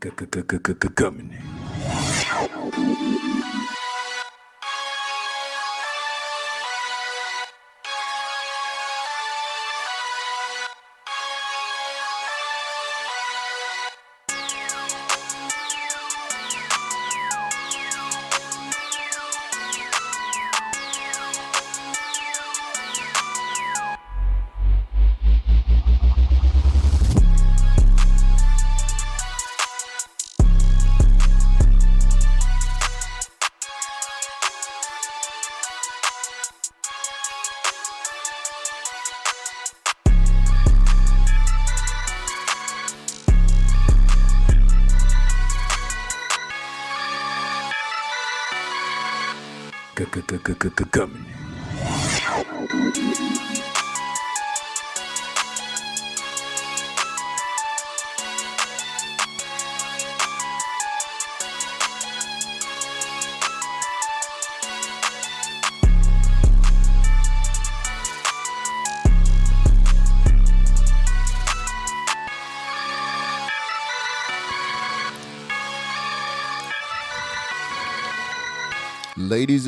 Coming.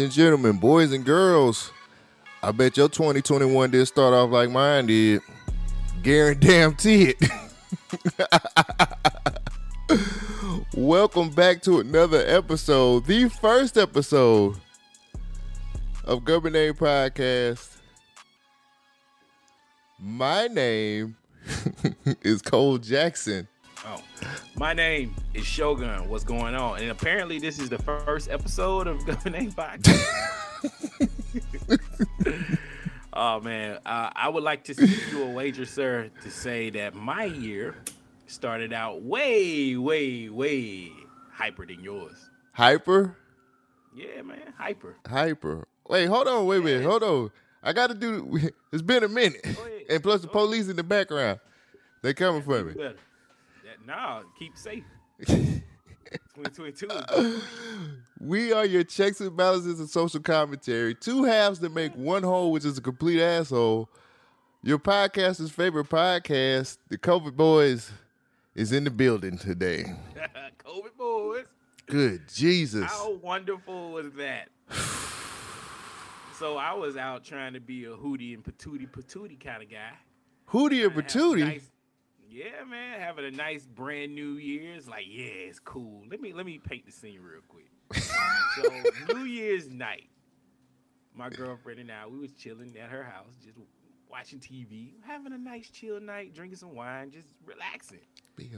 And gentlemen, boys and girls, I bet your 2021 did start off like mine did. Guarantee it. Welcome back to another episode, the first episode of Government Name Podcast. My name is Cole Jackson. Oh, my name is Shogun. What's going on? And apparently, this is the first episode of Government Name Podcast. oh man, uh, I would like to see you a wager, sir, to say that my year started out way, way, way hyper than yours. Hyper? Yeah, man, hyper. Hyper. Wait, hold on. Wait a minute. Hold on. I got to do. It's been a minute, and plus the police in the background. They coming for me. Better. Nah, keep safe. 2022. is- We are your checks and balances and social commentary. Two halves that make one whole, which is a complete asshole. Your podcaster's favorite podcast, the COVID Boys, is in the building today. COVID boys. Good Jesus. How wonderful was that? so I was out trying to be a hootie and patootie patootie kind of guy. Hootie and Patootie. nice- yeah, man, having a nice brand new year. It's like, yeah, it's cool. Let me let me paint the scene real quick. so New Year's night, my girlfriend and I, we was chilling at her house, just watching TV, having a nice chill night, drinking some wine, just relaxing.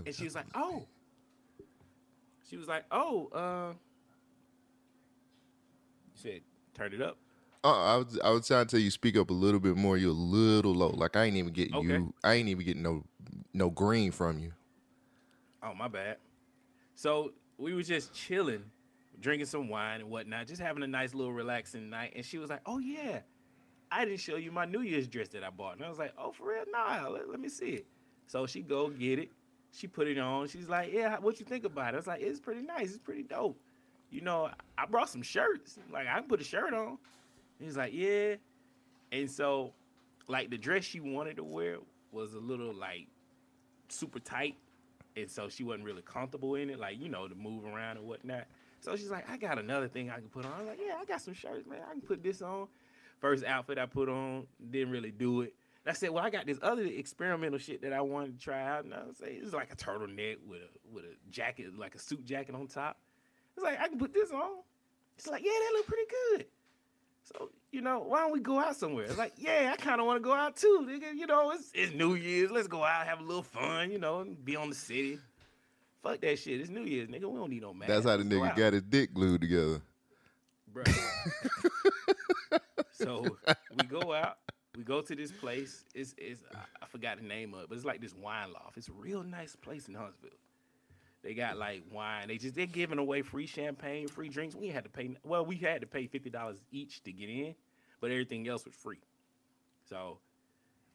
And she was like, "Oh." She was like, "Oh, uh." She said, "Turn it up." Uh, I was I was trying to tell you speak up a little bit more. You're a little low. Like I ain't even getting Okay. you. I ain't even getting no no green from you. Oh, my bad. So we was just chilling, drinking some wine and whatnot, just having a nice little relaxing night. And she was like, "Oh yeah, I didn't show you my New Year's dress that I bought." And I was like, "Oh, for real? Nah, let, let me see it." So she go get it. She put it on. She's like, "Yeah, what you think about it?" I was like, "It's pretty nice. It's pretty dope." You know, I brought some shirts. Like I can put a shirt on. He's like, "Yeah." And so, like the dress she wanted to wear was a little like super tight and so she wasn't really comfortable in it, like you know, to move around and whatnot. So she's like, I got another thing I can put on. I was like, Yeah, I got some shirts, man. I can put this on. First outfit I put on, didn't really do it. And I said, Well, I got this other experimental shit that I wanted to try out. And I was say it's like a turtleneck with a with a jacket, like a suit jacket on top. It's like I can put this on. It's like, yeah, that look pretty good. So, you know, why don't we go out somewhere? It's like, yeah, I kind of want to go out too. Nigga. You know, it's, it's New Year's. Let's go out, have a little fun, you know, and be on the city. Fuck that shit. It's New Year's, nigga. We don't need no mask. That's how the Let's go nigga out. got his dick glued together. Bruh. so we go out. We go to this place. It's, it's I- I forgot the name of it, but it's like this wine loft. It's a real nice place in Huntsville. They got like wine. They just they're giving away free champagne, free drinks. We had to pay well, we had to pay fifty dollars each to get in, but everything else was free. So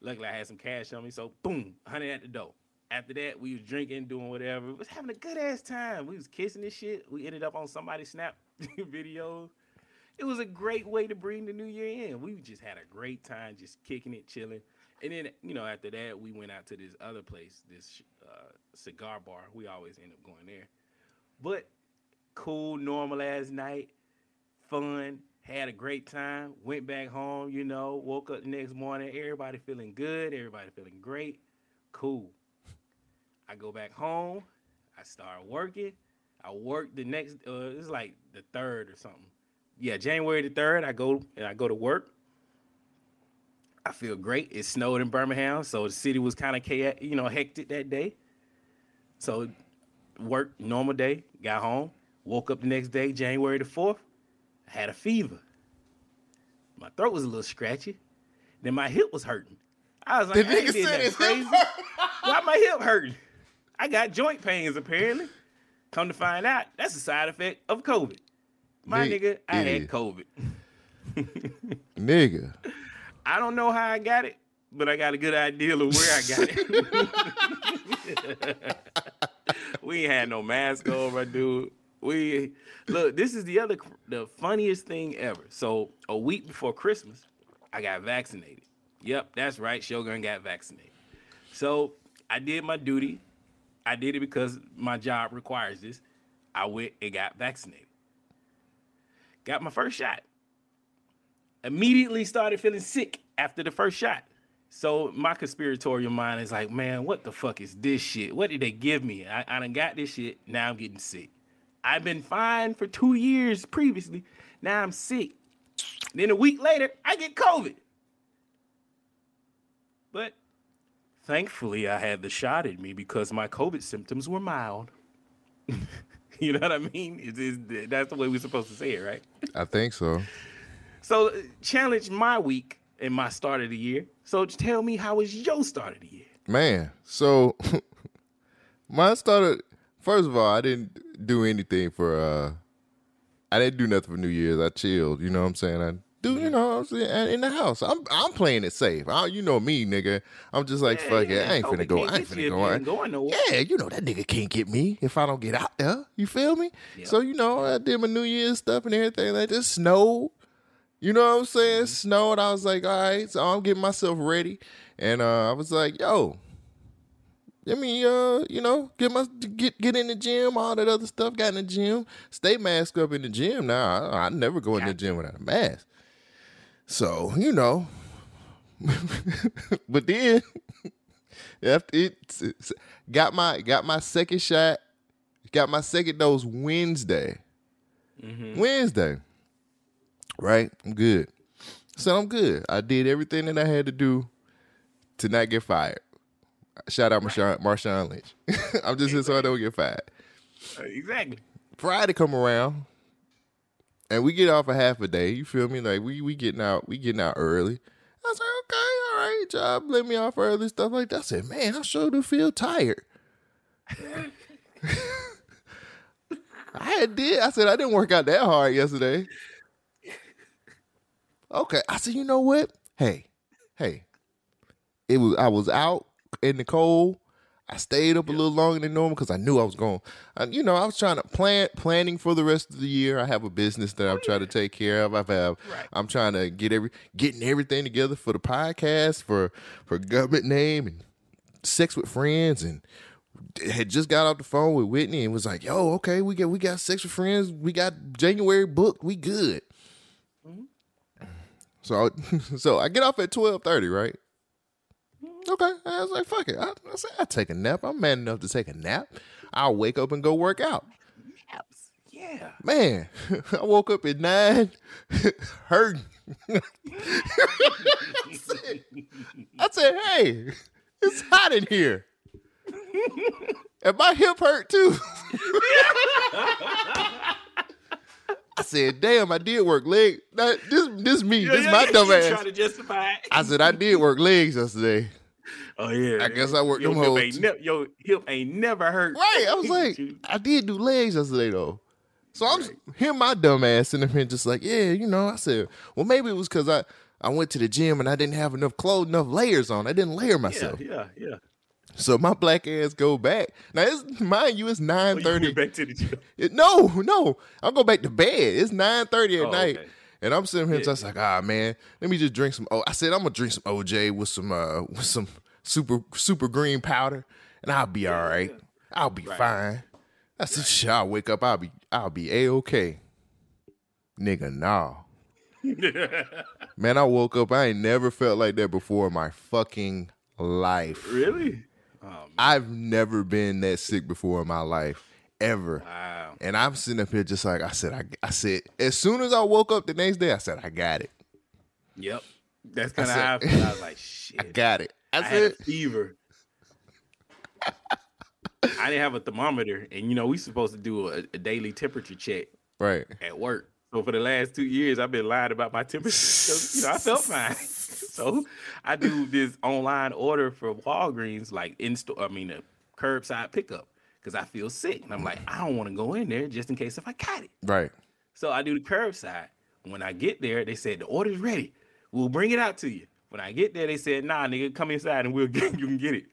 luckily I had some cash on me. So boom, hundred at the door. After that, we was drinking, doing whatever. We was having a good ass time. We was kissing this shit. We ended up on somebody's snap video. It was a great way to bring the new year in. We just had a great time, just kicking it, chilling. And then, you know, after that, we went out to this other place, this uh, cigar bar. We always end up going there. But cool, normal ass night, fun, had a great time, went back home, you know, woke up the next morning, everybody feeling good, everybody feeling great, cool. I go back home, I start working. I work the next uh it's like the third or something. Yeah, January the third, I go and I go to work. I feel great. It snowed in Birmingham, so the city was kind of chaotic, you know, hectic that day. So work normal day, got home, woke up the next day, January the 4th, I had a fever. My throat was a little scratchy. Then my hip was hurting. I was like, The I nigga said nothing crazy. Why my hip hurting? I got joint pains apparently. Come to find out, that's a side effect of COVID. My Nigga, nigga, I idiot. had COVID. Nigga. I don't know how I got it, but I got a good idea of where I got it. we ain't had no mask over, dude. We look. This is the other, the funniest thing ever. So a week before Christmas, I got vaccinated. Yep, that's right. Shogun got vaccinated. So I did my duty. I did it because my job requires this. I went and got vaccinated. Got my first shot immediately started feeling sick after the first shot. So my conspiratorial mind is like, man, what the fuck is this shit? What did they give me? I, I done got this shit. Now I'm getting sick. I've been fine for two years previously. Now I'm sick. Then a week later, I get COVID. But thankfully, I had the shot in me because my COVID symptoms were mild. you know what I mean? It's, it's, that's the way we're supposed to say it, right? I think so. So uh, challenge my week and my start of the year. So tell me how was your start of the year? Man, so mine started first of all, I didn't do anything for uh I didn't do nothing for New Year's. I chilled, you know what I'm saying? I do, you know what I'm saying, in the house. I'm I'm playing it safe. I, you know me, nigga. I'm just like, Yeah, fuck it. I ain't COVID finna go. I ain't finna go. ain't going nowhere. Yeah, you know that nigga can't get me if I don't get out there. You feel me? So you know, I did my New Year's stuff and everything. Like just snowed. You know what I'm saying? Snowed. I was like, all right, so I'm getting myself ready, and uh, I was like, yo, let me, uh, you know, get my get get in the gym, all that other stuff. Got in the gym, stay masked up in the gym. Now I, I never go in the gym without a mask. So you know, but then after it got my got my second shot, got my second dose Wednesday. Wednesday, right? I'm good. So I'm good. I did everything that I had to do to not get fired. Shout out Marshawn, Marshawn Lynch. I'm just here so I don't get fired. Exactly. Friday come around, and we get off a half a day. You feel me? Like we we getting out, we getting out early. I was like, okay, all right, job let me off early, stuff like that. I said, man, I sure do feel tired. I had did. I said I didn't work out that hard yesterday. Okay, I said, you know what? Hey, hey, it was I was out in the cold. I stayed up a little longer than normal because I knew I was going. I, you know, I was trying to plan planning for the rest of the year. I have a business that oh, I'm trying to take care of. I have. Right. I'm trying to get every getting everything together for the podcast, for for government name and sex with friends, and had just got off the phone with Whitney and was like, "Yo, okay, we got we got sex with friends. We got January booked. We good." So, so I get off at twelve thirty, right? Okay, I was like, "Fuck it." I, I said, "I take a nap. I'm man enough to take a nap. I'll wake up and go work out." Abs- Yeah. Man, I woke up at nine, hurting. I, said, I said, "Hey, it's hot in here." And my hip hurt too. I said, "Damn, I did work legs. That, this, this me. this my dumb ass." Trying to justify. I said, "I did work legs yesterday." Oh yeah. I guess I worked your them hip hoes. ain't ne- your hip ain't never hurt. Right. I was like, I did do legs yesterday though. So I'm hearing my dumb ass in the here just like, yeah, you know. I said, well, maybe it was because I I went to the gym and I didn't have enough clothes, enough layers on. I didn't layer yeah, myself. yeah, yeah. So my black ass go back. Now it's mind you, it's Oh, nine thirty. back to the gym. It- no, no. I'll go back to bed. It's nine thirty at Oh, night. okay. And I'm sitting here just like, ah man, let me just drink some oh I said I'm gonna drink some OJ with some uh with some super super green powder and I'll be all right. I'll be Right. fine. That's the shit. I'll wake up. I'll be I'll be a okay. Nigga, nah. Man, I woke up. I ain't never felt like that before in my fucking life. really? Oh. I've never been that sick before in my life, ever. Wow. And I'm sitting up here just like I said. I, I said as soon as I woke up the next day, I said I got it. Yep. That's kind of how I. I was like, shit. I got it. I I had said a fever. I didn't have a thermometer, and you know we supposed to do a, a daily temperature check right. at work. So for the last two years, I've been lying about my temperature. So, you know, I felt fine. so I do this online order for Walgreens, like in store. I mean, a curbside pickup, because I feel sick, and I'm like, I don't want to go in there just in case if I got it. Right. So I do the curbside. When I get there, they said the order's ready. We'll bring it out to you. When I get there, they said, Nah, nigga, come inside and we'll get you can get it.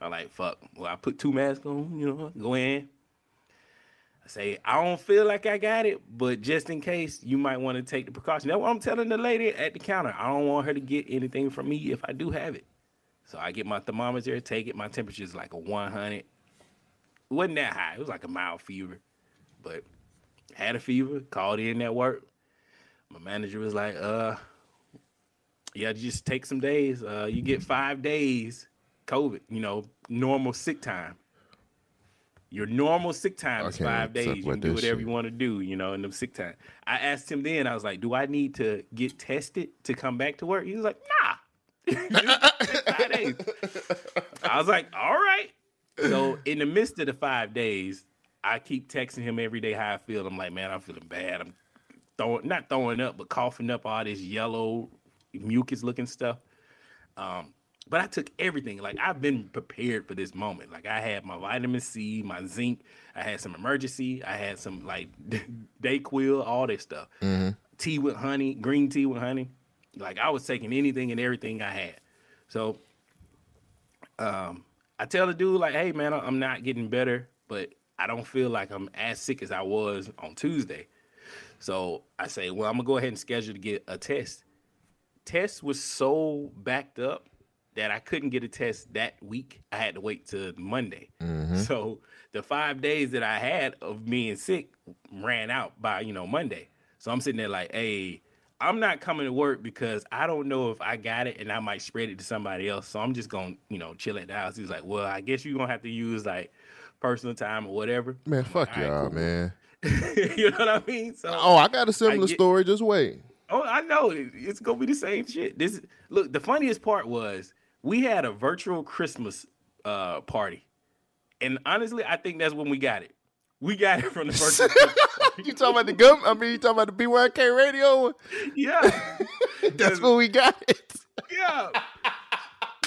I'm like, fuck. Well, I put two masks on, you know, go in. Say, I don't feel like I got it, but just in case, you might want to take the precaution. That's what I'm telling the lady at the counter. I don't want her to get anything from me if I do have it. So I get my thermometer, take it. My temperature is like a 100. It wasn't that high. It was like a mild fever, but had a fever. Called in at work. My manager was like, "Uh, yeah, just take some days. Uh, you get five days COVID. You know, normal sick time. Your normal sick time is five days. You can do whatever shit. you want to do. You know, in the sick time. I asked him then. I was like, "Do I need to get tested to come back to work?" He was like, "Nah." Five days. I was like, "All right." So in the midst of the five days, I keep texting him every day how I feel. I'm like, man, I'm feeling bad. I'm throwing not throwing up, but coughing up all this yellow mucus looking stuff. Um, but I took everything. Like I've been prepared for this moment. Like I had my vitamin C, my zinc. I had some emergency. I had some like Dayquil, all this stuff. Tea with honey, green tea with honey. Like I was taking anything and everything I had. So um, I tell the dude like, "Hey man, I'm not getting better, but I don't feel like I'm as sick as I was on Tuesday." So I say, "Well, I'm gonna go ahead and schedule to get a test." Test was so backed up that I couldn't get a test that week. I had to wait till Monday. Mm-hmm. So the five days that I had of being sick ran out by you know Monday. So I'm sitting there like, "Hey." I'm not coming to work because I don't know if I got it and I might spread it to somebody else. So I'm just gonna, you know, chill at the house. He's like, well, I guess you're gonna have to use like personal time or whatever. Man, fuck All right, y'all, cool. man. you know what I mean? So Oh, I got a similar get- story. Just wait. Oh, I know. It's gonna be the same shit. This look. The funniest part was we had a virtual Christmas uh party, and honestly, I think that's when we got it. We got it from the virtual. you talking about the gum? I mean, you talking about the BYNK radio? yeah, That's when we got it. yeah.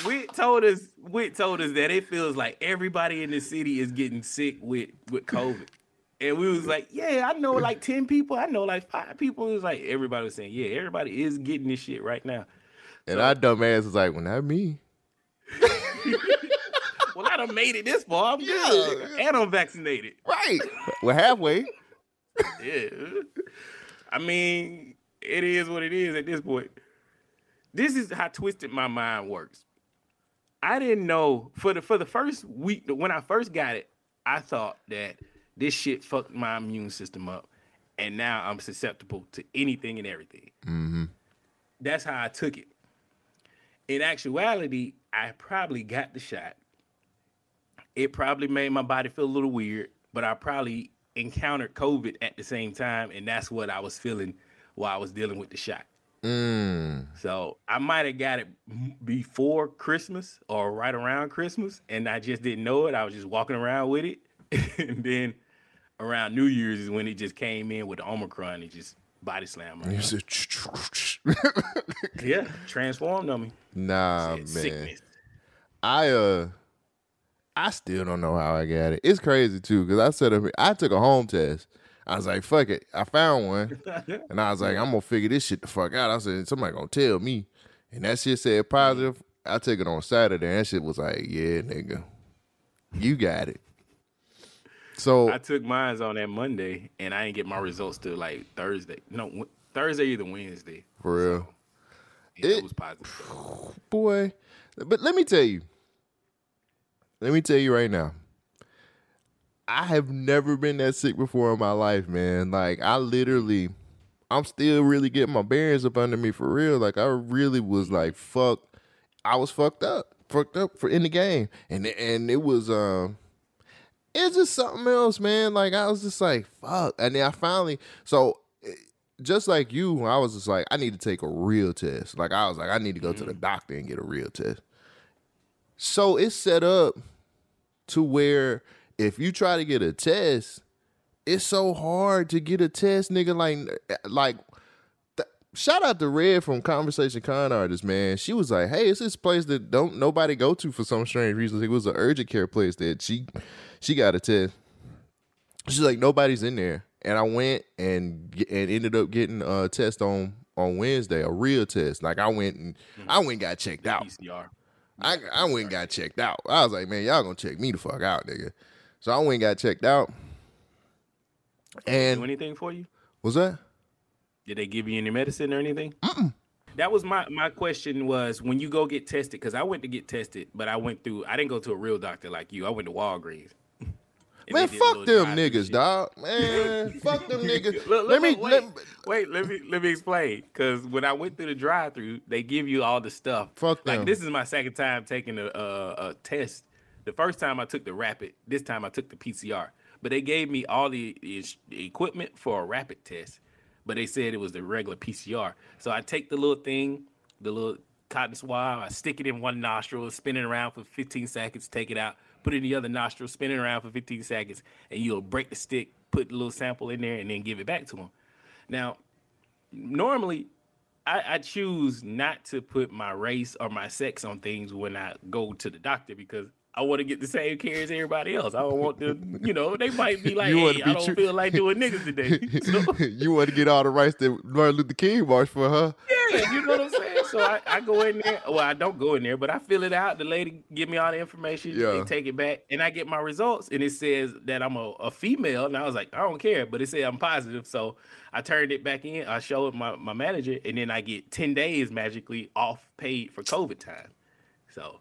Wit told us. Wit told us that it feels like everybody in the city is getting sick with with COVID. And we was like, yeah, I know like 10 people. I know like five people. It was like everybody was saying, yeah, everybody is getting this shit right now. And our dumb ass was like, well, not me. Well, I done made it this far. I'm good. And I'm vaccinated. Right. We're halfway. Yeah. I mean, it is what it is at this point. This is how twisted my mind works. I didn't know for the for the first week when I first got it, I thought that this shit fucked my immune system up, and now I'm susceptible to anything and everything. Mm-hmm. That's how I took it. In actuality, I probably got the shot. It probably made my body feel a little weird, but I probably encountered COVID at the same time, and that's what I was feeling while I was dealing with the shot. Mm. So I might have got it before Christmas or right around Christmas, and I just didn't know it. I was just walking around with it, and then around New Year's is when it just came in with the Omicron. It just body me. You said, yeah, transformed on me. nah, man. Sickness. I uh, I still don't know how I got it. It's crazy too because I said I took a home test. I was like, "Fuck it," I found one, and I was like, "I'm gonna figure this shit the fuck out." I said, "Somebody gonna tell me," and that shit said positive. I took it on Saturday, and that shit was like, "Yeah, nigga, you got it." So I took mines on that Monday, and I didn't get my results till like Thursday. No, Thursday either Wednesday. for real, Yeah, It- it was positive. boy, but let me tell you, let me tell you right now. I have never been that sick before in my life, man. Like I literally I'm still really getting my bearings up under me for real. Like I really was like fucked. I was fucked up. Fucked up for in the game. And and it was um it's just something else, man. Like I was just like, fuck. And then I finally so eh, just like you, I was just like, I need to take a real test. Like I was like, I need to go to the doctor and get a real test. So it's set up to where if you try to get a test, it's so hard to get a test, nigga. Like, like, th- shout out to Red from Conversation Con Artist, man. She was like, "Hey, it's this place that don't nobody go to for some strange reason. It was an urgent care place that she, she got a test. She's like, nobody's in there, and I went and and ended up getting a test on on Wednesday, a real test. Like I went and I went and got checked out. PCR. I I went and got checked out. I was like, man, y'all gonna check me the fuck out, nigga. So I went and got checked out. Do And anything for you? was that? Did they give you any medicine or anything? That was my my question was when you go get tested because I went to get tested, but I went through I didn't go to a real doctor like you. I went to Walgreens. Man, fuck them niggas, dog. Man, fuck them niggas. Look, look, let me wait, let, wait, let me let me explain. Because when I went through the drive-through, they give you all the stuff. Fuck them. Like this is my second time taking a, a, a test. The first time I took the rapid. This time I took the PCR. But they gave me all the, the equipment for a rapid test. But they said it was the regular PCR. So I take the little thing, the little cotton swab. I stick it in one nostril, spin it around for 15 seconds, take it out, put it in the other nostril, spin it around for 15 seconds, and you'll break the stick, put the little sample in there, and then give it back to them. Now, normally, I, I choose not to put my race or my sex on things when I go to the doctor because I want to get the same care as everybody else. I don't want to, you know, they might be like, You hey, be I don't true- feel like doing niggas today. So, you want to get all the rights that Martin Luther King marched for, huh? yeah, you know what I'm saying? So I, I go in there. Well, I don't go in there, but I fill it out. The lady give me all the information. Yeah. They take it back, and I get my results, and it says that I'm a, a female. And I was like, I don't care, but it said I'm positive. So I turned it back in. I showed my, my manager, and then I get 10 days magically off paid for COVID time. So,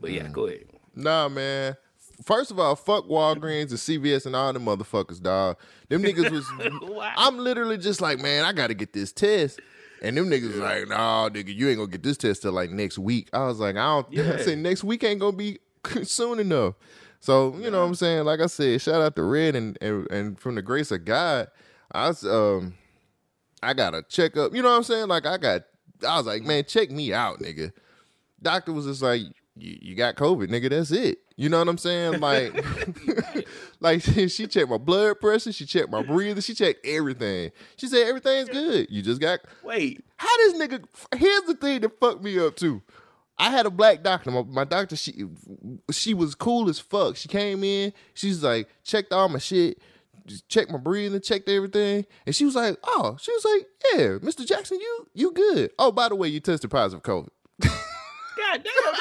but yeah, mm. go ahead. Nah, man. First of all, fuck Walgreens and CVS and all them motherfuckers, dog. Them niggas was. Why? I'm literally just like, man, I got to get this test. And them niggas was like, nah, nigga, you ain't gonna get this test till like next week. I was like, I don't. I said next week ain't gonna be soon enough. So you know what I'm saying. Like I said, shout out to Red and and, and from the grace of God, I was um, I got a checkup. You know what I'm saying? Like I got, I was like, man, check me out, nigga. Doctor was just like, you, you got COVID, nigga. That's it. You know what I'm saying? Like, like she checked my blood pressure, she checked my breathing, she checked everything. She said everything's good. You just got. Wait, How this nigga? Here's the thing that fucked me up too. I had a black doctor. My, my doctor, she she was cool as fuck. She came in, she's like checked all my shit, just checked my breathing, checked everything, and she was like, "Oh," she was like, "Yeah, Mr. Jackson, you you good? Oh, by the way, you tested positive for COVID." God damn,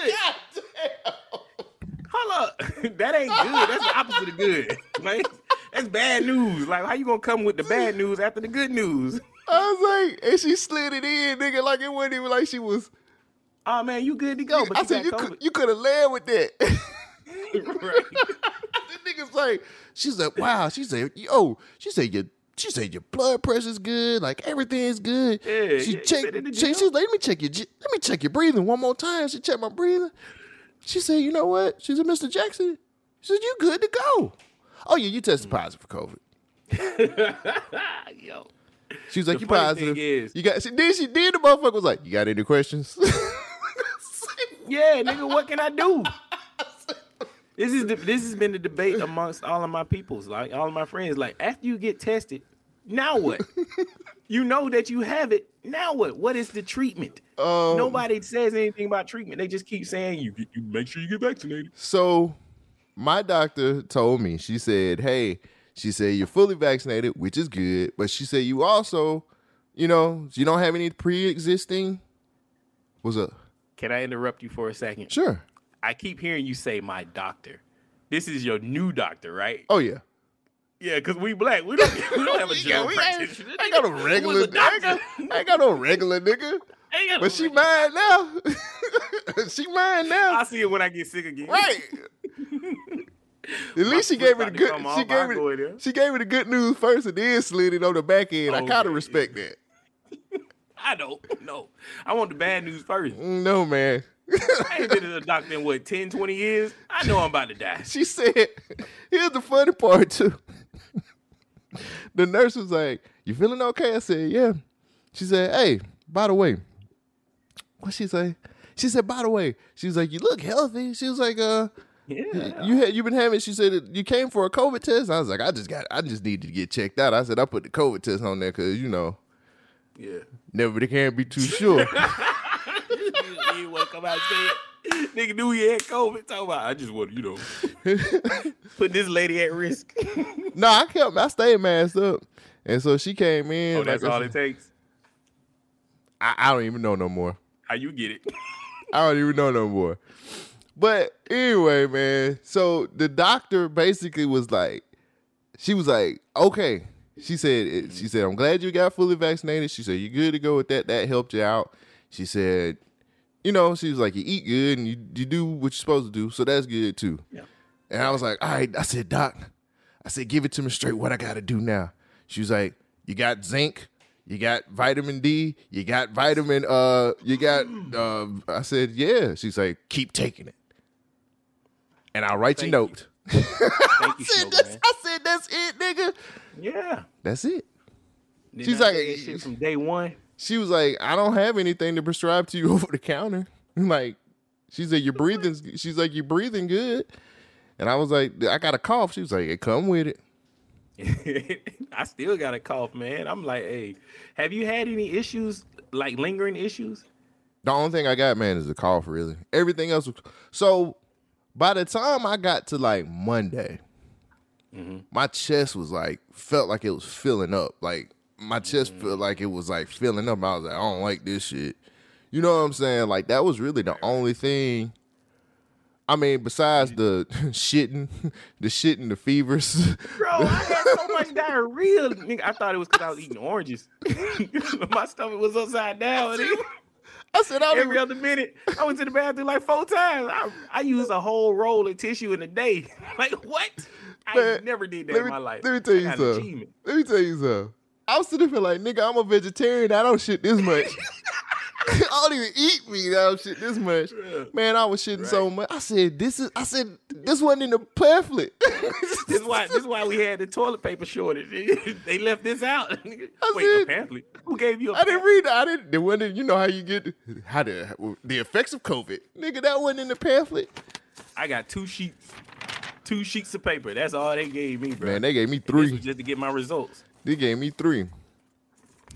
nigga, I thought I was good. Hold up. that ain't good. That's the opposite of good. Like, that's bad news. Like, how you gonna come with the bad news after the good news? I was like, and she slid it in, nigga, like it wasn't even like she was. Oh man, you good to go, but I you said you could you could have led with that. Right. the nigga's like, she's like, wow. She said, yo, she said your she said your blood pressure's good, like everything's good. Yeah, she yeah, checked. been in the She, she let me check your let me check your breathing one more time. She checked my breathing. She said, you know what? She said, Mr. Jackson. She said, you good to go. Oh yeah, you tested Mm. positive for COVID. Yo. She was like, The you positive. is- you got. She did. She did. The motherfucker was like, you got any questions? Yeah, nigga, what can I do? This is the, this has been the debate amongst all of my peoples, like all of my friends. Like after you get tested, now what? you know that you have it. Now what? What is the treatment? Um, Nobody says anything about treatment. They just keep saying you, you make sure you get vaccinated. So my doctor told me, she said, Hey, she said you're fully vaccinated, which is good, but she said you also, you know, you don't have any pre existing. What's up? Can I interrupt you for a second? Sure. I keep hearing you say my doctor. This is your new doctor, right? Oh yeah. Yeah, because we black. We don't, we don't have a Yeah, general we ain't- practitioner. I ain't got no regular nigga. ain't got. I ain't got no regular nigga. Ain't no But she regular- mine now. she mine now. I see it when I get sick again. Right. At least she foot gave me the good. come She gave me. The, she gave me the good news first, and then slid it on the back end. I kind of respect that. I don't know. I want the bad news first. Mm, No, man. I ain't been to the doctor in what 10, 20 years. I know I'm about to die. she said, "Here's the funny part too." the nurse was like, "You feeling okay?" I said, "Yeah." She said, "Hey, by the way, what she say?" She said, "By the way," she was like, "You look healthy." She was like, "Uh." Yeah. You had you been having? She said you came for a COVID test. I was like, I just got, I just needed to get checked out. I said I put the COVID test on there because you know Yeah. never they can't be too sure. you didn't want to out and say it. Nigga knew he had COVID. Talk about, I just want, you know, put this lady at risk. no, I kept, I stayed masked up, and so she came in. oh, that's like all it takes. I, I don't even know no more. How you get it? I don't even know no more. But anyway, man. So the doctor basically was like, she was like, okay. She said, she said, I'm glad you got fully vaccinated. She said, you're good to go with that. That helped you out. She said, you know, she was like, you eat good and you, you do what you're supposed to do. So that's good too. Yeah. And I was like, all right. I said, Doc, I said, give it to me straight. What I got to do now? She was like, you got zinc, you got vitamin D, you got vitamin, uh, you got, uh, I said, yeah. She's like, keep taking it. And I'll write Thank your you. note. Thank you, I said. I said, that's it, nigga. Yeah. That's it. Did She's like- shit from day one. She was like, I don't have anything to prescribe to you over the counter. I'm like, she said, you're breathing. She's like, you're breathing good. And I was like, I got a cough. She was like, hey, come with it. I still got a cough, man. I'm like, hey, have you had any issues, like lingering issues? The only thing I got, man, is a cough, really. Everything else was. So by the time I got to like Monday, mm-hmm. my chest was like, felt like it was filling up. Like my chest felt like it was like filling up. I was like, I don't like this shit. You know what I'm saying? Like that was really the only thing. I mean, besides the shitting, the shitting, the fevers. Bro, I had so much diarrhea. Nigga, I thought it was because I was eating oranges. My stomach was upside down. I said, I Every other minute, I went to the bathroom like four times. I, I used a whole roll of tissue in a day. Like what? I never did that let in my life. Let me tell you something. Let me tell you something. I was sitting there like, nigga, I'm a vegetarian. I don't shit this much. I don't even eat meat. I don't shit this much. Man, I was shitting so much. I said, this is. I said, this wasn't in the pamphlet. This is why. This is why we had the toilet paper shortage. they left this out. Wait, said- a pamphlet? Who gave you a I didn't read. I didn't. The one that you know how you get how the the effects of COVID. Nigga, that wasn't in the pamphlet. I got two sheets, two sheets of paper. That's all they gave me, bro. Man, they gave me This three. was just to get my results. They gave me three.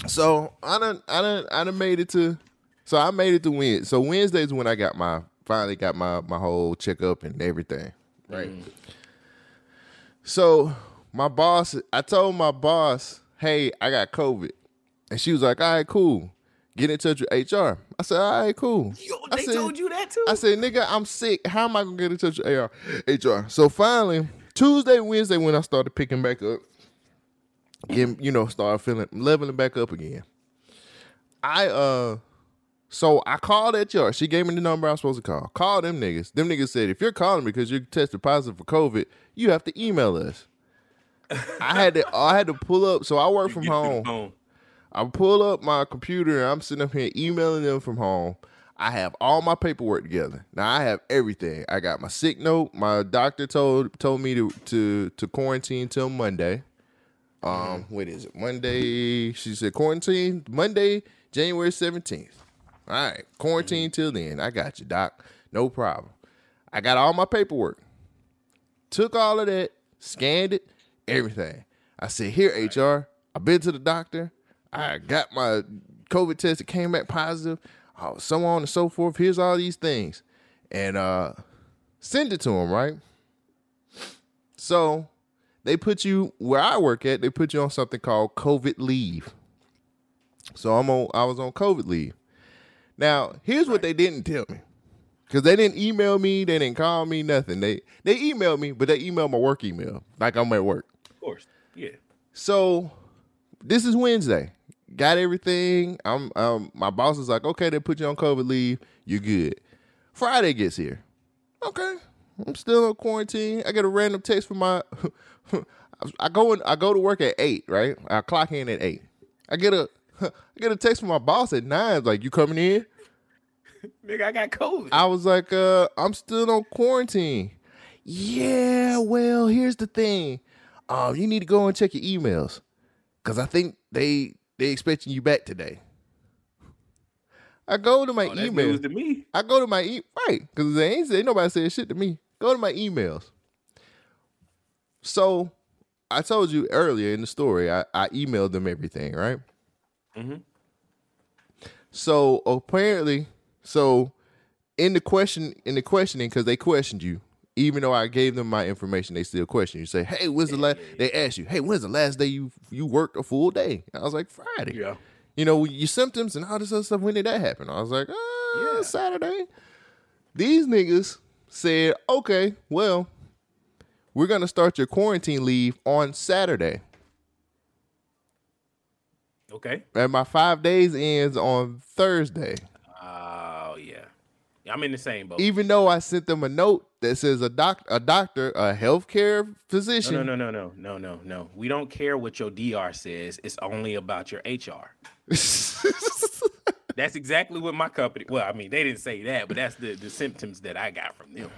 So I done, I done, I done made it to. So I made it to Wednesday. So Wednesday's when I got my finally got my my whole checkup and everything. Right. Mm-hmm. So my boss, I told my boss, "Hey, I got COVID," and she was like, "All right, cool. Get in touch with HR." I said, "All right, cool." Yo, they said- told you that too. I said, nigga, I'm sick. How am I gonna get in touch with AR, HR? So finally, Tuesday, Wednesday, when I started picking back up, getting, you know, start feeling leveling back up again. I uh so I called HR. She gave me the number I was supposed to call. Call them niggas. Them niggas said, if you're calling me because you're tested positive for COVID, you have to email us. I had to I had to pull up. So I work from Get the home. I pull up my computer and I'm sitting up here emailing them from home. I have all my paperwork together. Now I have everything. I got my sick note. My doctor told told me to to to quarantine till Monday. Um, what is it? Monday. She said quarantine Monday, January seventeenth. All right, quarantine till then. I got you, doc. No problem. I got all my paperwork. Took all of that, scanned it, everything. I said, "Here, HR. I've been to the doctor. I got my COVID test. It came back positive. Oh, so on and so forth. Here's all these things, and uh, send it to him. Right. So they put you where I work at. They put you on something called COVID leave. So I'm on. I was on COVID leave. Now here's what they didn't tell me. Cause they didn't email me, they didn't call me, nothing. They they emailed me, but they emailed my work email, like I'm at work. Of course. Yeah. So this is Wednesday. got everything. I'm um my boss is like, okay, they put you on COVID leave. You're good. Friday gets here. Okay. I'm still in quarantine. I get a random text from my I go in, I go to work at eight, right? I clock in at eight. I get a I get a text from my boss at nine, like, you coming in? Nigga, I got COVID. I was like, uh, I'm still on quarantine. Yeah, well, here's the thing. Um, you need to go and check your emails. Cause I think they they expecting you back today. I go to my oh, email. to me. I go to my e- right because they ain't say nobody said shit to me. Go to my emails. So I told you earlier in the story, I, I emailed them everything, right? Mhm. So apparently, so in the question in the questioning, because they questioned you, even though I gave them my information, they still question you. Say, hey, when's the last? They ask you, hey, when's the last day you you worked a full day? I was like, Friday. Yeah. You know, your symptoms and all this other stuff. When did that happen? I was like, uh, Yeah. Saturday. These niggas said, okay, well, we're gonna start your quarantine leave on Saturday, Okay. and my five days ends on Thursday. Oh yeah. I'm in the same boat. Even though I sent them a note that says a doc, a doctor, a healthcare physician. No, no, no, no, no, no, no. We don't care what your DR says. It's only about your HR. That's exactly what my company. Well, I mean, they didn't say that, but that's the the symptoms that I got from them.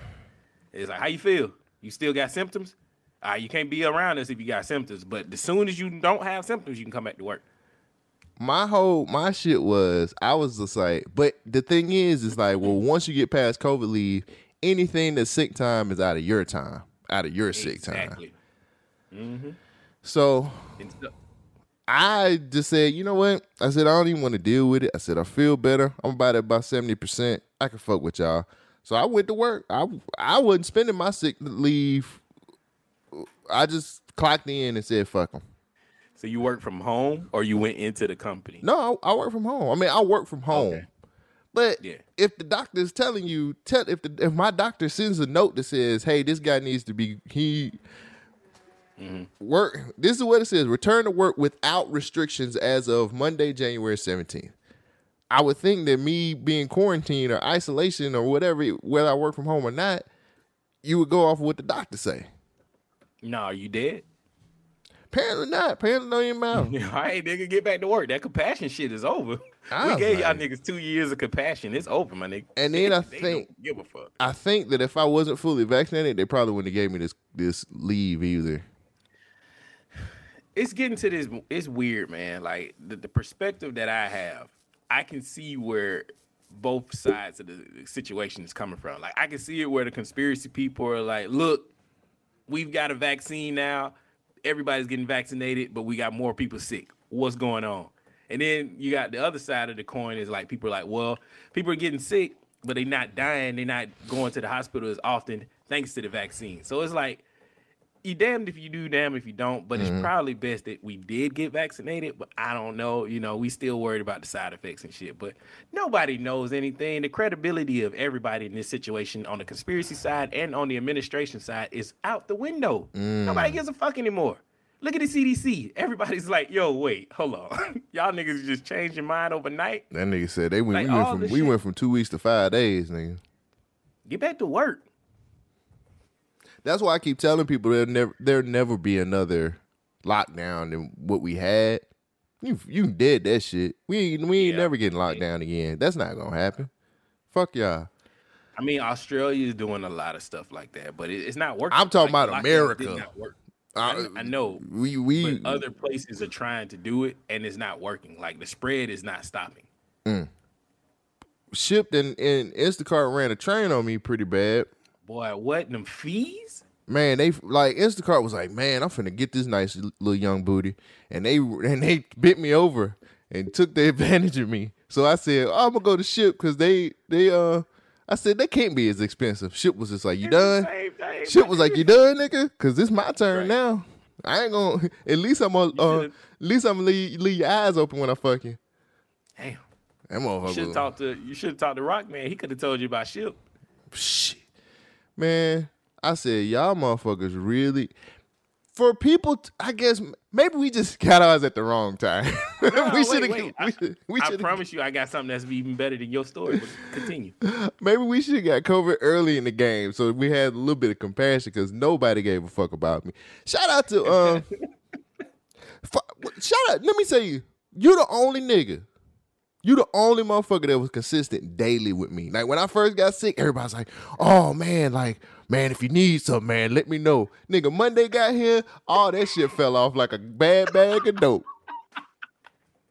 It's like, how you feel? You still got symptoms? Uh, you can't be around us if you got symptoms. But as soon as you don't have symptoms, you can come back to work. my whole my shit was I was just like, but the thing is, is like, well, once you get past COVID leave, anything that's sick time is out of your time, out of your sick time. Exactly. So so- I just said, you know what? I said I don't even want to deal with it. I said I feel better. I'm about at about seventy percent. I can fuck with y'all. So I went to work. I I wasn't spending my sick leave. I just clocked in and said fuck them. so you work from home or you went into the company? No, I, I work from home. I mean, I work from home. Okay. But Yeah. if the doctor is telling you, tell if the if my doctor sends a note that says, "Hey, this guy needs to be he Mm-hmm. work." This is what it says: return to work without restrictions as of Monday, January seventeenth. I would think that me being quarantined or isolation or whatever, whether I work from home or not, you would go off of what the doctor say. No, you dead? Apparently not. Apparently don't even matter. All right, nigga, get back to work. That compassion shit is over. I we gave y'all niggas two years of compassion. It's over, my nigga. And then I think- give a fuck. I think that if I wasn't fully vaccinated, they probably wouldn't have gave me this this leave either. It's getting to this. It's weird, man. Like the, the perspective that I have, I can see where both sides of the situation is coming from. Like I can see it where the conspiracy people are like, look, we've got a vaccine now. Everybody's getting vaccinated, but we got more people sick. What's going on? And then you got the other side of the coin is like people are like, well, people are getting sick, but they're not dying. They're not going to the hospital as often thanks to the vaccine. So it's like you damned if you do, damn if you don't. But it's mm-hmm. probably best that we did get vaccinated. But I don't know. You know, we still worried about the side effects and shit. But nobody knows anything. The credibility of everybody in this situation on the conspiracy side and on the administration side is out the window. Nobody mm. gives a fuck anymore. Look at the CDC. Everybody's like, "Yo, wait, hold on, y'all niggas just changed your mind overnight. That nigga said they went. Like, we went from we shit- went from two weeks to five days, nigga. Get back to work." That's why I keep telling people there'll never there'll never be another lockdown than what we had. You you did that shit. We ain't we ain't Yeah. never getting locked down again. That's not gonna happen. Fuck y'all. I mean, Australia is doing a lot of stuff like that, but it, it's not working. I'm talking Like, about America. Uh, I, I know, We we but other places are trying to do it, and it's not working. Like the spread is not stopping. Shipt and, and Instacart ran a train on me pretty bad. Boy, what them fees? Man, they like Instacart was like, man, I'm finna get this nice little young booty, and they and they bit me over and took the advantage of me. So I said, oh, I'm gonna go to Shipt because they they uh, I said they can't be as expensive. Shipt was just like, you done? Shipt was like, you done, nigga? Cause it's my turn Right. now. I ain't gonna. At least I'm gonna. Uh, at least I'm gonna leave, leave your eyes open when I fuck you. Damn. That You motherfucker. should have talked to you should have talked to Rock Man. He could have told you about Shipt. Shit. Man, I said, y'all motherfuckers really. for people, t- I guess maybe we just got ours at the wrong time. No, we should have. I- We, should- I promise you, I got something that's even better than your story. But continue. Maybe we should have got COVID early in the game, so we had a little bit of compassion because nobody gave a fuck about me. Shout out to um, fu- shout out. Let me tell you, you the only nigga. You the only motherfucker that was consistent daily with me. Like when I first got sick, everybody's like, "Oh man, like man, if you need something, man, let me know." Nigga, Monday got here, all that shit fell off like a bad bag of dope.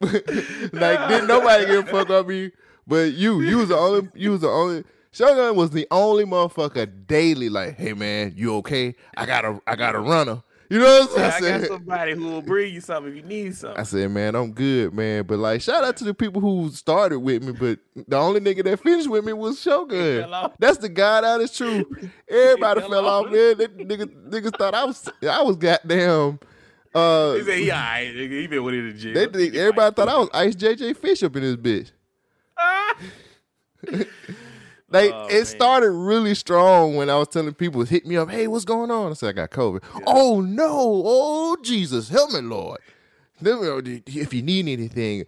like didn't nobody give a fuck about me, but you, you was the only, you was the only. Shogun was the only motherfucker daily like, "Hey man, you okay? I got a, I got a runner." You know what I'm I saying? got somebody who will bring you something if you need something. I said, man, I'm good, man. But like, shout out to the people who started with me, but the only nigga that finished with me was Shogun. That's the God out is true. Everybody fell fell off, off. man. That niggas, niggas thought I was, I was goddamn. Uh, He said, "Yeah, right, nigga, he been with it in jail." they think everybody thought I was Ice JJ Fish up in this bitch. Like Oh, it man. started really strong when I was telling people, hit me up, hey, what's going on? I said, I got COVID. Oh no, oh Jesus, help me, Lord. If you need anything,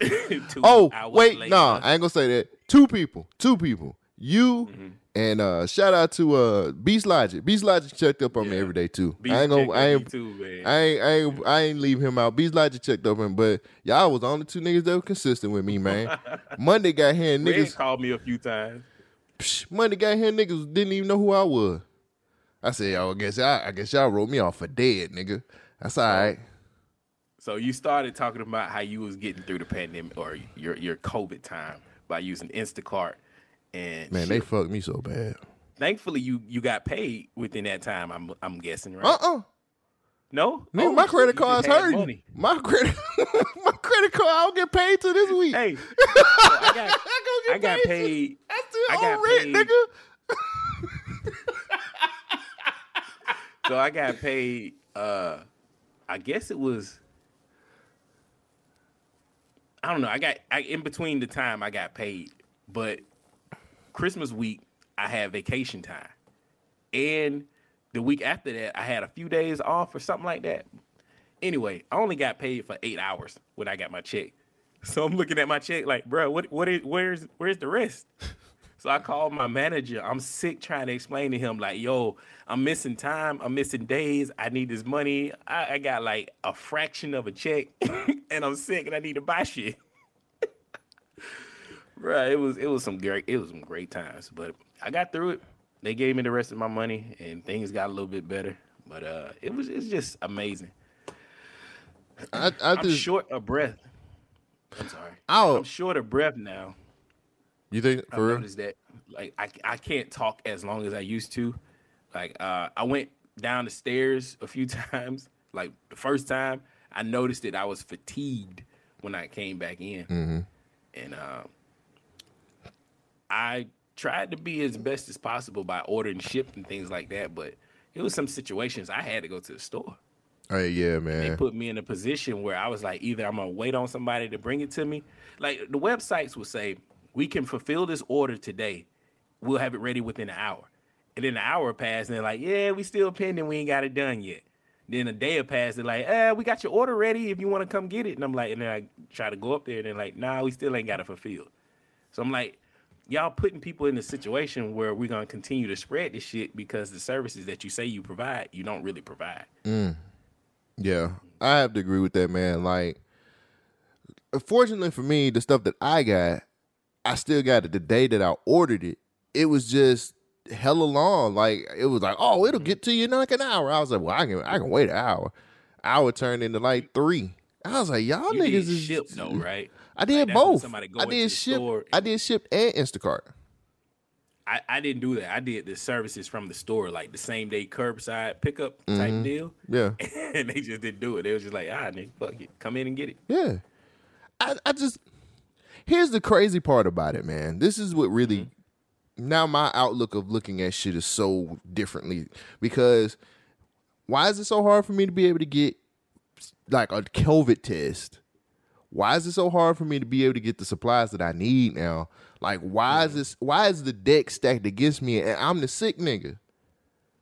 oh wait, no, nah, I ain't gonna say that. Two people, two people. You Mm-hmm. And uh shout out to uh Beast Logic. Beast Logic checked up on me every day too. Beast I ain't gonna I ain't too, man. I ain't I ain't I ain't leave him out. Beast Logic checked up on me, but y'all was the only two niggas that were consistent with me, man. Monday got here and Red niggas called me a few times. psh, Monday got here niggas didn't even know who I was. I said, oh, I guess y'all, I guess y'all wrote me off for dead, nigga. That's all right. So you started talking about how you was getting through the pandemic or your your COVID time by using Instacart and Man, they fucked me so bad. thankfully you you got paid within that time. I'm I'm guessing, right? Uh-uh. No, Nigga, Oh, my credit card's hurting. money. My credit, my credit card, I don't get paid till this week. Hey, I got I, I got till- paid. I still I got rent, paid. nigga. So I got paid. Uh, I guess it was. I don't know. I got I, in between the time I got paid, but Christmas week I had vacation time, and the week after that I had a few days off or something like that. Anyway, I only got paid for eight hours when I got my check. So I'm looking at my check like, bro, what what is where's where's the rest? So I called my manager. I'm sick trying to explain to him, like, yo, I'm missing time. I'm missing days. I need this money. I, I got like a fraction of a check and I'm sick and I need to buy shit. Right. It was it was some great it was some great times. But I got through it. They gave me the rest of my money and things got a little bit better. But uh it was it's just amazing. I, I I'm just, short of breath. I'm sorry. Oh. I'm short of breath now. you think for real? noticed that like I, I can't talk as long as I used to. Like uh, I went down the stairs a few times. Like the first time, I noticed that I was fatigued when I came back in, Mm-hmm. and uh, I tried to be as best as possible by ordering Shipt and things like that. But it was some situations I had to go to the store. Oh yeah, man. They put me in a position where I was like, either I'm gonna wait on somebody to bring it to me. Like the websites will say, we can fulfill this order today. We'll have it ready within an hour. And then an hour passed, and they're like, yeah, we still pending. We ain't got it done yet. Then a day passed. They're like, eh, we got your order ready if you want to come get it. And I'm like, and then I try to go up there, and they're like, nah, we still ain't got it fulfilled. So I'm like, y'all putting people in a situation where we're gonna continue to spread this shit because the services that you say you provide, you don't really provide. Mm. Yeah, I have to agree with that, man. Like, fortunately for me, the stuff that I got, I still got it the day that I ordered it. It was just hella long. Like, it was like, oh, it'll get to you in like an hour. I was like, well, I can, I can wait an hour. Hour turned into like three. I was like, y'all You niggas is Shipt though, right? I did Like, both. I did Shipt. I did Shipt and Instacart. I, I didn't do that. I did the services from the store, like the same day curbside pickup type deal. Yeah. And they just didn't do it. They was just like, ah, nigga, fuck it. Come in and get it. Yeah. I, I just here's the crazy part about it, man. This is what really now my outlook of looking at shit is so differently because why is it so hard for me to be able to get like a COVID test? Why is it so hard for me to be able to get the supplies that I need now? Like why is mm. this why is the deck stacked against me and I'm the sick nigga?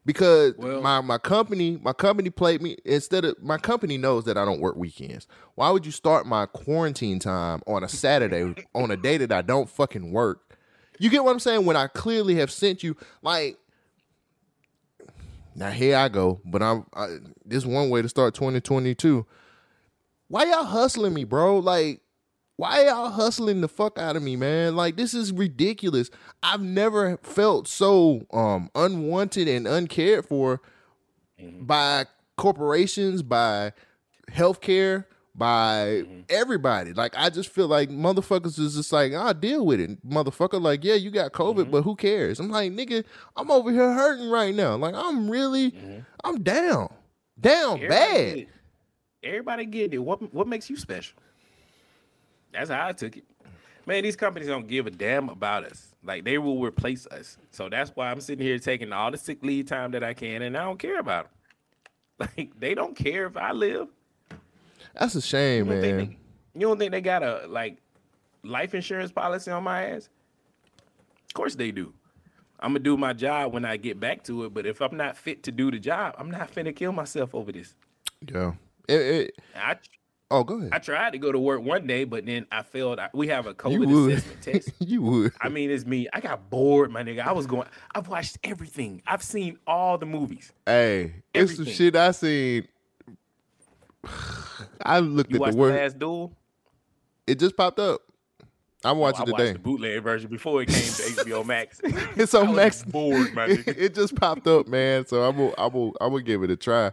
because Well- my my company my company played me instead of my company knows that I don't work weekends. Why would you start my quarantine time on a Saturday on a day that I don't fucking work? You get what I'm saying? When I clearly have sent you like now here I go, but I'm I, this one way to start 2022. Why y'all hustling me, bro? Like why y'all hustling the fuck out of me, man? Like this is ridiculous. I've never felt so um unwanted and uncared for mm-hmm. by corporations, by healthcare, by mm-hmm. everybody. Like I just feel like motherfuckers is just like, I'll deal with it. Motherfucker, like, yeah, you got COVID, mm-hmm. but who cares? I'm like, nigga, I'm over here hurting right now. Like I'm really I'm down. Down Everybody bad. Everybody get it. What what makes you special? That's how I took it. Man, these companies don't give a damn about us. Like they will replace us. So that's why I'm sitting here taking all the sick leave time that I can, and I don't care about them. Like they don't care if I live. That's a shame, You man. they, you don't think they got a like life insurance policy on my ass? Of course they do. I'm gonna do my job when I get back to it. But if I'm not fit to do the job, I'm not finna kill myself over this. Yeah. It- it- I oh, go ahead. I tried to go to work one day, but then I failed. I- We have a COVID assessment test. you would. I mean, it's me. I got bored, my nigga. I was going. I've watched everything. I've seen all the movies. Hey, it's some shit I seen. I looked You at the the word. last duel. It just popped up. I'm Oh, watching I watched today. the bootleg version before it came to HBO Max. It's on Max. bored, my nigga. it just popped up, man. So I'm gonna, I'm gonna, I'm gonna give it a try.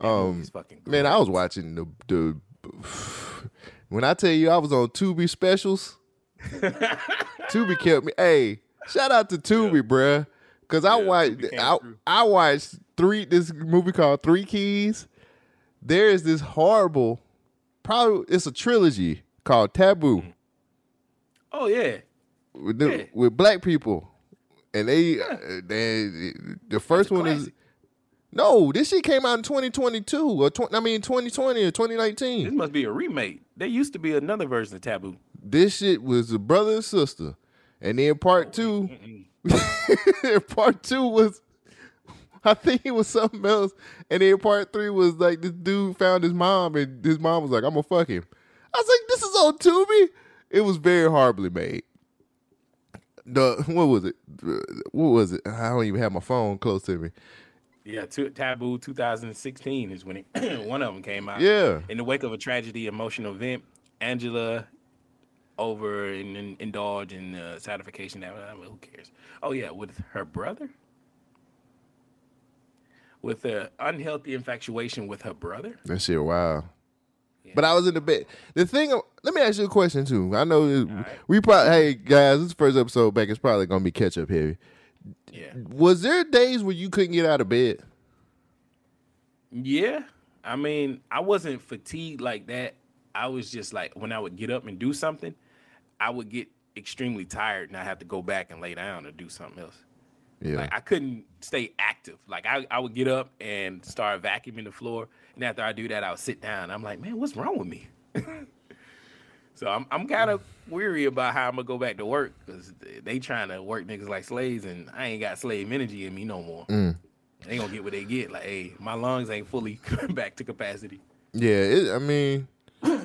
Um, man, I was watching the the. When I tell you I was on Tubi specials, Tubi kept me. Hey, shout out to Tubi, bruh. Cause I Yeah, watched, I, through. I watched three. This movie called Three Keys. There is this horrible, probably it's a trilogy called Taboo Oh yeah. with, the- Yeah. with black people, and they, uh, they the first one is classic. No. This shit came out in 2022 or tw- I mean 2020 or 2019. This must be a remake. There used to be another version of Taboo. This shit was a brother and sister, and then part oh, two, part two was. I think it was something else, and then part three was like this dude found his mom, and his mom was like, "I'm gonna fuck him." I was like, "This is on Tubi." It was very horribly made. The what was it? What was it? I don't even have my phone close to me. Yeah, two, Taboo 2016 is when it, one of them came out. Yeah. In the wake of a tragedy, emotional event, Angela over and, and indulge in uh, satisfaction. That I mean, who cares? Oh yeah, with her brother, with an unhealthy infatuation with her brother. That shit wow. But I was in the bed. The thing, let me ask you a question too. I know right. we probably, hey guys, this first episode back is probably gonna be catch up heavy. Yeah. Was there days where you couldn't get out of bed? Yeah. I mean, I wasn't fatigued like that. I was just like when I would get up and do something, I would get extremely tired and I have to go back and lay down or do something else. Yeah, Like I couldn't stay active. Like I, I would get up and start vacuuming the floor. And after I do that, I would sit down. I'm like, man, what's wrong with me? so I'm I'm kind of weary about how I'm gonna go back to work because they trying to work niggas like slaves, and I ain't got slave energy in me no more. They gonna get what they get. Like, hey, my lungs ain't fully back to capacity. yeah. It, I mean, I,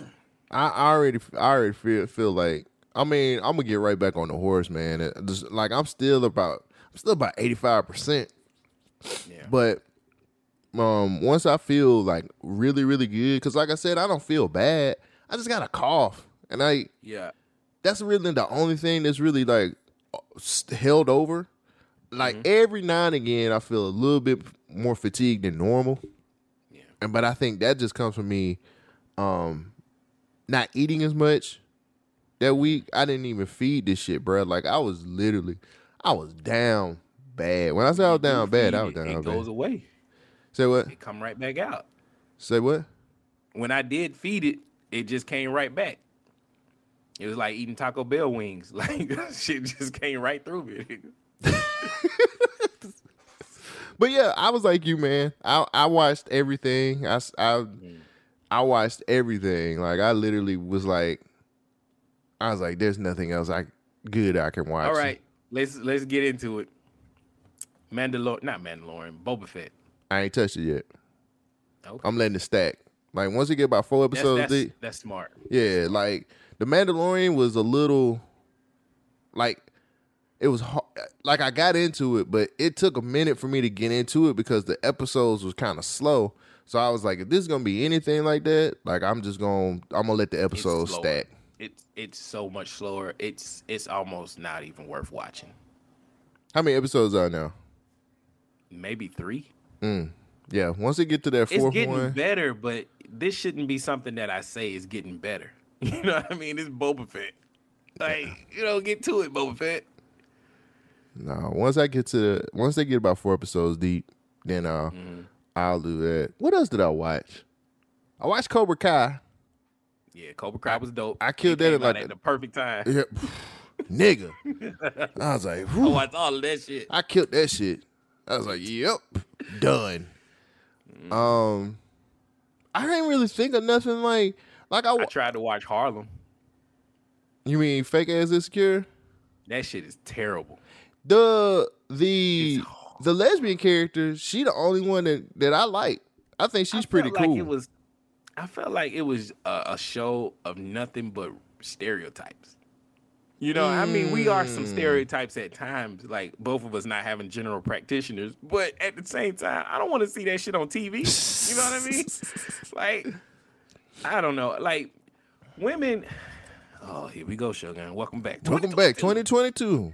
I already, I already feel feel like. I mean, I'm gonna get right back on the horse, man. It- just, like I'm still about, I'm still about 85 percent. Yeah. But um, once I feel like really, really good, because like I said, I don't feel bad. I just got a cough, and I Yeah. that's really the only thing that's really like held over. Like every now and again, I feel a little bit more fatigued than normal. Yeah. And but I think that just comes from me um not eating as much that week. I didn't even feed this shit, bro. Like I was literally I was down bad. When I say I was down bad, I was down it bad. goes away. Say what? It come right back out. Say what? When I did feed it, it just came right back. It was like eating Taco Bell wings. Like shit just came right through me. But yeah, I was like you, man. I I watched everything. I mm. I watched everything. Like I literally was like, I was like, there's nothing else I good I can watch. All right, let's let's get into it. Mandalorian, not Mandalorian, Boba Fett. I ain't touched it yet. Okay. I'm letting it stack. Like once you get about four That's, episodes that's, deep, that's smart. yeah. Like the Mandalorian was a little, like it was hard. like I got into it, but it took a minute for me to get into it because the episodes was kind of slow. So I was like, if this is gonna be anything like that, like I'm just gonna I'm gonna let the It's episodes stack. It's it's so much slower. It's it's almost not even worth watching. How many episodes are now? Maybe three. Mm. Yeah, once they get to that It's fourth getting one, better, but this shouldn't be something that I say is getting better. You know what I mean? It's Boba Fett. Like, you know, get to it, Boba Fett. no. Once I get to once they get about four episodes deep, then uh, Mm-hmm. I'll do that. What else did I watch? I watched Cobra Kai. Yeah, Cobra Kai was dope. I killed that at like at the perfect time. Yeah, nigga. I was like, I whew. watched all of that shit. I killed that shit. I was like, yep, done. Mm. Um, I didn't really think of nothing like like I. I tried to watch Harlem. You mean fake ass insecure? That shit is terrible. The the the lesbian character, she the only one that that I like. I think she's I pretty cool. Like it was, I felt like it was a, a show of nothing but stereotypes. You know, I mean, we are Mm. some stereotypes at times, like both of us not having general practitioners, but at the same time, I don't want to see that shit on TV. you know what I mean? Like, I don't know. Like, women. Oh, here we go, Shogun. Welcome back. Welcome back, 2022. 2022.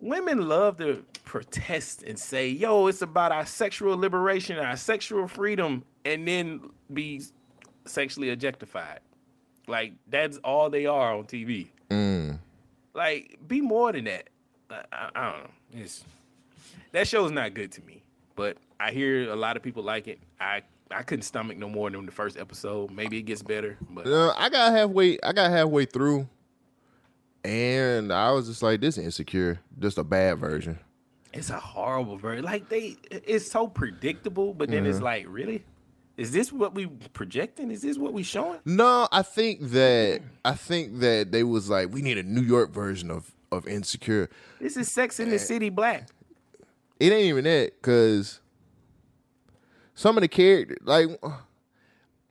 women love to protest and say, "Yo, it's about our sexual liberation, our sexual freedom," and then be sexually objectified. Like that's all they are on TV. Mm. Like, be more than that. I, I, I don't know. It's that show's not good to me, but I hear a lot of people like it. I I couldn't stomach no more than the first episode. Maybe it gets better, but Uh, I got halfway. I got halfway through, and I was just like, "This is insecure, just a bad version." it's a horrible version. Like they, it's so predictable, but then Mm-hmm. it's like, really, is this what we projecting? Is this what we showing? No, I think that I think that they was like, we need a New York version of of insecure. This is Sex in the City black. It ain't even that because some of the character, like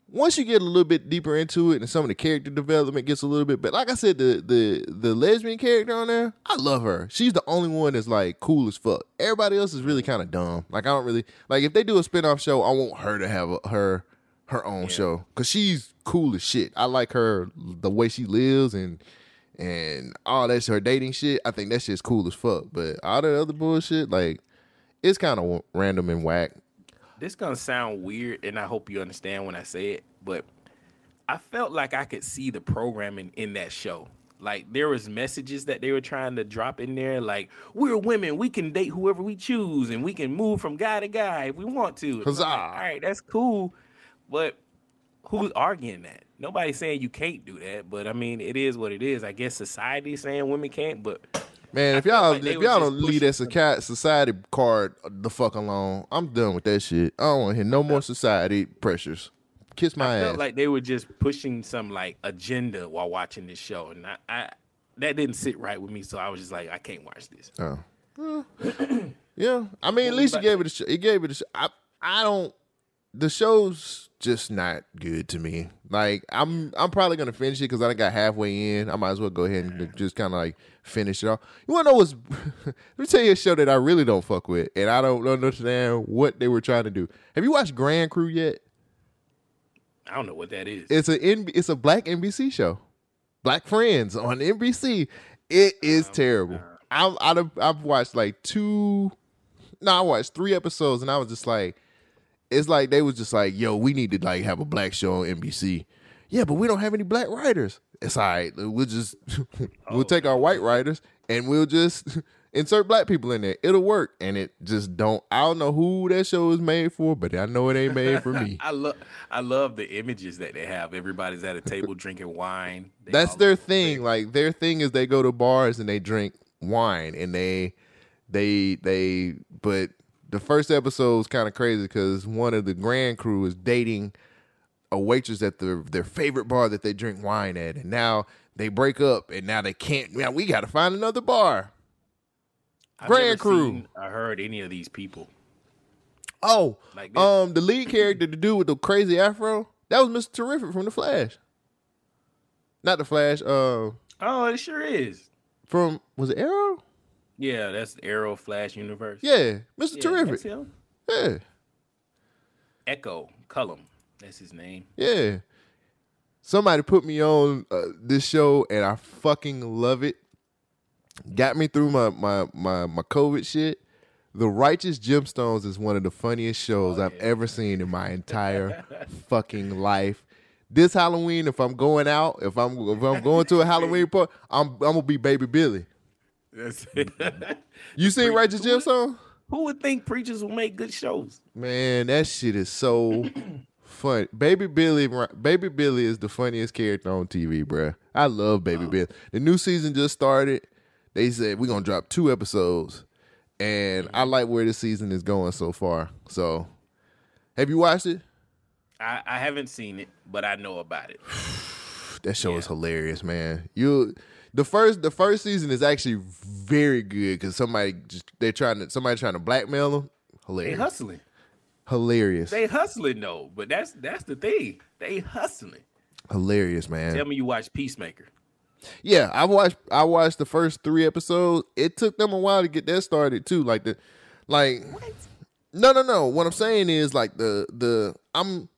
once you get a little bit deeper into it, and some of the character development gets a little bit. But like I said, the the the lesbian character on there, I love her. She's the only one that's like cool as fuck. Everybody else is really kind of dumb. Like I don't really like if they do a spinoff show, I want her to have a, her her own show because she's cool as shit. I like her the way she lives and. And all that shit, her dating shit, I think that shit's cool as fuck. But all that other bullshit, like, it's kind of random and whack. This gonna sound weird, and I hope you understand when I say it, but I felt like I could see the programming in that show. Like there was messages that they were trying to drop in there, like we're women, we can date whoever we choose, and we can move from guy to guy if we want to. It's like, Huzzah. all right, that's cool, but who's arguing that? Nobody's saying you can't do that, but I mean, it is what it is. I guess society is saying women can't, but Man, if y'all like if y'all don't leave that soci- society card the fuck alone, I'm done with that shit. I don't want to hear no more society pressures. Kiss my I ass. felt like they were just pushing some like agenda while watching this show, and I, I that didn't sit right with me. So I was just like, I can't watch this. Oh. Well, yeah, I mean, at least you gave it a sh- it gave it a sh- I I don't the show's just not good to me. Like I'm I'm probably gonna finish it because I got halfway in. I might as well go ahead and just kind of like finish it off. You wanna know what's? let me tell you a show that I really don't fuck with, and I don't understand what they were trying to do. Have you watched Grand Crew yet? I don't know what that is. It's a it's a black NBC show, Black Friends on NBC. It is oh, terrible. I've I've, I've watched like two, no, I watched three episodes, and I was just like, it's like they was just like, yo, we need to like have a black show on NBC. Yeah, but we don't have any black writers. It's all right. We'll just we'll oh, take our white writers and we'll just insert black people in there. It'll work. And it just don't. I don't know who that show is made for, but I know it ain't made for me. I love I love the images that they have. Everybody's at a table drinking wine. They That's their thing. Like their thing is they go to bars and they drink wine and they they they but the first episode is kind of crazy because one of the grand crew is dating a waitress at their their favorite bar that they drink wine at and now they break up and now they can't now we gotta find another bar I've Grand Crew. seen or heard any of these people. Oh, Like um, the lead character, the dude with the crazy afro, that was Mr. Terrific from The Flash. Not The Flash. Uh, Oh, it sure is. from was it Arrow? Yeah, that's Arrow Flash universe. Yeah, Mr. Yeah, Terrific. Yeah, Echo Kellum. That's his name. yeah. Somebody put me on uh, this show, and I fucking love it. Got me through my my my my COVID shit. The Righteous Gemstones is one of the funniest shows I've ever seen in my entire fucking life. This Halloween, if I'm going out, if I'm if I'm going to a Halloween party, I'm I'm gonna be Baby Billy. That's it. You seen Righteous Gemstones? Who would think preachers will make good shows? Man, that shit is so fun. Baby Billy, Baby Billy is the funniest character on TV, bro. I love Baby Billy. The new season just started. They said we're gonna drop two episodes, and I like where the season is going so far. So, have you watched it? I, I haven't seen it, but I know about it. That show is hilarious, man. You the first the first season is actually very good because somebody just they're trying to somebody trying to blackmail them. Hilarious. They hustling. Hilarious, They hustling though, but that's that's the thing. They hustling. hilarious, man. Tell me you watch Peacemaker. Yeah, I watched I watched the first three episodes. It took them a while to get that started too. Like the like what? No no no. What I'm saying is like the the I'm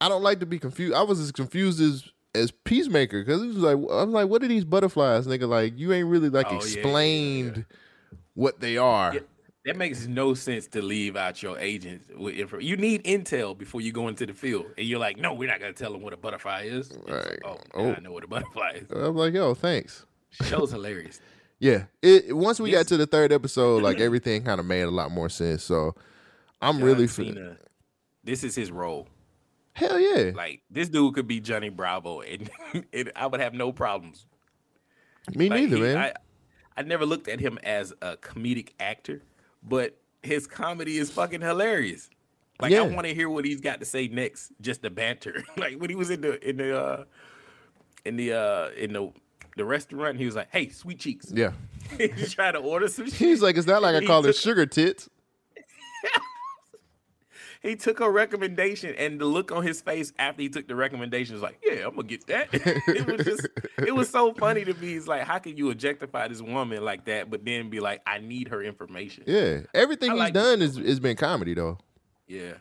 I don't like to be confused. I was as confused as as Peacemaker because it was like I'm like, what are these butterflies, nigga? Like you ain't really like Oh, yeah, yeah, explained what they are. Yeah, that makes no sense to leave out your agents with info. You need intel before you go into the field, and you're like, no, we're not gonna tell them what a butterfly is. It's like, Right. oh, Oh. I know what a butterfly is. I'm like, yo, thanks. Show's hilarious. Yeah. It once we Yes. got to the third episode, like everything kind of made a lot more sense. So I'm John really Cena, this is his role. hell yeah. Like this dude could be Johnny Bravo, and, and I would have no problems. Me Like, neither, he- man. I, I never looked at him as a comedic actor, but his comedy is fucking hilarious. Like Yeah. I want to hear what he's got to say next, just the banter. like when he was in the in the uh in the uh in the the restaurant, he was like, "Hey, sweet cheeks." yeah. He's trying to order some shit. He's like, it's not like I call it sugar tits. He took a recommendation, and the look on his face after he took the recommendation was like, "Yeah, I'm gonna get that." it was just, it was so funny to me. It's like, how can you objectify this woman like that, but then be like, "I need her information." Yeah. Everything I he's like done is has been comedy though. Yeah.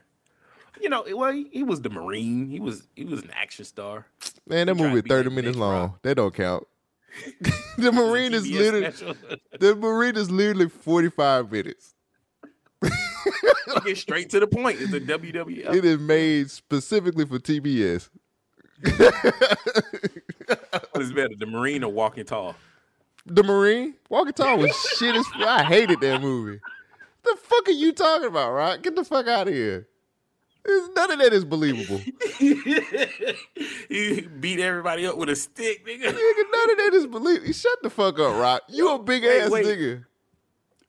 You know, well, he, he was the Marine. He was he was an action star. Man, that movie 30 minutes long. Rock. That don't count. the Marine is literally the Marine is literally 45 minutes. Get straight to the point. It's a WWF. It is made specifically for TBS. What is better, the Marine or Walking Tall? The Marine, Walking Tall was shit as I hated that movie. The fuck are you talking about, Rock? Get the fuck out of here. It's- None of that is believable. he beat everybody up with a stick, nigga. Nigga, none of that is believable. Shut the fuck up, Rock. You a big Wait, ass wait. nigga.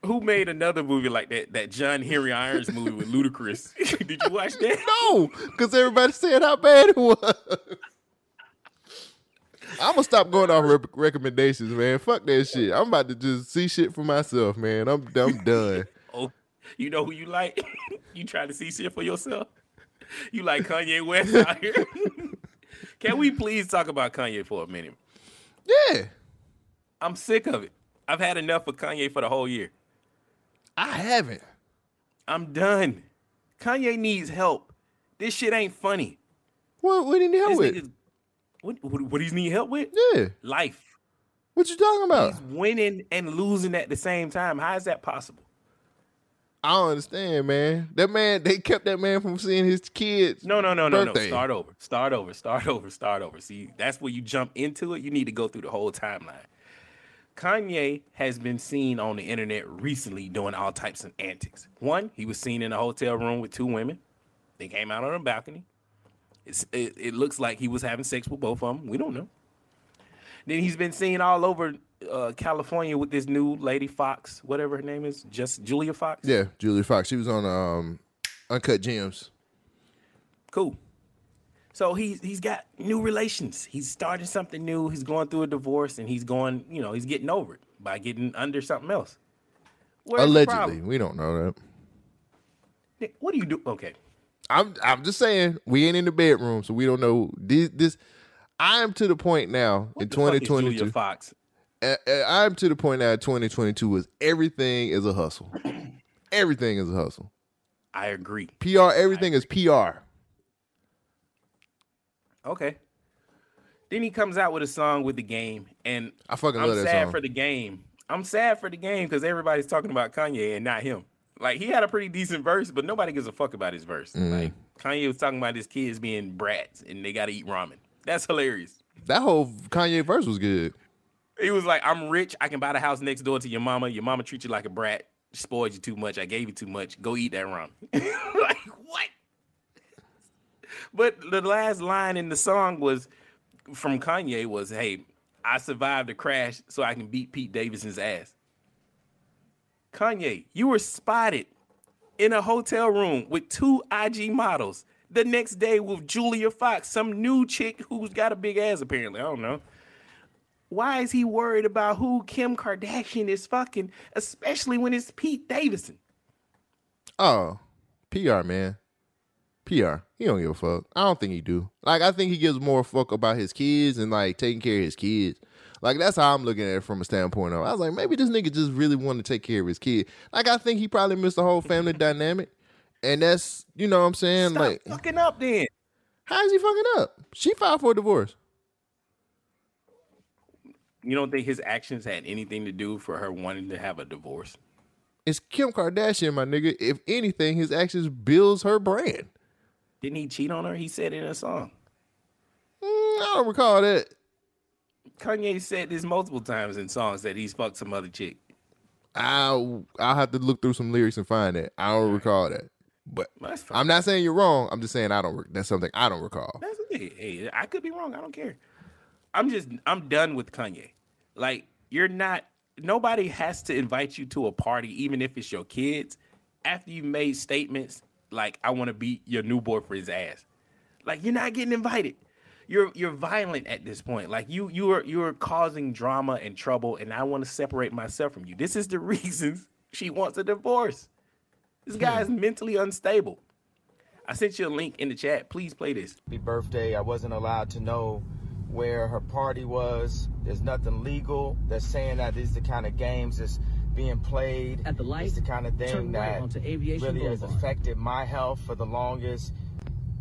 Who made another movie like that? That John Henry Irons movie with Ludacris. Did you watch that? No, because everybody said how bad it was. I'm gonna stop going off recommendations, man. Fuck that shit. I'm about to just see shit for myself, man. I'm I'm done. Oh, you know who you like? you try to see shit for yourself? You like Kanye West out here? Can we please talk about Kanye for a minute? Yeah, I'm sick of it. I've had enough of Kanye for the whole year. I haven't. I'm done. Kanye needs help. This shit ain't funny. What what did he help This with? what, what, what does he need help with? Yeah, Life. what you talking about? He's winning and losing at the same time. How is that possible? I don't understand, man. That man, they kept that man from seeing his kids. No, no, no, no, no. Start over. Start over. Start over. Start over. See, that's where you jump into it. You need to go through the whole timeline. Kanye has been seen on the internet recently doing all types of antics. One, he was seen in a hotel room with two women. They came out on a balcony. It, it looks like he was having sex with both of them. We don't know. Then he's been seen all over uh, California with this new lady Fox, whatever her name is, just Julia Fox. Yeah, Julia Fox. She was on um, Uncut Gems. Cool. So he's he's got new relations. He's starting something new. He's going through a divorce and he's going, you know, he's getting over it by getting under something else. Where's Allegedly, we don't know that. Nick, What do you do? Okay. I'm I'm just saying we ain't in the bedroom, so we don't know this. this I am to the point now What in the fuck is 2022. Julia Fox. uh, I'm to the point now in 2022 is everything is a hustle. everything is a hustle. I agree. PR, everything is PR. Okay. Then he comes out with a song with the game, and I fucking I'm love that sad song. for the game. I'm sad for the game because everybody's talking about Kanye and not him. Like he had a pretty decent verse, but nobody gives a fuck about his verse. Mm. Like Kanye was talking about his kids being brats and they got to eat ramen. That's hilarious. That whole Kanye verse was good. He was like, "I'm rich. I can buy the house next door to your mama. Your mama treats you like a brat. Spoiled you too much. I gave you too much. Go eat that ramen." like what? But the last line in the song was from Kanye was, "Hey, I survived a crash so I can beat Pete Davidson's ass." Kanye, you were spotted in a hotel room with two IG models. The next day with Julia Fox, some new chick who's got a big ass apparently. I don't know. Why is he worried about who Kim Kardashian is fucking, especially when it's Pete Davidson? Oh, PR man, PR. He don't give a fuck. I don't think he do. Like I think he gives more fuck about his kids and like taking care of his kids. Like that's how I'm looking at it from a standpoint of. I was like, maybe this nigga just really wanted to take care of his kid. Like I think he probably missed the whole family dynamic, and that's you know what I'm saying. Stop like, fucking up then. how is he fucking up? She filed for a divorce. You don't think his actions had anything to do for her wanting to have a divorce? It's Kim Kardashian, my nigga. If anything, his actions builds her brand. Didn't he cheat on her? He said in a song. Mm, I don't recall that. Kanye said this multiple times in songs that he's fucked some other chick. I'll I'll have to look through some lyrics and find that. I don't recall that. But I'm not saying you're wrong. I'm just saying I don't. That's something I don't recall. That's okay. Hey, I could be wrong. I don't care. I'm just I'm done with Kanye. Like you're not. Nobody has to invite you to a party, even if it's your kids, after you've made statements like "I want to beat your new boyfriend's ass." Like you're not getting invited. You're you're violent at this point. Like you you are you are causing drama and trouble, and I want to separate myself from you. This is the reasons she wants a divorce. This hmm. guy is mentally unstable. I sent you a link in the chat. Please play this. happy birthday. I wasn't allowed to know where her party was. There's nothing legal. They're saying that these the kind of games that's being played. At the light, it's the kind of thing right that Aviation really has affected my health for the longest.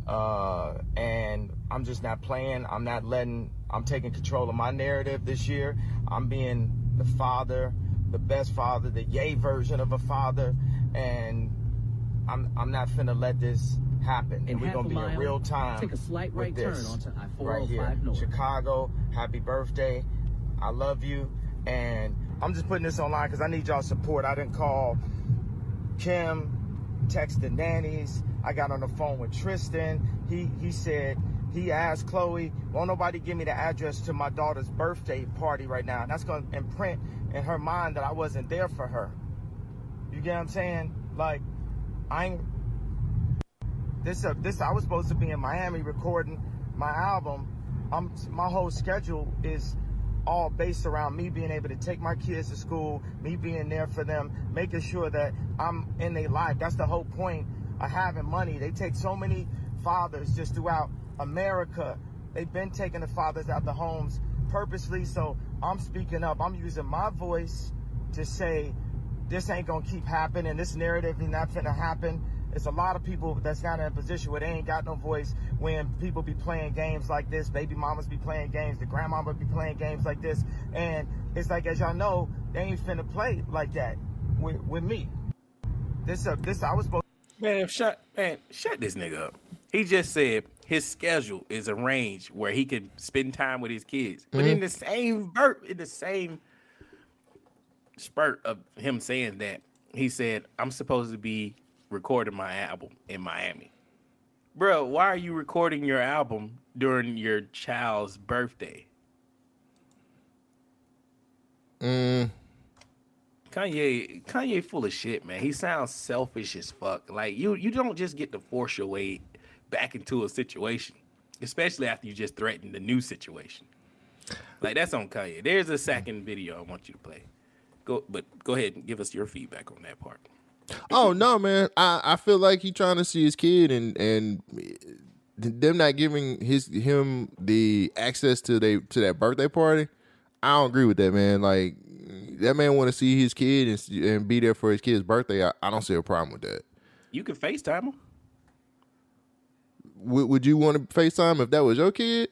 Uh, and I'm just not playing. I'm not letting. I'm taking control of my narrative this year. I'm being the father, the best father, the yay version of a father, and I'm I'm not finna let this happen. In and we're gonna be in real time. take a slight right turn onto I-405 right here, North. Chicago. Happy birthday! I love you, and I'm just putting this online because I need y'all support. I didn't call Kim, text the nannies. I got on the phone with Tristan. He he said he asked Khloé, "Won't nobody give me the address to my daughter's birthday party right now?" And that's gonna imprint in her mind that I wasn't there for her. You get what I'm saying? Like, I ain't. This uh, this I was supposed to be in Miami recording my album. I'm my whole schedule is all based around me being able to take my kids to school, me being there for them, making sure that I'm in their life. That's the whole point of having money. They take so many fathers just throughout America. They've been taking the fathers out the homes purposely. So I'm speaking up. I'm using my voice to say this ain't gonna keep happening. This narrative is not gonna happen. It's a lot of people that's not in a position where they ain't got no voice when people be playing games like this. Baby mamas be playing games. The grandmama be playing games like this. And it's like, as y'all know, they ain't finna play like that with, with me. This, uh, this, I was supposed Man, shut man, shut this nigga up. He just said his schedule is arranged where he can spend time with his kids. But in the same ver- in the same spurt of him saying that, he said, I'm supposed to be recording my album in Miami. Bro, why are you recording your album during your child's birthday? Mm, Kanye, Kanye, full of shit, man. He sounds selfish as fuck. Like you, you don't just get to force your way back into a situation, especially after you just threatened the new situation. Like that's on Kanye. There's a second video I want you to play. Go, but go ahead and give us your feedback on that part. Oh no, man! I, I feel like he trying to see his kid, and and them not giving his him the access to they to that birthday party. I don't agree with that, man. Like that man want to see his kid and, and be there for his kid's birthday. I, I don't see a problem with that. You can FaceTime him. Would, would you want to FaceTime if that was your kid?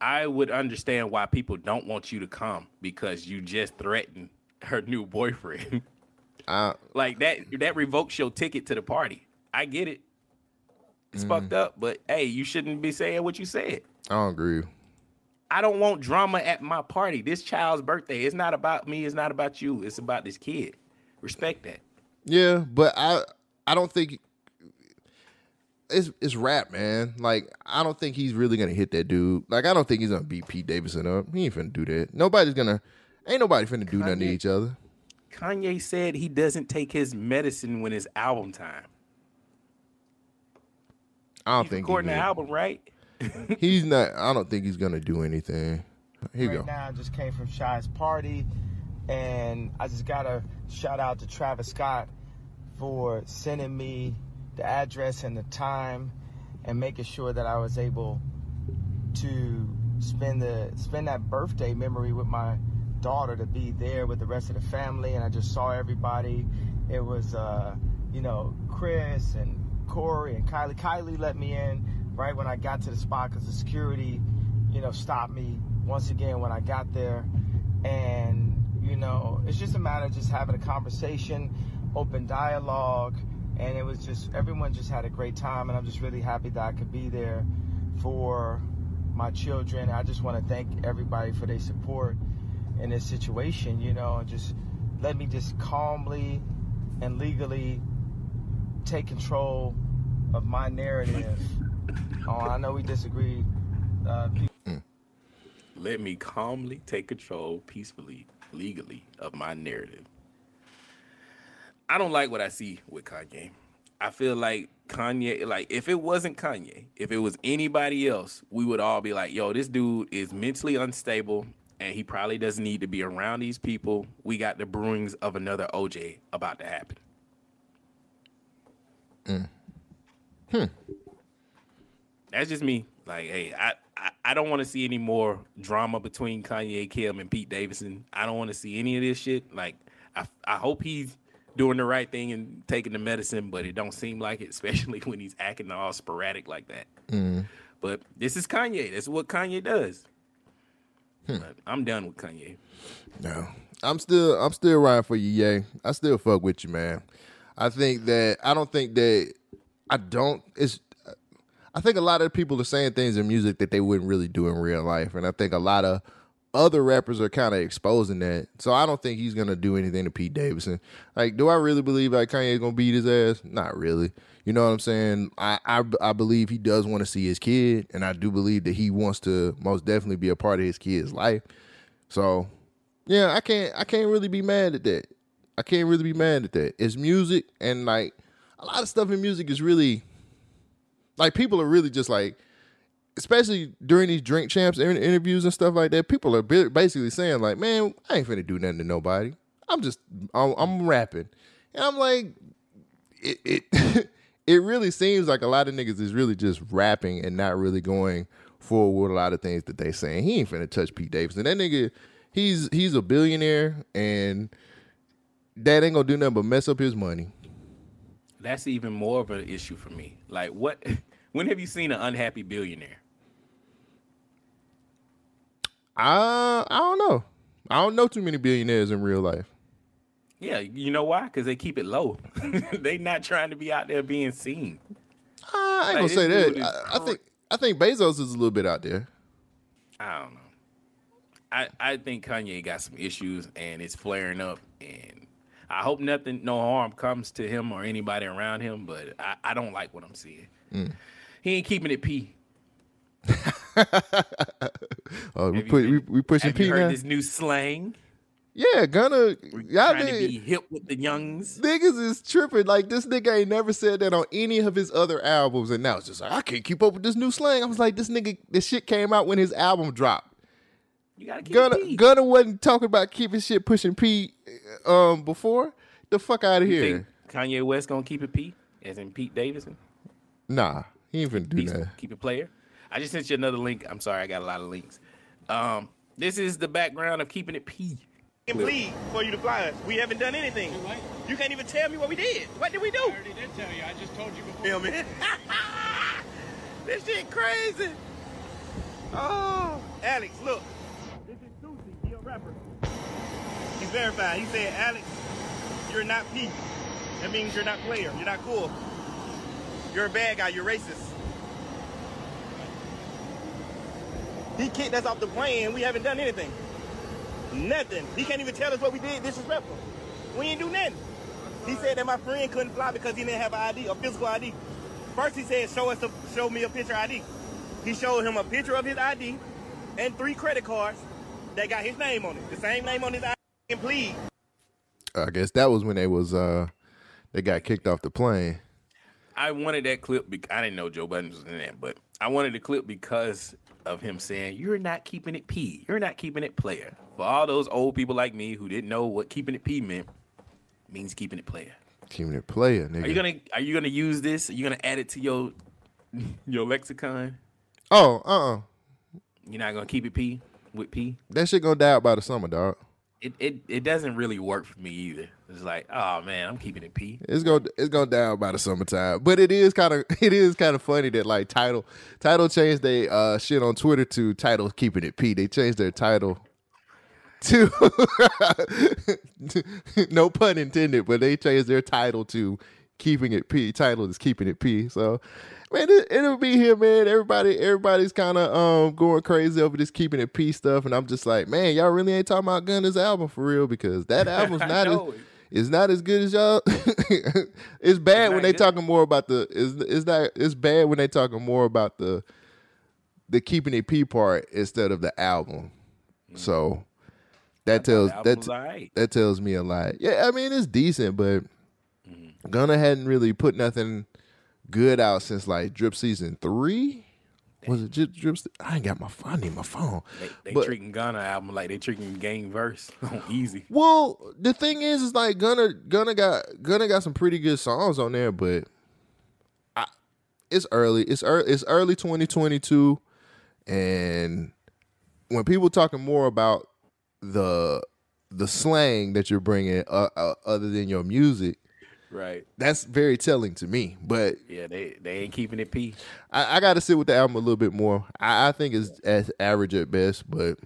I would understand why people don't want you to come because you just threatened her new boyfriend. I, like that that revokes your ticket to the party. I get it. It's mm. fucked up, but hey, you shouldn't be saying what you said. I don't agree. I don't want drama at my party. This child's birthday. It's not about me. It's not about you. It's about this kid. Respect that. Yeah, but I I don't think it's it's rap, man. Like I don't think he's really gonna hit that dude. Like I don't think he's gonna beat Pete Davidson up. He ain't finna do that. Nobody's gonna. Ain't nobody finna do nothing to each other. Kanye said he doesn't take his medicine when it's album time. I don't He's think he recording the album, right? he's not. I don't think he's gonna do anything. Here you go. now. I just came from Chi's party, and I just gotta shout out to Travis Scott for sending me the address and the time, and making sure that I was able to spend the spend that birthday memory with my daughter to be there with the rest of the family, and I just saw everybody. It was, uh, you know, Kris and Corey and Kylie. Kylie let me in right when I got to the spot because the security, you know, stopped me once again when I got there. And, you know, it's just a matter of just having a conversation, open dialogue. And it was just, everyone just had a great time. And I'm just really happy that I could be there for my children. I just want to thank everybody for their support in this situation, you know, just let me just calmly and legally take control of my narrative. oh, I know we disagree. Uh, Let me calmly take control peacefully, legally of my narrative. I don't like what I see with Kanye. I feel like Kanye, like if it wasn't Kanye, if it was anybody else, we would all be like, yo, this dude is mentally unstable and he probably doesn't need to be around these people. We got the brewings of another OJ about to happen. Hmm. That's just me. Like, hey, I, I, I don't want to see any more drama between Kanye, Kim, and Pete Davidson. I don't want to see any of this shit. Like, I, I hope he's doing the right thing and taking the medicine, but it don't seem like it, especially when he's acting all sporadic like that. But this is Kanye. That's what Kanye does. Hmm. But I'm done with Kanye. No, I'm still I'm still riding for you, yay. I still fuck with you, man. I think that I don't think that I don't. It's I think a lot of people are saying things in music that they wouldn't really do in real life, and I think a lot of other rappers are kind of exposing that. So I don't think he's gonna do anything to Pete Davidson. Like, do I really believe like Kanye's gonna beat his ass? Not really. You know what I'm saying? I I, I believe he does want to see his kid, and I do believe that he wants to most definitely be a part of his kid's life. So yeah, I can't I can't really be mad at that. I can't really be mad at that. It's music and like a lot of stuff in music is really like people are really just like especially during these drink champs interviews and stuff like that, people are basically saying like, "Man, I ain't finna do nothing to nobody. I'm just I'm, I'm rapping." And I'm like it it it really seems like a lot of niggas is really just rapping and not really going forward with a lot of things that they saying. He ain't finna touch Pete Davidson. That nigga, he's he's a billionaire and that ain't gonna do nothing but mess up his money. That's even more of an issue for me. Like, what? When have you seen an unhappy billionaire? I I don't know. I don't know too many billionaires in real life. Yeah, you know why? Because they keep it low. they not trying to be out there being seen. Uh, I ain't Like, gonna say that. I, I think I think Bezos is a little bit out there. I don't know. I, I think Kanye got some issues and it's flaring up and I hope nothing no harm comes to him or anybody around him, but I, I don't like what I'm seeing. Mm. He ain't keeping it P. Oh, we put been- we, we pushing P heard now. this new slang? Yeah, Gunna. Y'all Trying to niggas, be hip with the youngs. niggas is tripping. Like this nigga ain't never said that on any of his other albums, and now it's just like I can't keep up with this new slang. I was like, this nigga, this shit came out when his album dropped. You gotta keep Gunna it Gunna wasn't talking about keeping shit pushing P um before. The fuck out of here. think Kanye West gonna keep it P, as in Pete Davidson? Nah, he ain't finna do Peace, that. keep it player. I just sent you another link. I'm sorry, I got a lot of links. Um, this is the background of keeping it P. and bleed for you to fly us. We haven't done anything. You can't even tell me what we did. What did we do? I already did tell you. I just told you before. Feel me? this shit crazy. Oh, Alex, look. This is Susie. He a rapper. He's verified. He said, Alex, you're not P. That means you're not player. You're not cool. You're a bad guy. You're racist. He kicked us off the plane and we haven't done anything. Nothing. He can't even tell us what we did disrespectful. We ain't do nothing. He said that my friend couldn't fly because he didn't have an ID, a physical ID. First he said, show us, a, show me a picture ID. He showed him a picture of his ID and three credit cards that got his name on it. The same name on his ID and plead. I guess that was when they was uh they got kicked off the plane. I wanted that clip. because I didn't know Joe Budden was in that, but I wanted the clip because of him saying, "You're not keeping it P. You're not keeping it player." For all those old people like me who didn't know what keeping it P meant, means keeping it player. Keeping it player, nigga. Are you gonna Are you gonna use this? Are you gonna add it to your your lexicon? Oh, uh uh You're not gonna keep it P with P. That shit gonna die out by the summer, dog. It it it doesn't really work for me either. It's like, oh man, I'm keeping it P. It's gonna it's gonna die by the summertime. But it is kind of it is kind of funny that like Tidal Tidal changed their uh shit on Twitter to Tidal keeping it P. They changed their title to no pun intended, but they changed their title to keeping it P. Tidal is keeping it P. So man, it, it'll be here, man. Everybody everybody's kind of um going crazy over this keeping it P stuff, and I'm just like, man, y'all really ain't talking about Gunna's album for real because that album's not as it's not as good as y'all. it's bad when they good. talking more about the. It's, it's not. It's bad when they talking more about the, the keeping it P part instead of the album. So that tells Mm. That was alright. that tells me a lot. Yeah, I mean it's decent, but Mm-hmm. Gunna hadn't really put nothing good out since like Drip season three. Was it Drip? Drip I ain't got my. phone. I need my phone. They, they But- treating Gunna album like they treating Game Verse easy. Well, the thing is, is like Gunna, Gunna got Gunna got some pretty good songs on there, but I, it's early. It's early. It's early 2022, and when people talking more about the the slang that you're bringing, uh, uh, other than your music, Right. that's very telling to me. But Yeah, they they ain't keeping it P. I, I got to sit with the album a little bit more. I, I think it's as average at best, but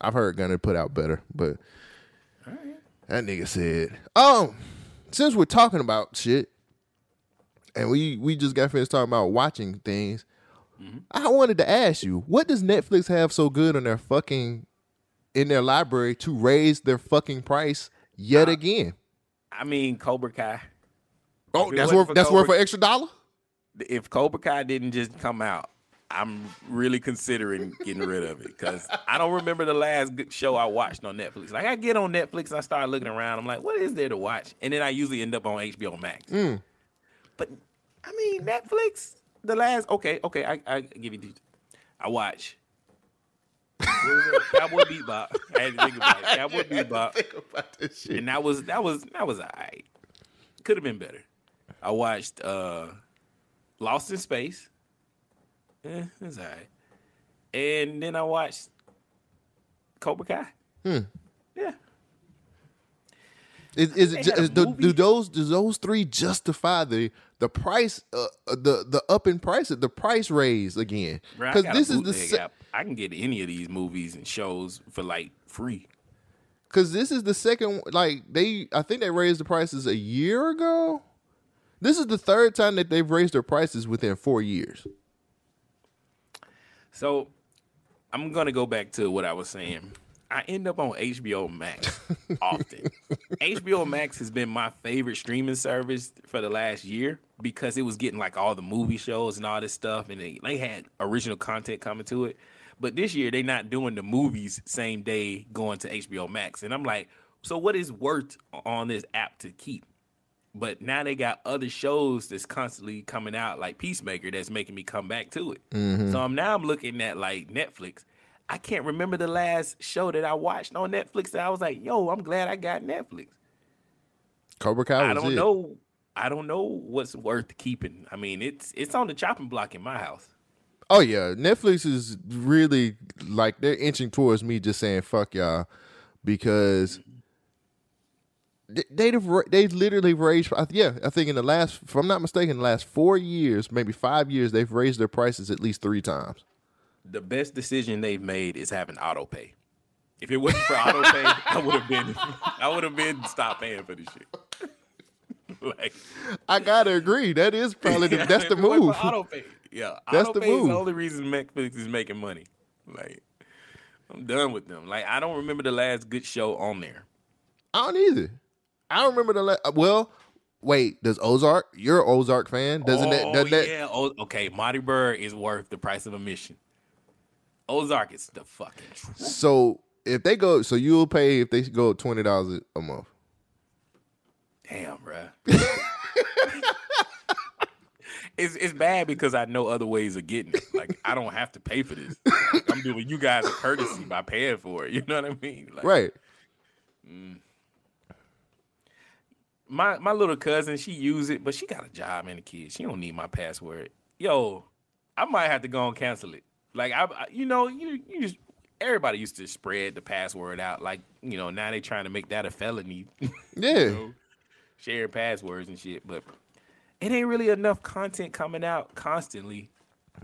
I've heard Gunna put out better. But that nigga said, "Um, since we're talking about shit, and we we just got finished talking about watching things, I wanted to ask you, what does Netflix have so good on their fucking in their library to raise their fucking price yet again? I mean, Cobra Kai. Oh, that's worth that's worth an extra dollar." If Cobra Kai didn't just come out, I'm really considering getting rid of it because I don't remember the last show I watched on Netflix. Like I get on Netflix and I start looking around. I'm like, what is there to watch? And then I usually end up on HBO Max. Mm. But I mean, Netflix. The last okay, okay, I I give you. I watch. What was it? Cowboy Bebop. I had to think about it. Cowboy Bebop. about this shit. and that was that was that was alright. Could have been better. I watched uh Lost in Space. Eh, it's alright. And then I watched Cobra Kai. Yeah. Is, is it, ju- had a is, do, do those do those three justify the the price uh, uh, the the up in price the price raise again? Because this is the se- I can get any of these movies and shows for like free. because this is the second like they I think they raised the prices a year ago. This is the third time that they've raised their prices within four years. So I'm gonna go back to what I was saying. I end up on HBO Max often. HBO Max has been my favorite streaming service for the last year because it was getting like all the movie shows and all this stuff, and they, they had original content coming to it. But this year they're not doing the movies same day going to HBO Max, and I'm like, so what is worth on this app to keep? But now they got other shows that's constantly coming out, like Peacemaker, that's making me come back to it. Mm-hmm. So I'm now I'm looking at like Netflix. I can't remember the last show that I watched on Netflix that I was like, "Yo, I'm glad I got Netflix." Cobra Kai I don't it. know. I don't know what's worth keeping. I mean, it's it's on the chopping block in my house. Oh yeah, Netflix is really like they're inching towards me just saying fuck y'all because mm-hmm. they've they've they literally raised. Yeah, I think in the last, if I'm not mistaken, the last four years, maybe five years, they've raised their prices at least three times. The best decision they've made is having auto pay. If it wasn't for auto pay, I would have been I would have been stop paying for this shit. like I gotta agree. That is probably the, that's if the it wasn't move. Auto pay. Yeah, That's auto the pay is move. the only reason Netflix is making money. Like I'm done with them. Like I don't remember the last good show on there. I don't either. I don't remember the last. Uh, well. Wait, does Ozark? You're an Ozark fan, doesn't oh, that? Doesn't that yeah. Oh, okay. Marty Byrde is worth the price of admission. Ozark is the fucking truth. So if they go, so you'll pay if they go twenty dollars a month. Damn, bruh. it's it's bad because I know other ways of getting it. Like I don't have to pay for this. Like, I'm doing you guys a courtesy by paying for it. You know what I mean? Like, Right. Mm. my my little cousin, she use it, but she got a job and a kid. She don't need my password. Yo, I might have to go and cancel it. Like I, I- you know, you you just everybody used to spread the password out. Like you know, now they trying to make that a felony. Yeah. know, sharing passwords and shit. But it ain't really enough content coming out constantly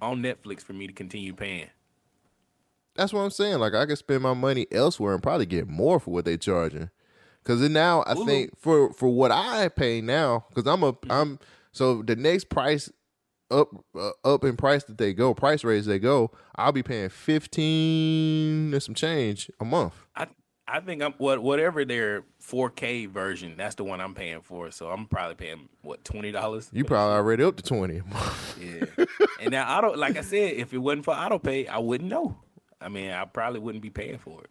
on Netflix for me to continue paying. That's what I'm saying. Like I could spend my money elsewhere and probably get more for what they charging. Cause now I Hulu. think for for what I pay now, because I'm a I'm so the next price up uh, up in price that they go, price raise they go, I'll be paying fifteen and some change a month. I I think I'm what whatever their 4K version, that's the one I'm paying for. So I'm probably paying what twenty dollars. You probably already up to twenty a month. yeah. and now auto, like I said, if it wasn't for auto pay, I wouldn't know. I mean, I probably wouldn't be paying for it.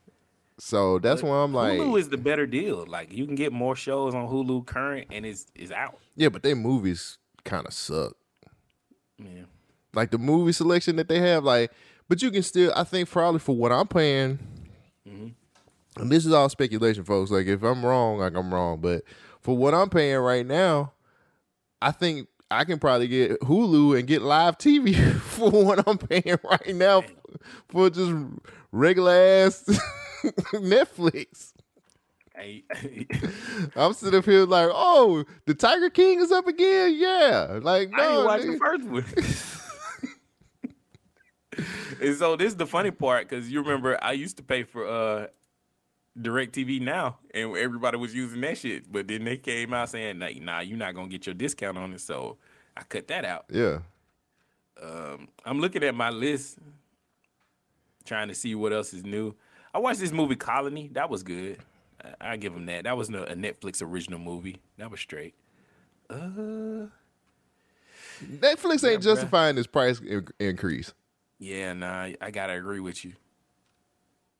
So that's why I'm like, Hulu is the better deal. Like you can get more shows on Hulu current, and it's is out. yeah, but they movies kind of suck. Yeah. like the movie selection that they have like but you can still i think probably for what i'm paying mm-hmm. and this is all speculation folks like if i'm wrong like i'm wrong but for what i'm paying right now i think i can probably get hulu and get live tv for what i'm paying right now for just regular ass netflix I'm sitting up here like oh the tiger king is up again yeah like I no didn't watch the first one. and so this is the funny part because you remember I used to pay for uh DirecTV now, and everybody was using that shit. But then they came out saying, like, "Nah, you're not gonna get your discount on it." So I cut that out. yeah Um, I'm looking at my list, trying to see what else is new. I watched this movie Colony. That was good. I, give them that. That was a Netflix original movie. That was straight. Uh, Netflix ain't bruh. justifying this price increase. yeah, nah, I gotta agree with you.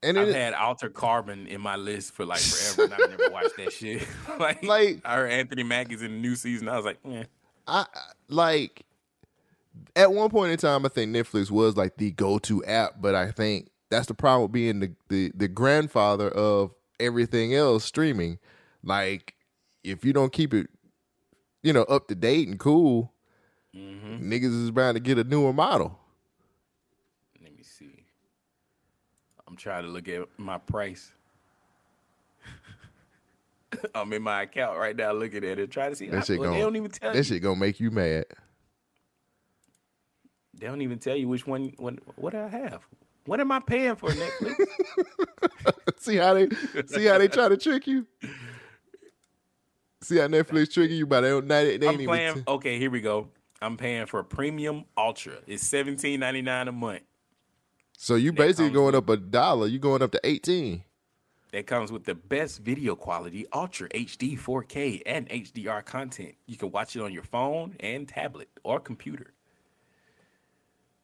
And I've had Altered Carbon in my list for like forever, and I've never watched that shit. like, Like- I heard Anthony Mackie's in the new season. I was like, eh. I like at one point in time, I think Netflix was like the go-to app, but I think that's the problem with being the the, the grandfather of everything else streaming. Like, if you don't keep it, you know, up to date and cool, mm-hmm. niggas is bound to get a newer model. Let me see. I'm trying to look at my price. I'm in my account right now looking at it, trying to see. That I- shit gonna they don't even tell that you. shit gonna make you mad. They don't even tell you which one. What, what I have? What am I paying for Netflix? see how they see how they try to trick you. See how Netflix tricking you, but they don't. They, they I'm even paying. t- okay, here we go. I'm paying for a Premium Ultra. It's seventeen ninety nine a month. So you basically going with- up a dollar. You going up to eighteen. That comes with the best video quality, Ultra HD 4K, and HDR content. You can watch it on your phone and tablet or computer.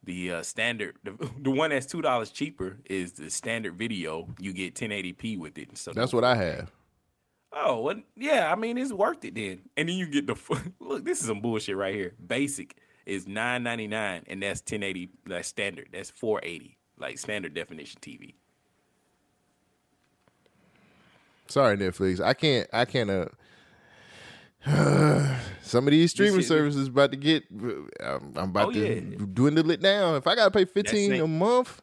The uh, standard, the, the one that's two dollars cheaper is the standard video. You get 1080p with it. So That's what I have. Oh, well, yeah. I mean, it's worth it then. And then you get the look. This is some bullshit right here. Basic is nine ninety nine, and that's ten eighty. That's standard. That's four eighty. like standard definition TV. Sorry, Netflix. I can't. I can't. Uh, some of these streaming services about to get. I'm, I'm about Oh, to yeah. dwindle it down. If I gotta pay fifteen it. a month,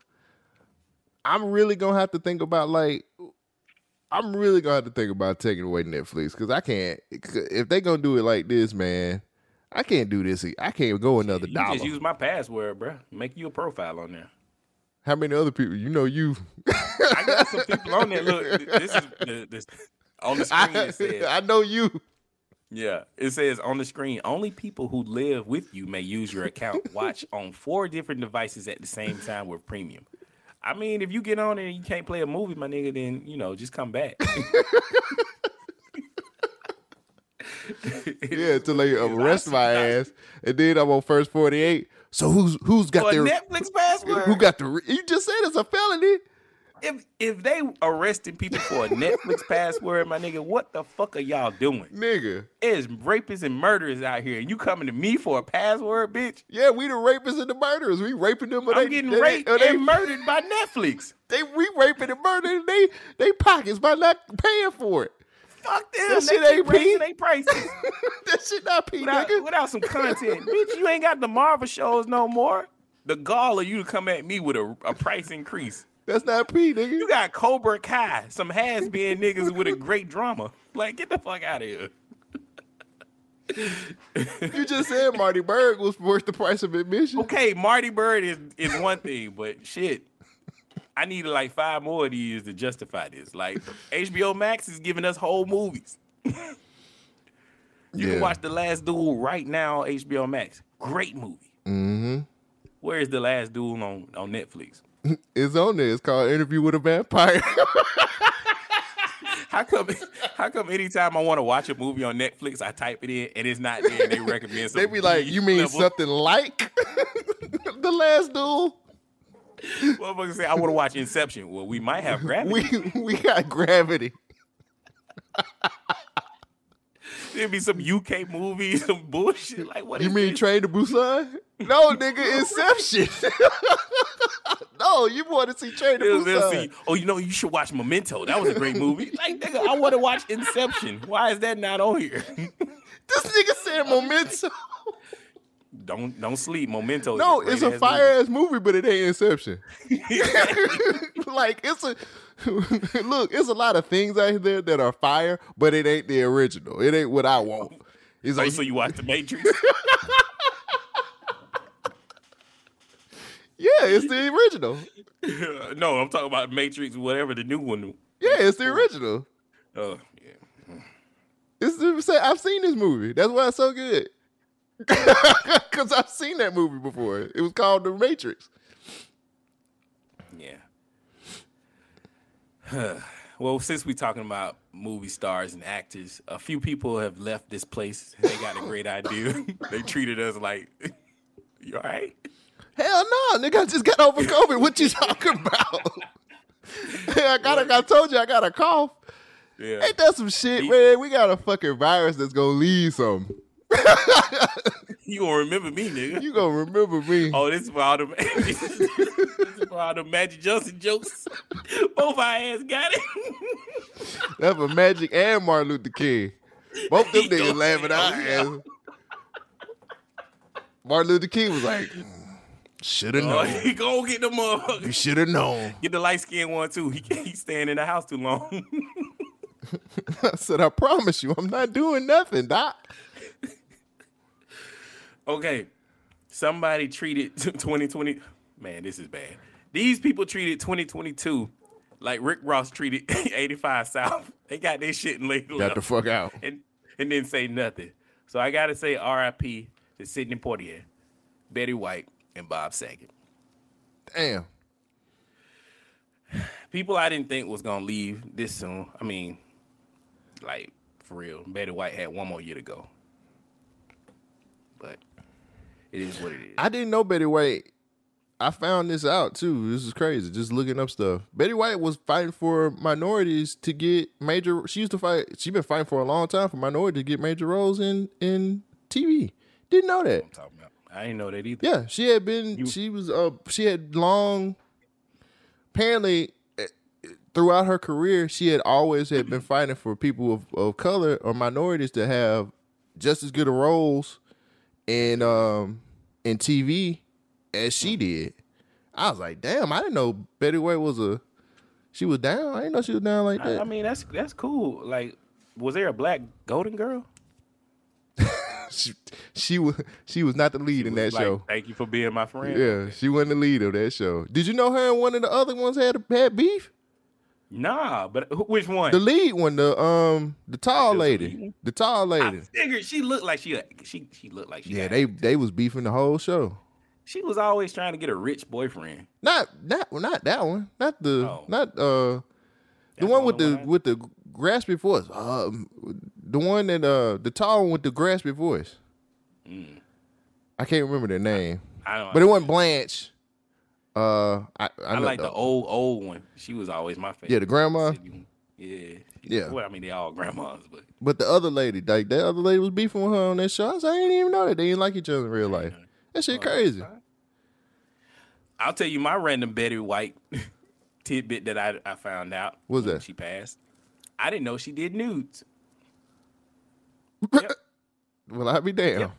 I'm really gonna have to think about like. I'm really gonna have to think about taking away Netflix because I can't. If they gonna do it like this, man, I can't do this. I can't go another You dollar. just use my password, bro. Make you a profile on there. How many other people? You know, you. I got some people on there. Look, this is the, this, on the screen. I, It says, I know you. Yeah, it says on the screen. Only people who live with you may use your account. Watch on four different devices at the same time with premium. I mean, if you get on and you can't play a movie, my nigga, then you know just come back. Yeah, until they arrest my ass, and then I'm on first forty eight. So who's who's got For their Netflix password. who got the? You just said it's a felony. If if they arresting people for a Netflix password, my nigga, what the fuck are y'all doing? Nigga, It's rapists and murderers out here, and you coming to me for a password, bitch? yeah, we the rapists and the murderers. We raping them, but I'm they, getting they, raped uh, they, and murdered by Netflix. They we raping and murdering they they pockets by not paying for it. Fuck them. That shit ain't raising their prices that shit not P, without, nigga. without some content. bitch, you ain't got the Marvel shows no more. The gall of you to come at me with a, a price increase. That's not P, nigga. You got Cobra Kai, some has been niggas with a great drama. Like, get the fuck out of here. You just said Marty Byrde was worth the price of admission. Okay, Marty Byrde is is one thing, but shit. I needed like five more of these to justify this. Like HBO Max is giving us whole movies. you Yeah. can watch The Last Duel right now on HBO Max. Great movie. Mm-hmm. Where is The Last Duel on, on Netflix? It's on there. It's called Interview with a Vampire. How come how come anytime I want to watch a movie on Netflix, I type it in and it's not there and they recommend something. they some be like, "You mean level- something like the last duel?" Motherfuckers say I want to watch Inception. Well, we might have gravity. We we got gravity. There'd be some UK movie, some bullshit. Like what You mean this? Train to Busan? No, nigga, Inception. no, you want to see Train to They'll, they'll Busan? see. Oh, you know, you should watch Memento. That was a great movie. like, nigga, I want to watch Inception. Why is that not on here? This nigga said Memento. don't don't sleep. Memento. No, it's a fire ass movie, but it ain't Inception. like it's a look. It's a lot of things out there that are fire, but it ain't the original. It ain't what I want. It's oh, like so you watch The Matrix? yeah, it's the original. no, I'm talking about Matrix, whatever the new one. Yeah, it's the original. Oh, yeah. It's the, say, I've seen this movie. That's why it's so good. Because I've seen that movie before. It was called The Matrix. Yeah. well, since we're talking about movie stars and actors, a few people have left this place. They got a great idea. they treated us like, you all right? Hell no, nigga! I just got over COVID. What you talking about? I got. a- I told you I got a cough. Yeah. Ain't that some shit, He- man? We got a fucking virus that's gonna leave something. You gonna remember me, nigga. You gonna remember me? Oh, this is for all the this is for all the Magic Johnson jokes. Both our ass got it. That's for Magic and Martin Luther King. Both them He niggas laughing our oh, ass. Martin Luther King was like, mm, "Should have Oh, known. he go get the motherfucker. You should have known." Get the light skinned one too. He can't he's staying in the house too long. I said, "I promise you, I'm not doing nothing, doc." Okay. Somebody treated 2020. Man, this is bad. These people treated 2022 like Rick Ross treated 85 South. They got their shit and laid Got the fuck out. and, and didn't say nothing. So I got to say RIP to Sidney Poitier, Betty White, and Bob Saget. Damn. People I didn't think was going to leave this soon. I mean, like, for real. Betty White had one more year to go. But it is what it is. I didn't know Betty White. I found this out too. This is crazy. Just looking up stuff. Betty White was fighting for minorities to get major. She used to fight. She been fighting for a long time for minorities to get major roles in in TV. Didn't know that. I didn't know that either. Yeah, she had been. You- she was. Uh, she had long apparently eh, throughout her career, she had always had been fighting for people of, of color or minorities to have just as good of roles in um in TV as she did. I was like, damn, I didn't know Betty White was a she was down. I didn't know she was down like I, that. I mean, that's that's cool. Like, was there a black Golden Girl? she, she was she was not the lead in that like, show. Thank you for being my friend. Yeah, she wasn't the lead of that show. Did you know her and one of the other ones had a had beef? Nah, but who- which one? The lead one, the um, the tall lead lady, the tall lady. I figured she looked like she she she looked like she. Yeah, they it. they was beefing the whole show. She was always trying to get a rich boyfriend. Not not well, not that one. Not the Oh. not uh the one with the one with the graspy voice. Um, the one that uh the tall one with the graspy voice. I can't remember their name, Mm. I don't. but it wasn't Blanche. Uh, I I, I like the old old one. She was always my favorite. yeah the grandma. Yeah. Yeah. Well, I mean, they all grandmas, but But the other lady, like that other lady was beefing with her on that show. I, was I didn't even know that they didn't like each other in real life. That shit crazy. I'll tell you my random Betty White tidbit that I, I found out. When that? She passed. I didn't know she did nudes. Well, I'd be damn. Yep.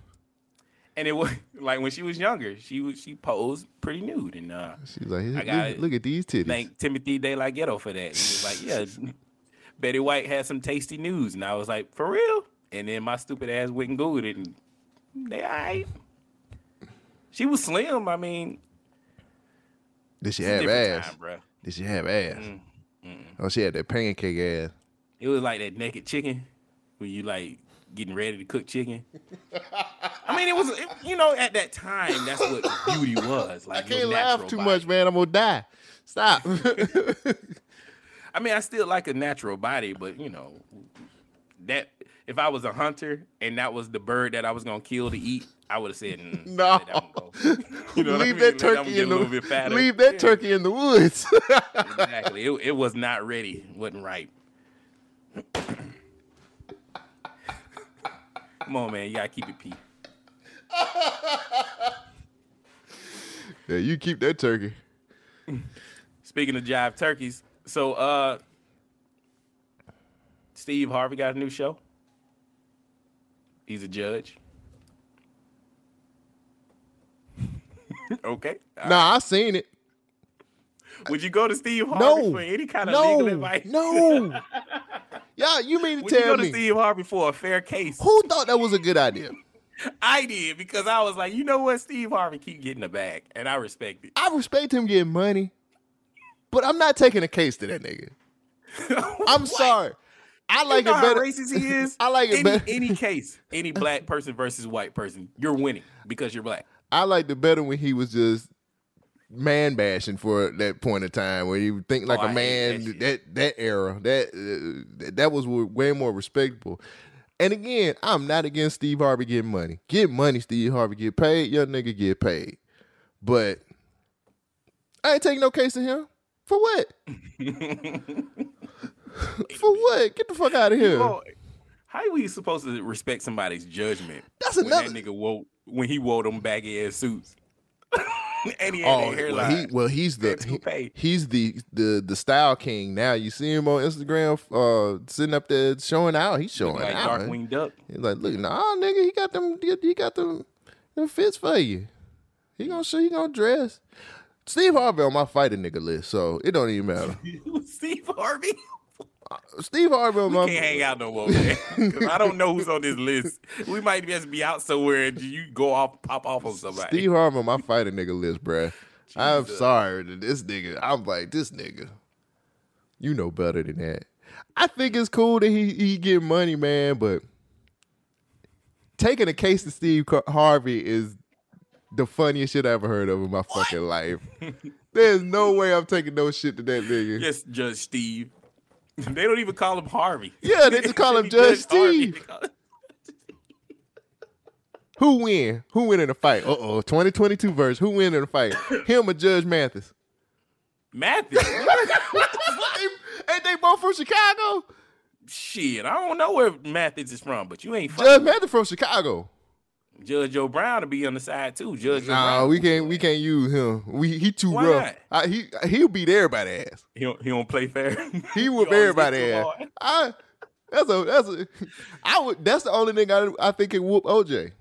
And it was like when she was younger, she was she posed pretty nude, and uh, She's like, I look, got it. look at these titties. thank Timothy DeLaGhetto for that. He was like, yeah, Betty White had some tasty news, and I was like, for real. And then my stupid ass went and googled it, and they all right. She was slim. I mean, Did she have ass? time, bro. Did she have ass? Mm, Oh, she had that pancake ass. It was like that naked chicken when you like getting ready to cook chicken. I mean, it was it- you know at that time that's what beauty was. Like I can't laugh too body. much, man. I'm gonna die. Stop. I mean, I still like a natural body, but you know that if I was a hunter and that was the bird that I was gonna kill to eat, I would have said mm, no. that. You know what I leave mean? that Let that one turkey in a little bit the leave that Yeah. turkey in the woods. exactly. It, it was not ready. wasn't right. Come on, man. You gotta keep it pee. yeah, you keep that turkey. Speaking of jive turkeys, so uh Steve Harvey got a new show. He's a judge. okay. Nah, I seen it. Would you go to Steve Harvey No. for any kind of no, legal advice? no. Yeah, you mean to you tell go to Steve Harvey for a fair case? who thought that was a good idea? I did because I was like, you know what, Steve Harvey keep getting the bag, and I respect it. I respect him getting money, but I'm not taking a case to that nigga. I'm sorry. I You like know it how better. racist he is. I like it any, better. Any case, any black person versus white person, you're winning because you're black. I liked it better when he was just man bashing for that point of time where you think like Oh, a man that that that era that uh, that was way more respectable. And again, I'm not against Steve Harvey getting money. Get money, Steve Harvey get paid. Young nigga get paid. But I ain't taking no case to him. For what? For what? Get the fuck out of here. How are we supposed to respect somebody's judgment? That's when another- that nigga wore when he wore them baggy ass suits. and he had Oh, well, hairline. he, well, he's the he- he's the the the style king now. You see him on Instagram, uh, sitting up there showing out. He's showing like out. Darkwing Duck. He's like, look, nah, nigga, he got them, he he got them, them fits for you. He gonna show, he gonna dress. Steve Harvey on my fighting nigga list, so it don't even matter. Steve Harvey. Uh, Steve Harvey We my can't hang out no more, man. I don't know who's on this list. We might just be out somewhere and you go off, pop off on somebody. Steve Harvey on my fighting nigga list, bruh. I'm sorry that this nigga. I'm like this nigga. You know better than that. I think it's cool that he he get money, man, but taking a case to Steve Harvey is the funniest shit I ever heard of in my fucking life. There's no way I'm taking no shit to that nigga. Yes, Judge Steve. They don't even call him Harvey. Yeah, they just call him Judge Steve. Who win? Who win in the fight? Uh oh, 2022 verse. Who win in the fight? Him or Judge Mathis? Mathis. Ain't they both from Chicago? Shit, I don't know where Mathis is from, but you ain't Judge. Mathis from Chicago. Judge Joe Brown to be on the side too. Judge Joe Nah, Brown. we can't we can't use him. We he too Why rough. I, he he'll beat everybody ass. He don't, he don't play fair. He whoop always everybody ass. I that's a that's a I would that's the only thing I I think can whoop OJ.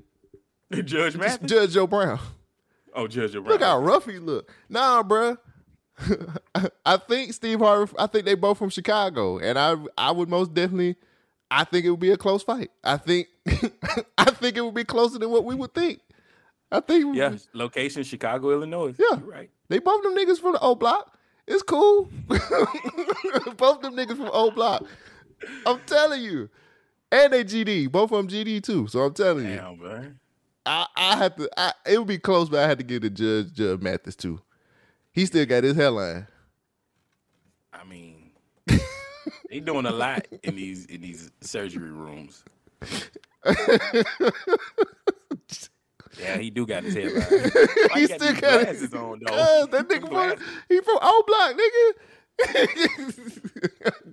Judge Mathis. Judge Joe Brown. oh, Judge Joe Brown. Look how rough he look. Nah, bruh. I think Steve Harvey. I think they both from Chicago, and I I would most definitely. I think it would be a close fight. I think I think it would be closer than what we would think. I think yeah, location Chicago, Illinois. Yeah. You're right. They both them niggas from the old block. It's cool. both them niggas from old block. I'm telling you. And they GD. Both of them GD too. So I'm telling you. Damn, man. I, I had to I, it would be close, but I had to give the judge Judge Mathis too. He still got his hairline. I mean, they doing a lot in these in these surgery rooms. yeah, he do got his hair right. Why he got still got glasses on though. That nigga from he from old block, nigga.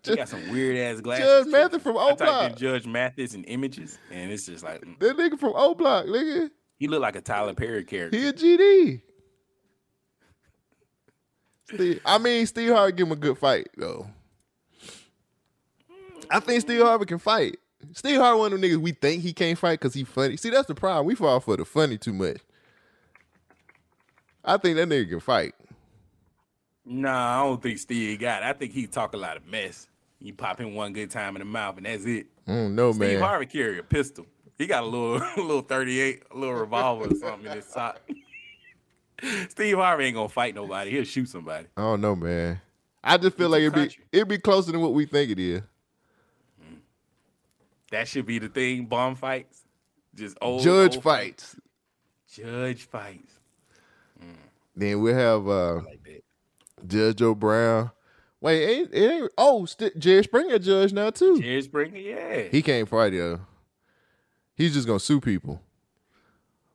He got some weird ass glasses. Judge. Mathis from I old typed in block. Judge Mathis and images, and it's just like mm, That nigga from old block, nigga. he looked like a Tyler Perry character. He a GD. Steve, I mean, Steve Harvey give him a good fight though. I think Steve Harvey can fight. Steve Harvey one of them niggas we think he can't fight because he funny. See, that's the problem. We fall for the funny too much. I think that nigga can fight. Nah, I don't think Steve got it. I think he talk a lot of mess. You pop him one good time in the mouth, and that's it. I don't know, Steve. Harvey carry a pistol. He got a little, a little thirty-eight, a little revolver or something in his sock. Steve Harvey ain't gonna fight nobody. He'll shoot somebody. I don't know, man. I just feel like it'd be it'd be closer than what we think it is. That should be the thing. Bomb fights, just old Judge old fights. Judge fights. Then we have uh Like. Judge Joe Brown. Wait, ain't, it ain't oh St- Jerry Springer judge now too. Jerry Springer, yeah. He can't fight though. He's just gonna sue people.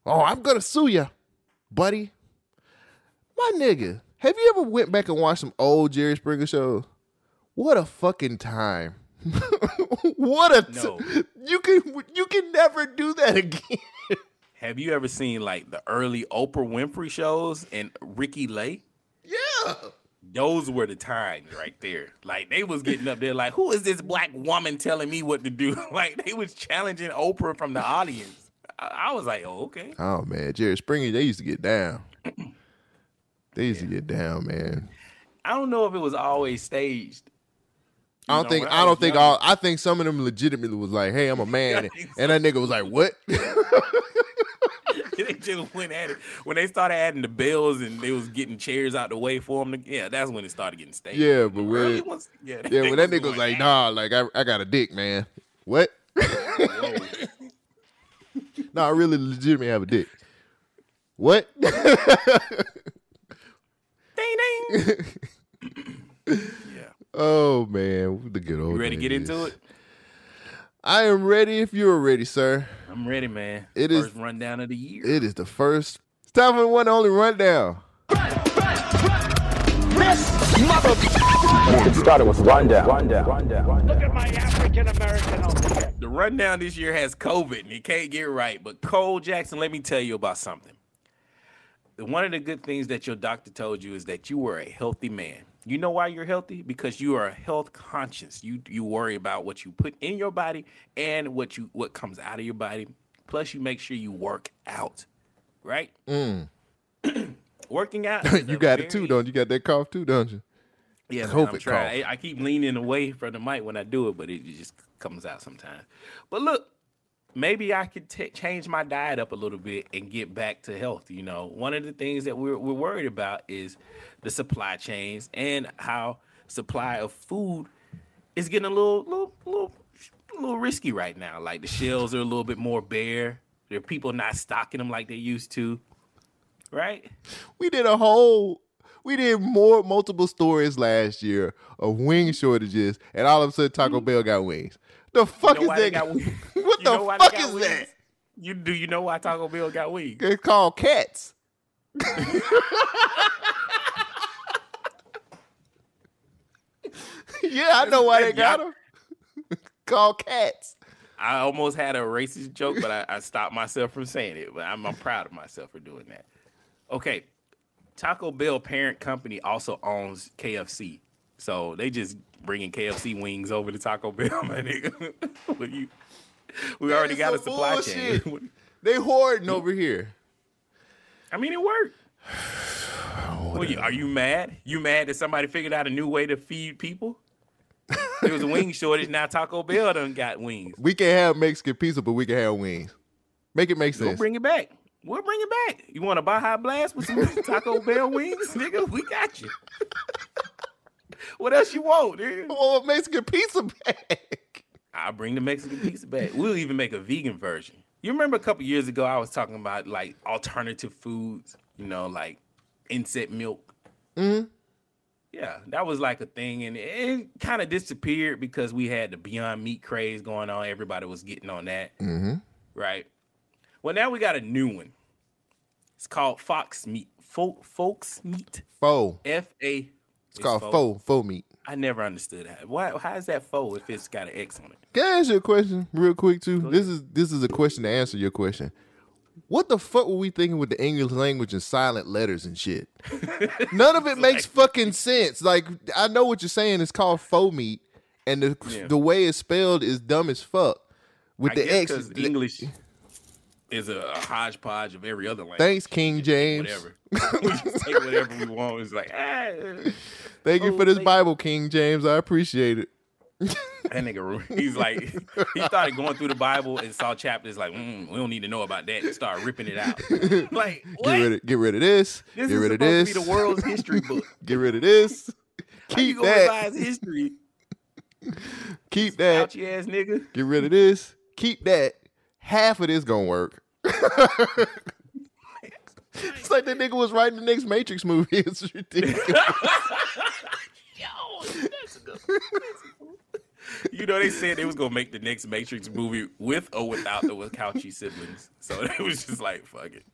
Oh, I'm gonna sue you, buddy. My nigga, have you ever went back and watched some old Jerry Springer shows? What a fucking time! what a t- No. you can you can never do that again. Have you ever seen like the early Oprah Winfrey shows and Ricki Lake? yeah, Those were the times right there. Like they was getting up there like, who is this black woman telling me what to do? Like they was challenging Oprah from the audience. I, I was like, oh, okay. Oh man, Jerry Springer, they used to get down. They used to get down, man. I don't know if it was always staged. I don't know, think I I don't think all I think some of them legitimately was like, "Hey, I'm a man," and that nigga was like, "What?" they just went at it. When they started adding the bells and they was getting chairs out the way for them, to, yeah, that's when it started getting staged. Yeah, but when ones- yeah, yeah, when that nigga was like, "Nah, like I, I got a dick, man." What? no, I really legitimately have a dick. What? ding ding. Yeah. oh man, the good old. You ready to get days. into it? I am ready. If you're ready, sir, I'm ready, man. It is- First rundown of the year. it is the first. It's time for the one only rundown. started with rundown. Rundown. Rundown. Look at my African American over The rundown this year has COVID and it can't get right. But Cole Jackson, let me tell you about something. One of the good things that your doctor told you is that you were a healthy man. You know why you're healthy? Because you are health conscious. You you worry about what you put in your body and what you what comes out of your body. Plus, you make sure you work out, right? Mm. Working out. you got it too, very- don't you? Got that cough too, don't you? yeah, I'm COVID trying. I, I keep leaning away from the mic when I do it, but it just comes out sometimes. But look, maybe I could ta change my diet up a little bit and get back to health. You know, one of the things that we're we're worried about is the supply chains and how supply of food is getting a little little little little risky right now. Like the shelves are a little bit more bare. There are people not stocking them like they used to. Right? we did a whole we did more multiple stories last year of wing shortages and all of a sudden Taco mm-hmm. Bell got wings. The fuck. You know is that? wings? what You the know why they fuck is wings? that? You do you know why Taco Bell got wings? It's called cats. yeah, I know why they got them. called cats. I almost had a racist joke, but I, I stopped myself from saying it. But I'm, I'm proud of myself for doing that. Okay, Taco Bell parent company also owns KFC, so they just bringing KFC wings over to Taco Bell, my nigga. What you, we already got a supply bullshit. chain. They hoarding over here. I mean, it worked. What you, are you mad? You mad that somebody figured out a new way to feed people? There was a wing shortage. Now Taco Bell done got wings. We can have Mexican pizza, but we can have wings. Make it make sense. We'll bring it back. We'll bring it back. You want a Baja Blast with some Taco Bell wings, nigga? We got you. What else you want, nigga? Oh, a Mexican pizza bag. I'll bring the Mexican pizza back. We'll even make a vegan version. You remember a couple years ago, I was talking about like alternative foods, you know, like insect milk. Mhm. Yeah, that was like a thing, and it kind of disappeared because we had the Beyond Meat craze going on. Everybody was getting on that, Mm-hmm. right? Well, now we got a new one. It's called Fox Meat. Fo- Folks Meat. Faux. F A. It's called faux. Faux meat. I never understood that. Why? How is that faux if it's got an X on it? Can I ask you a question real quick too? This is this is a question to answer your question. What the fuck were we thinking with the English language and silent letters and shit? None of it makes fucking sense. Like I know what you're saying. It's called faux meat, and the Yeah. the way it's spelled is dumb as fuck. With I the guess X, 'cause English is a, a hodgepodge of every other language. Thanks, King James. Whatever. we just take whatever we want. It's like, ah, Thank you Oh, for this thank- Bible, King James. I appreciate it. that nigga. He's like, he started going through the Bible and saw chapters like, mm, we don't need to know about that. And started ripping it out. Like, Get rid of get rid of this. this get is rid of this. to be the world's history book. Get rid of this. How you Keep gonna that. revise history? Keep that. Ouchie ass nigga. Get rid of this. Keep that. Half of this gonna work. it's like that nigga was writing the next Matrix movie. It's ridiculous. Yo, that's a good. You know, they said they was gonna make the next Matrix movie with or without the Wachowski siblings. So it was just like, fuck it.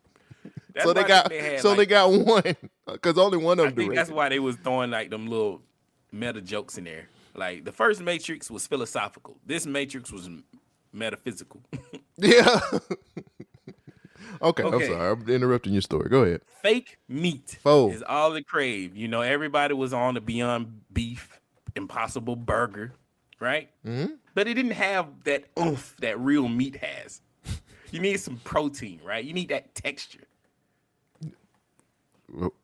That's so they why got had, so like- they got one because only one of I them think that's why they was throwing like them little meta jokes in there. Like the first Matrix was philosophical. This Matrix was m- metaphysical. Yeah. okay, I'm sorry. I'm interrupting your story. Go ahead. Fake meat Faux. is all the crave. You know, everybody was on the Beyond Beef Impossible Burger, right? Mm-hmm. But it didn't have that oomph that real meat has. You need some protein, right? You need that texture,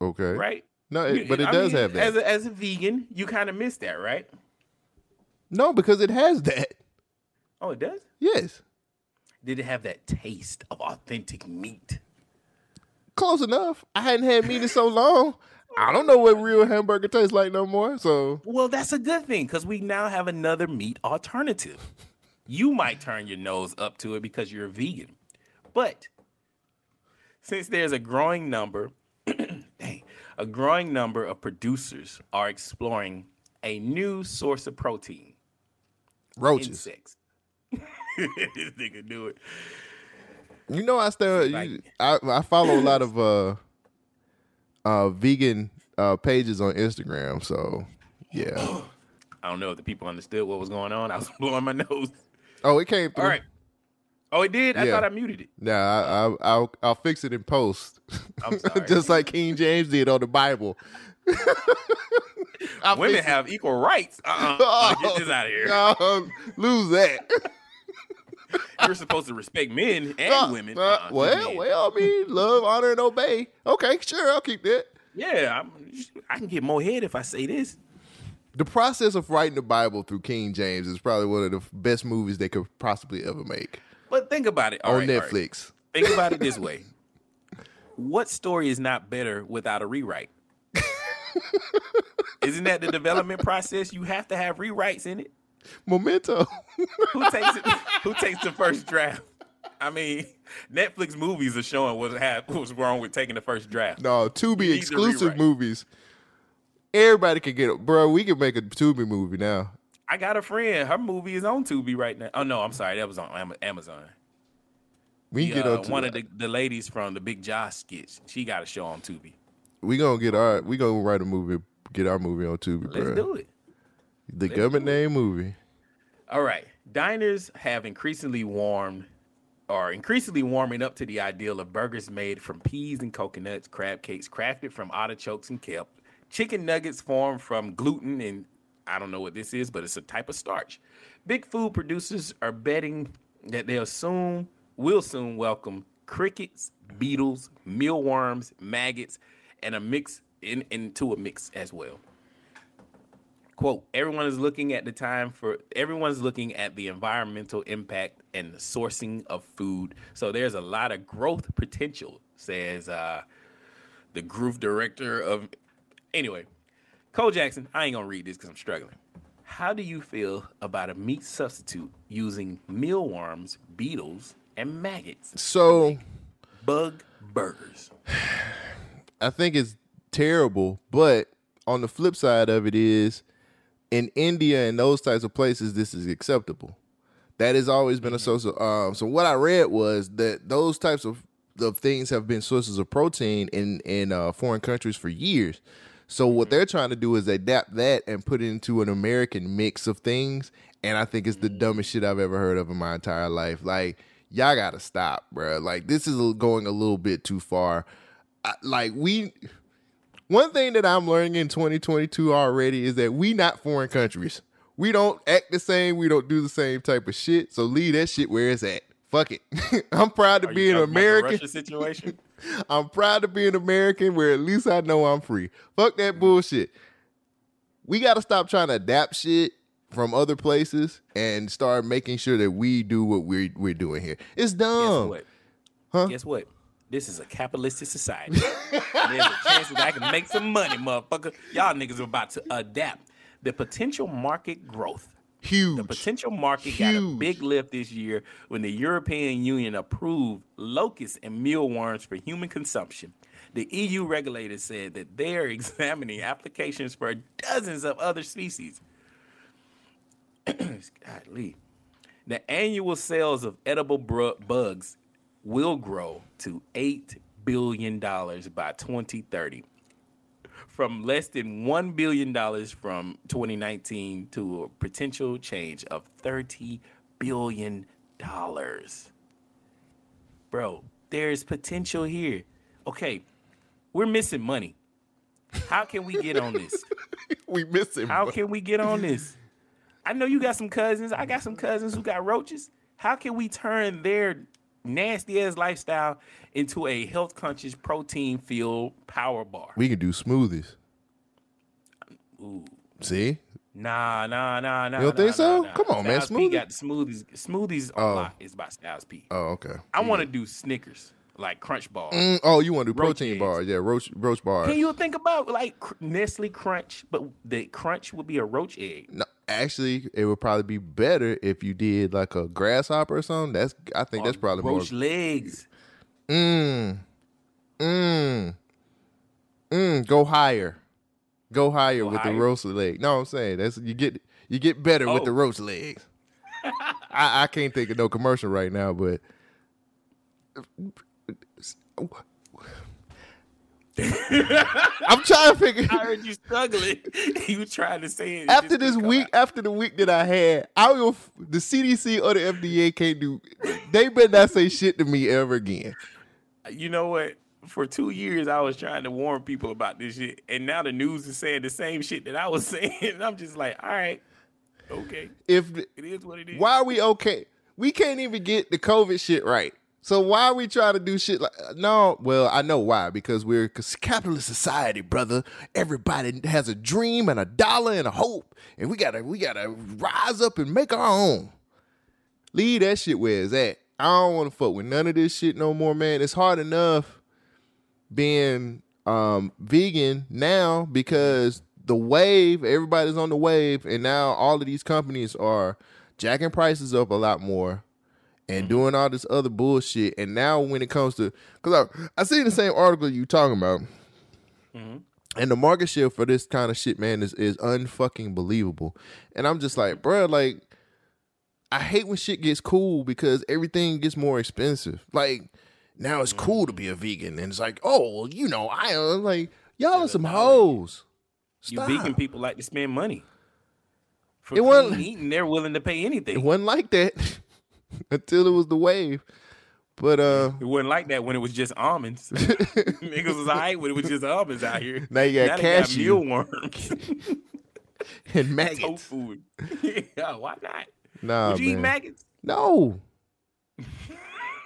Okay. right? No, it- but it I does mean, have that. As a, as a vegan, you kind of miss that, right? no, because it has that. Oh, it does. Yes. Did it have that taste of authentic meat? Close enough. I hadn't had meat in so long. I don't know what real hamburger tastes like no more. So Well, that's a good thing because we now have another meat alternative. You might turn your nose up to it because you're a vegan. But since there's a growing number, dang, a growing number of producers are exploring a new source of protein, roaches. insects. This nigga do it. You know, I still Like- you, I I follow a lot of uh uh vegan uh pages on Instagram. So yeah. I don't know if the people understood what was going on. I was blowing my nose. Oh, it came through. All right. Oh, it did? I Yeah. thought I muted it. Nah, I, I, I'll I'll fix it in post. I'm sorry. Just like King James did on the Bible. Women have equal rights. Uh-uh. Get this out of here. Um, lose that. You're supposed to respect men and Uh, women. uh, Uh-uh, well, well, I mean, love, honor, and obey. Okay, sure, I'll keep that. Yeah, I'm, I can get more head if I say this. The process of writing the Bible through King James is probably one of the best movies they could possibly ever make But think about it. All on right, all right. Netflix. Think about it this way. What story is not better without a rewrite? Isn't that the development process? You have to have rewrites in it. Memento. Who takes it? Who takes the first draft? I mean, Netflix movies are showing what hap- what's wrong with taking the first draft. no, Tubi exclusive movies. Everybody can get it, bro. We can make a Tubi movie now. I got a friend. Her movie is on Tubi right now. Oh no, I'm sorry, that was on Amazon. We The, get uh, on. Tubi. one of the, the ladies from the Big Josh sketch. She got a show on Tubi. we gonna get our. We gonna write a movie. Get our movie on Tubi, Let's bro. do it. The government name movie. All right. Diners have increasingly warmed are increasingly warming up to the ideal of burgers made from peas and coconuts, crab cakes crafted from artichokes and kelp, chicken nuggets formed from gluten and I don't know what this is, but it's a type of starch. Big food producers are betting that they'll soon will soon welcome crickets, beetles, mealworms, maggots, and a mix in, into a mix as well quote everyone is looking at the time for everyone's looking at the environmental impact and the sourcing of food. So there's a lot of growth potential says uh the group director of anyway cole jackson i ain't gonna read this because i'm struggling. How do you feel about a meat substitute using mealworms beetles and maggots? So bug burgers. I think it's terrible, but on the flip side of it is in India and those types of places, this is acceptable. That has always been a source of. Um, so what I read was that those types of, of things have been sources of protein in in uh, foreign countries for years. So what they're trying to do is adapt that and put it into an American mix of things, and I think it's the dumbest shit I've ever heard of in my entire life. Like y'all gotta stop, bro. Like this is going a little bit too far. I, like we one thing that I'm learning in 2022 already is that we not foreign countries. We don't act the same. We don't do the same type of shit. So leave that shit where it's at. Fuck it. I'm proud to Are be you an American. Russia situation I'm proud to be an American where at least I know I'm free. Fuck that mm-hmm. bullshit. We got to stop trying to adapt shit from other places and start making sure that we do what we're we're doing here. It's Guess dumb. what? Huh? Guess what? This is a capitalistic society. There's a chance that I can make some money, motherfucker. Y'all niggas are about to adapt. The potential market growth. Huge. The potential market got a big lift this year when the European Union approved locusts and mealworms for human consumption. The EU regulators said that they are examining applications for dozens of other species. Godly. The annual sales of edible bugs will grow to $8 billion by 2030 from less than $1 billion from 2019 to a potential change of $30 billion. Bro, there's potential here. Okay, we're missing money. How can we get on this? we miss him. How bro. can we get on this? I know you got some cousins. I got some cousins who got roaches. How can we turn their nasty ass lifestyle into a health conscious protein filled power bar? we can do smoothies. Ooh. See? Nah, nah, nah, nah. You don't nah, think so? nah, nah. Come on, man, Styles P smoothie- got the smoothies. Smoothies Oh. lock is by Styles P. Oh, okay. I want to do Snickers, like Crunch Bar. Mm, oh, you want to do Roach protein eggs. bars? Yeah, roach roach bars. Can you think about like Nestle Crunch, but the Crunch would be a roach egg? No, actually, it would probably be better if you did like a grasshopper or something. That's I think that's probably more. roach legs. Mm, mm, mm. Go higher, go higher Go with the higher? roast leg. No, I'm saying that's you get you get better with the Oh. roast legs. I, I can't think of no commercial right now, but I'm trying to figure. I heard you struggling. you trying to say it. after this week, out. after the week that I had, I will. The CDC or the FDA can't do. They better not say shit to me ever again. you know what? For two years, I was trying to warn people about this shit, and now the news is saying the same shit that I was saying. And I'm just like, all right, okay, If it is what it is. why are we okay? We can't even get the COVID shit right. So why we trying to do shit like no? Well, I know why because we're a capitalist society, brother. Everybody has a dream and a dollar and a hope, and we gotta we gotta rise up and make our own. Leave that shit where it's at. I don't want to fuck with none of this shit no more, man. It's hard enough being um vegan now because the wave, everybody's on the wave, and now all of these companies are jacking prices up a lot more and doing all this other bullshit. And now when it comes to because I I seen the same article you talking about. Mm-hmm. And the market share for this kind of shit, man, is is unfucking believable. And I'm just like, bruh, like, I hate when shit gets cool because everything gets more expensive. Like, now it's cool to be a vegan, and it's like, oh, well, you know, I am like, y'all are some hoes. you vegan people like to spend money. For It wasn't- eating, they're willing to pay anything. It wasn't like that until it was the wave. But uh, It wasn't like that when it was just almonds. Niggas was alright when it was just almonds out here. Now you got cashew. mealworms, and maggots. tofu. yeah, why not? Nah, Would you eat maggots? No.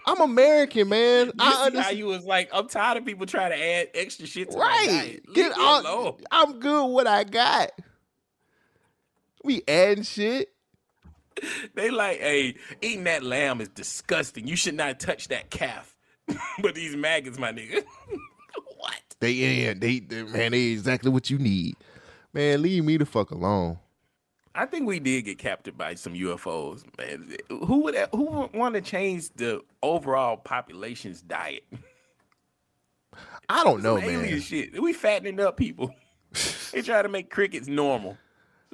I'm American, man. You I see how understand. you was like, I'm tired of people trying to add extra shit to my Right. diet. Leave Get alone. I'm good with what I got. We adding shit. They like, hey, eating that lamb is disgusting. You should not touch that calf. but these maggots, my nigga. what? They yeah, they, they man, they exactly what you need. Man, leave me the fuck alone. I think we did get captured by some UFOs, man. Who would who would want to change the overall population's diet? I don't know, Some alien shit. We fattening up people. they try to make crickets normal,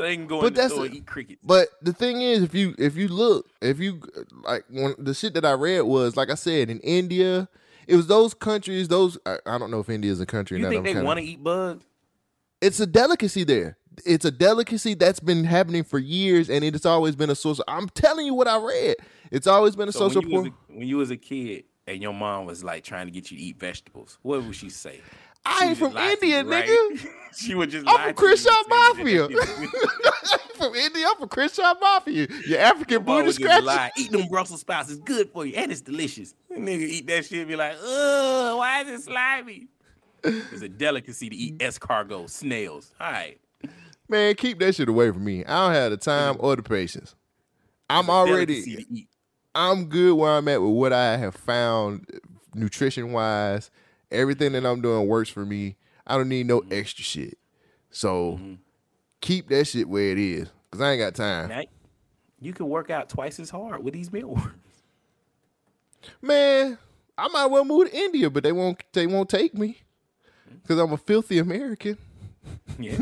they can go But in the that's store a- eat crickets. But the thing is, if you if you look, if you like one the shit that I read was like I said in India, it was those countries. Those I, I don't know if India is a country. You now think they want to eat bugs? It's a delicacy there. It's a delicacy that's been happening for years, and it's always been a source. I'm telling you what I read. It's always been a So social when a, when you was a kid and your mom was like trying to get you to eat vegetables, what would she say? I ain't from just lie to India, you, right? nigga. she would just. I'm from to you and Crenshaw say that Mafia. from India. I'm from Crenshaw Mafia. Your African booty lie. Eat them Brussels sprouts. It's good for you and it's delicious. Nigga eat that shit and be like, ugh, why is it slimy? It's a delicacy to eat escargot, snails. All right. Man, keep that shit away from me. I don't have the time or the patience. I'm already. I'm good where I'm at with what I have found nutrition wise. Everything that I'm doing works for me. I don't need Mm-hmm. no extra shit. So keep that shit where it is. Cause I ain't got time. Now, you can work out twice as hard with these mealworms. Man, I might well move to India, but they won't they won't take me. Cause I'm a filthy American. Yeah.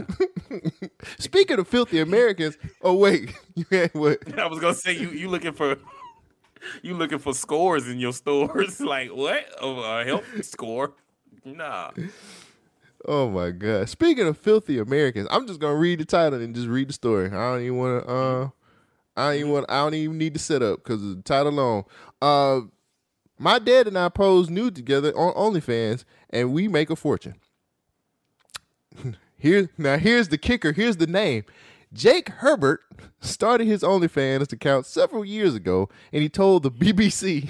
Speaking of filthy Americans, oh wait, you had what? I was gonna say you you looking for you looking for scores in your stores. like what? Oh, health score? Nah. Oh my god! Speaking of filthy Americans, I'm just gonna read the title and just read the story. I don't even want to. Uh, I don't even want. I don't even need to set up because the title alone. Uh, my dad and I pose nude together on OnlyFans, and we make a fortune. Here now, here's the kicker. Here's the name. Jake Herbert started his OnlyFans account several years ago, and he told the BBC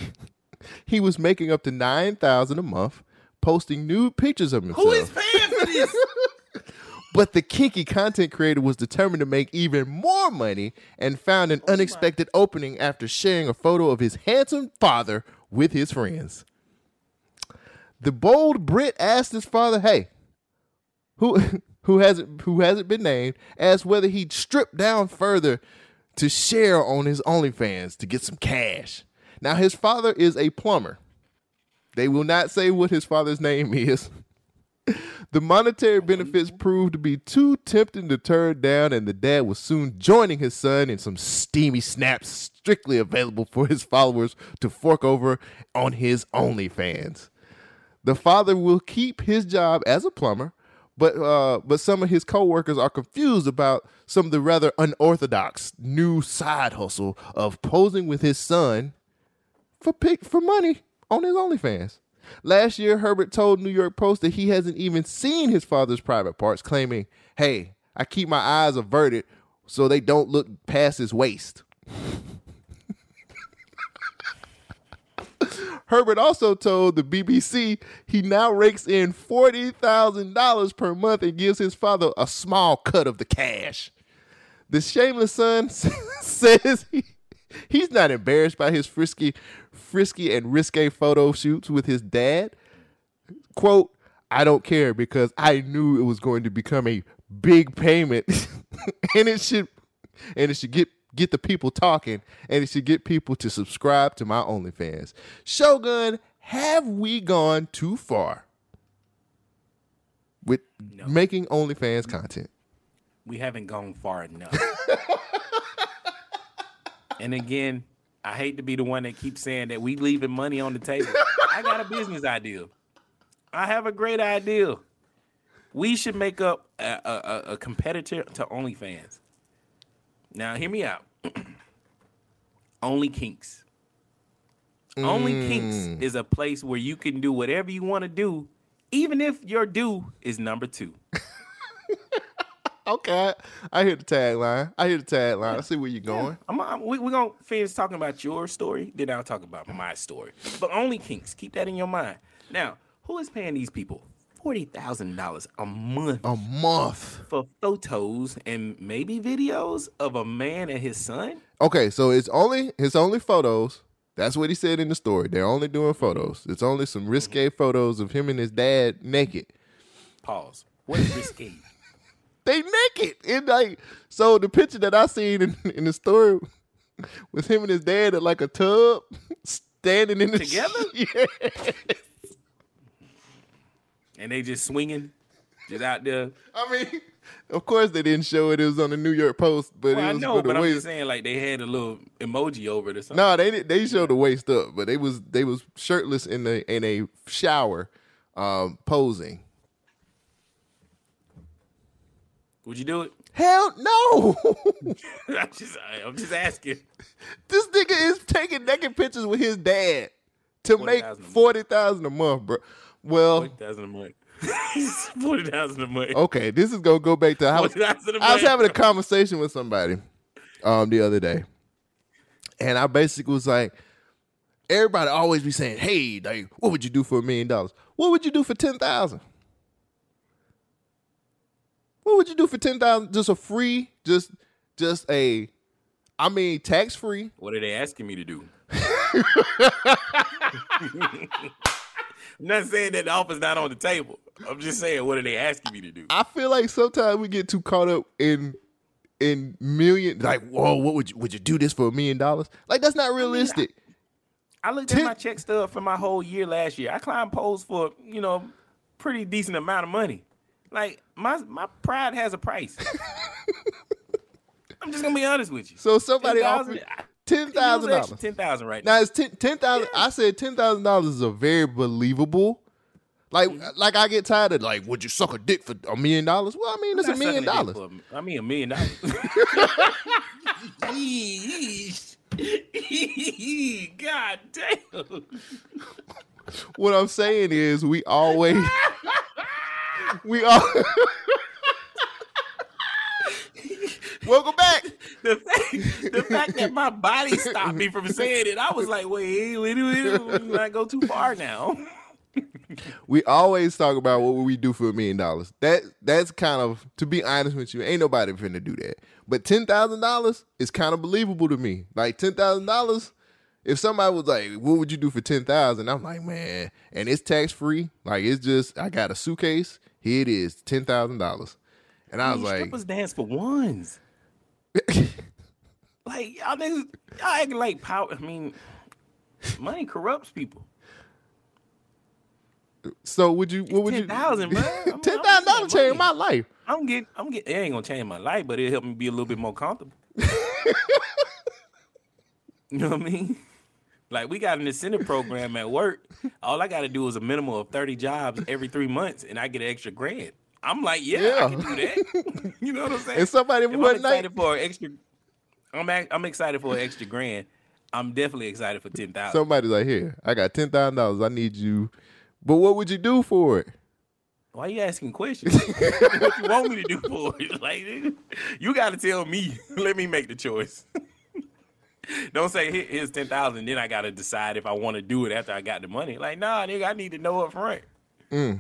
he was making up to nine thousand a month, posting nude pictures of himself. Who is paying for this? But the kinky content creator was determined to make even more money and found an oh unexpected opening after sharing a photo of his handsome father with his friends. The bold Brit asked his father, "Hey, who who hasn't who hasn't been named, asked whether he'd strip down further to share on his OnlyFans to get some cash." Now his father is a plumber. They will not say what his father's name is. The monetary benefits proved to be too tempting to turn down, and the dad was soon joining his son in some steamy snaps strictly available for his followers to fork over on his OnlyFans. The father will keep his job as a plumber, but uh, but some of his coworkers are confused about some of the rather unorthodox new side hustle of posing with his son for pic- for money on his OnlyFans. Last year, Herbert told New York Post that he hasn't even seen his father's private parts, claiming, "Hey, I keep my eyes averted so they don't look past his waist." Herbert also told the BBC he now rakes in $40,000 per month and gives his father a small cut of the cash. The shameless son says he, he's not embarrassed by his frisky, frisky and risque photo shoots with his dad. Quote, I don't care because I knew it was going to become a big payment and it should and it should get get the people talking and it should get people to subscribe to my OnlyFans. Shogun, have we gone too far with making OnlyFans content? We haven't gone far enough. and again, I hate to be the one that keeps saying that we leaving money on the table. I got a business idea. I have a great idea. We should make up a, a, a- a competitor to OnlyFans. Now, hear me out. Only Kinks. Only Kinks Mm. is a place where you can do whatever you want to do, even if your due is number two. Okay, I, I hear the tagline. I hear the tagline. I see where you're going. I'm, I'm, we, we're going to finish talking about your story, then I'll talk about my story. But only Kinks. Keep that in your mind. Now, who is paying these people $40,000 a month A month. for photos and maybe videos of a man and his son? Okay, so it's only it's only photos. That's what he said in the story. They're only doing photos. It's only some mm-hmm. risque photos of him and his dad naked. Pause. What is risque? They naked. And like so the picture that I seen in, in the story was him and his dad at like a tub standing in the Together? Yeah. And they just swinging, just out there. I mean, of course they didn't show it. It was on the New York Post, but Well, it I know, but I'm waist. just saying, like they had a little emoji over it or something. No, they did- they showed the waist up, but they was they was shirtless in the in a shower, um, posing. Would you do it? Hell no! I'm just, I'm just asking. this nigga is taking naked pictures with his dad to make 40,000 a forty thousand a month, bro. Well, Forty thousand a month. Forty thousand a month. okay, this is gonna go back to how I was, 40,000 was having a conversation with somebody um the other day, and I basically was like, everybody always be saying, "Hey, like, what would you do for a million dollars? What would you do for ten thousand? What would you do for ten thousand? Just a free, just just a, I mean, tax free. What are they asking me to do? I'm not saying that the offer's not on the table. I'm just saying, what are they asking me to do? I feel like sometimes we get too caught up in in million. Like, whoa, what would you would you do this for a million dollars? Like, that's not realistic. I looked Ten- at my check stub for my whole year last year. I climbed poles for you know pretty decent amount of money. Like my my pride has a price. I'm just gonna be honest with you. so somebody 10,000 offered I- ten thousand dollars. Ten thousand right now. Now it's ten ten thousand. I said ten thousand dollars is a very believable. Like, mm-hmm. like I get tired of like, would you suck a dick for a million dollars? Well, I mean, it's a million sucking a dick dollars. a- I mean, a million dollars. God damn. What I'm saying is, we always, we all. Welcome back. The fact, the fact that my body stopped me from saying it, I was like, wait, wait, wait, wait, not go too far now. We always talk about what would we do for a million dollars. That that's kind of, to be honest with you, ain't nobody finna do that. But ten thousand dollars is kind of believable to me. Like ten thousand dollars, if somebody was like, "What would you do for ten thousand? I'm like, man, and it's tax free. Like it's just, I got a suitcase. Here it is, ten thousand dollars. And I was like, strippers dance for ones. Like y'all niggas, y'all acting like power. I mean, money corrupts people. so would you? What would you? Ten thousand, bro. Ten thousand dollars changed my life. I'm getting, I'm getting. It ain't gonna change my life, but it helped me be a little bit more comfortable. you know what I mean? Like we got an incentive program at work. All I got to do is a minimum of thirty jobs every three months, and I get an extra grant. I'm like, yeah, Yeah. I can do that. you know what I'm saying? And somebody if I'm like- for extra, I'm I'm excited for an extra grand. I'm definitely excited for ten thousand. Somebody's like, here, I got ten thousand dollars. I need you. But what would you do for it? Why are you asking questions? what you want me to do for it? Like, you got to tell me. Let me make the choice. Don't say "Here- here's ten thousand. Then I got to decide if I want to do it after I got the money. Like, nah, nigga, I need to know up front. Mm.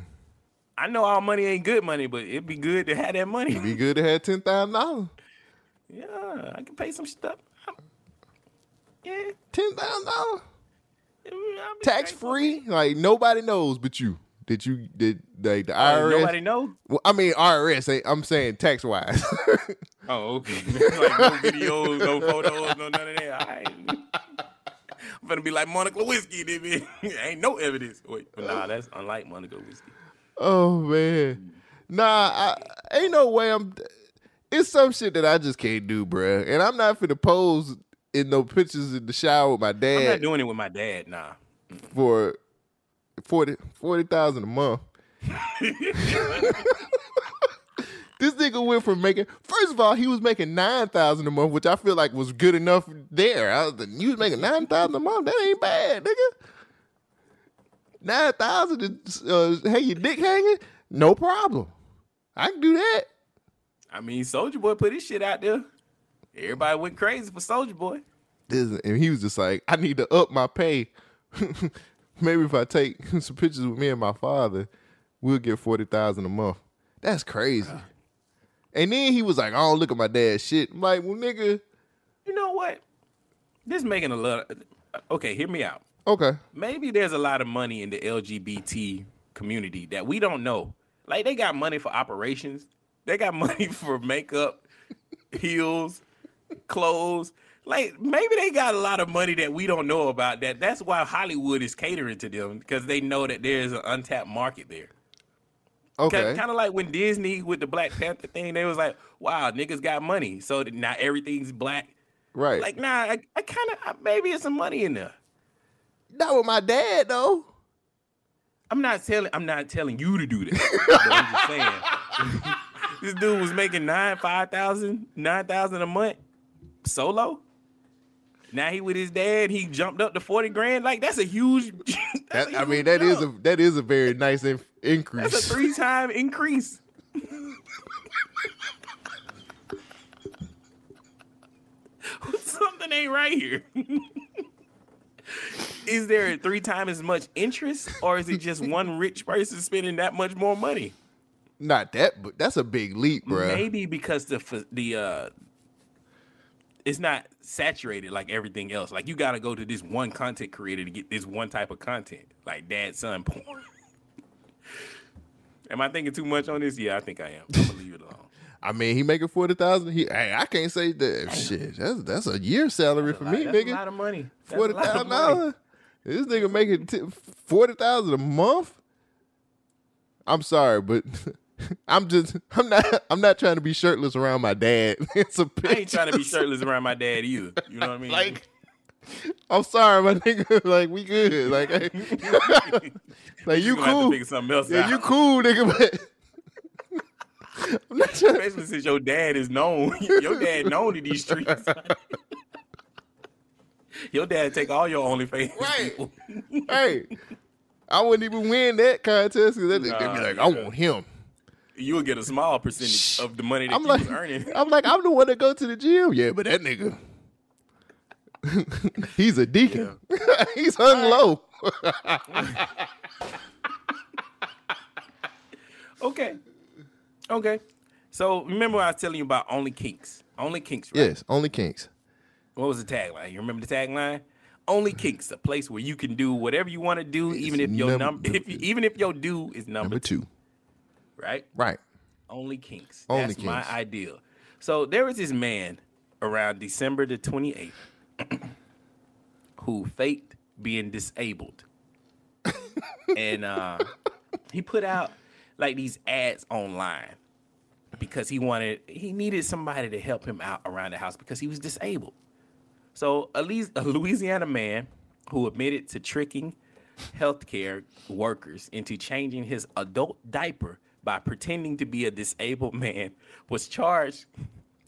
I know all money ain't good money, but it'd be good to have that money. It'd Be good to have ten thousand dollars. yeah, I can pay some stuff. Yeah, Ten thousand dollars. Tax free. Like nobody knows but you. Did you did like the IRS? nobody know. Well, I mean IRS. ain't- eh, I'm saying tax wise. Oh, okay. like no videos, no photos, no none of that. Right. I'm gonna be like Monica Lewinsky, then ain't no evidence. Wait, nah, that's unlike Monica Lewinsky. Oh man, mm. nah. I, ain't no way. I'm. It's some shit that I just can't do, bruh. And I'm not for to pose in no pictures in the shower with my dad. I'm not doing it with my dad. Nah. for 40 40,000 a month. This nigga went from making first of all, he was making nine thousand a month, which I feel like was good enough there. I was, you was making nine thousand a month. That ain't bad, nigga. Nine thousand to uh, hang your dick hanging, no problem. I can do that. I mean, Soldier Boy put his shit out there. Everybody went crazy for Soldier Boy. This- and he was just like, I need to up my pay. Maybe if I take some pictures with me and my father, we'll get forty thousand a month. That's crazy. And then he was like, I don't look at my dad's shit. I'm like, well, nigga, You know what? This making a lot. Of, okay, hear me out. Okay. Maybe there's a lot of money in the LGBT community that we don't know. Like they got money for operations. They got money for makeup, heels, clothes. Like maybe they got a lot of money that we don't know about. That that's why Hollywood is catering to them because they know that there's an untapped market there. Okay. Kind of like when Disney with the Black Panther thing, they was like, "Wow, niggas got money, so that now everything's black." right. Like, nah, I, I kind of maybe it's some money in there. Not with my dad though. I'm not telling I'm not telling you to do that. I'm just saying. this dude was making nine, five thousand, nine thousand a month solo. Now he with his dad, he jumped up to 40 grand. Like that's a huge that's That, a I mean, huge that is a that is a very nice in, increase. that's a three time increase. Something ain't right here. Is there three times as much interest, or is it just one rich person spending that much more money? Not that, but that's a big leap, bro. Maybe because the the uh, it's not saturated like everything else. Like you got to go to this one content creator to get this one type of content, like dad son porn. am I thinking too much on this? Yeah, I think I am. I'm gonna leave it alone. I mean, he making forty thousand. He, hey, I can't say that shit. That's that's a year salary for me, That's a nigga. lot of money. That's a lot of thousand money. dollars. This nigga making t- forty thousand a month. I'm sorry, but I'm just I'm not I'm not trying to be shirtless around my dad. it's a I ain't trying to be shirtless around my dad either. You know what I mean? Like, I'm sorry, my nigga. Like, we good. Like, hey. like you gonna have to cool. figure something else Yeah, out. you cool, nigga. But I'm not trying. especially since your dad is known. your dad known in these streets. Your dad take all your OnlyFans. Right. hey, I wouldn't even win that contest because that nigga Nah, be like, yeah. I want him. You'll get a small percentage of the money that I'm you like, was earning. I'm like, I'm the one that go to the gym. Yeah, but that nigga, he's a deacon. he's hung low. Okay. Okay. So remember I was telling you about Only Kinks. Only Kinks, right? yes, only kinks. What was the tagline? You remember the tagline? Only Kinks, a place where you can do whatever you want to do, even if your num- number, if you, even if your due is number, Number two, two, right? right? Only Kinks. Only That's my ideal. So there was this man around December the 28th who faked being disabled. and uh, he put out like these ads online because he wanted he needed somebody to help him out around the house because he was disabled. So a Louis- a Louisiana man who admitted to tricking healthcare workers into changing his adult diaper by pretending to be a disabled man was charged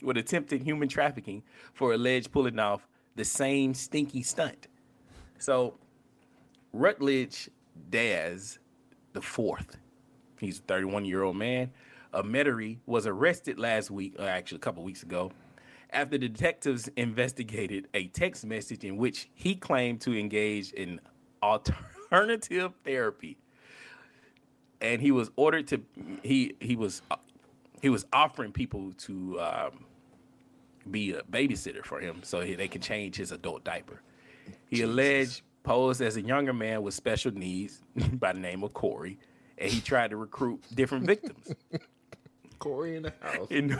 with attempted human trafficking for alleged pulling off the same stinky stunt. So Rutledge Daz the fourth, he's a 31 year old man, of Metairie, was arrested last week, or actually a couple weeks ago, after the detectives investigated a text message in which he claimed to engage in alternative therapy. And he was ordered to he he was he was offering people to um, be a babysitter for him so he, they can change his adult diaper. He alleged posed as a younger man with special needs by the name of Corey, and he tried to recruit different victims. Corey in the house. In,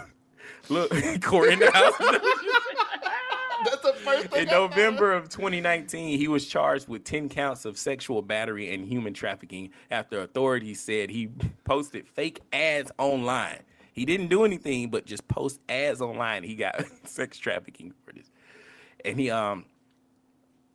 look, Corey in the house. That's the first In November of 2019, he was charged with 10 counts of sexual battery and human trafficking after authorities said he posted fake ads online. He didn't do anything but just post ads online. He got sex trafficking for this. And he um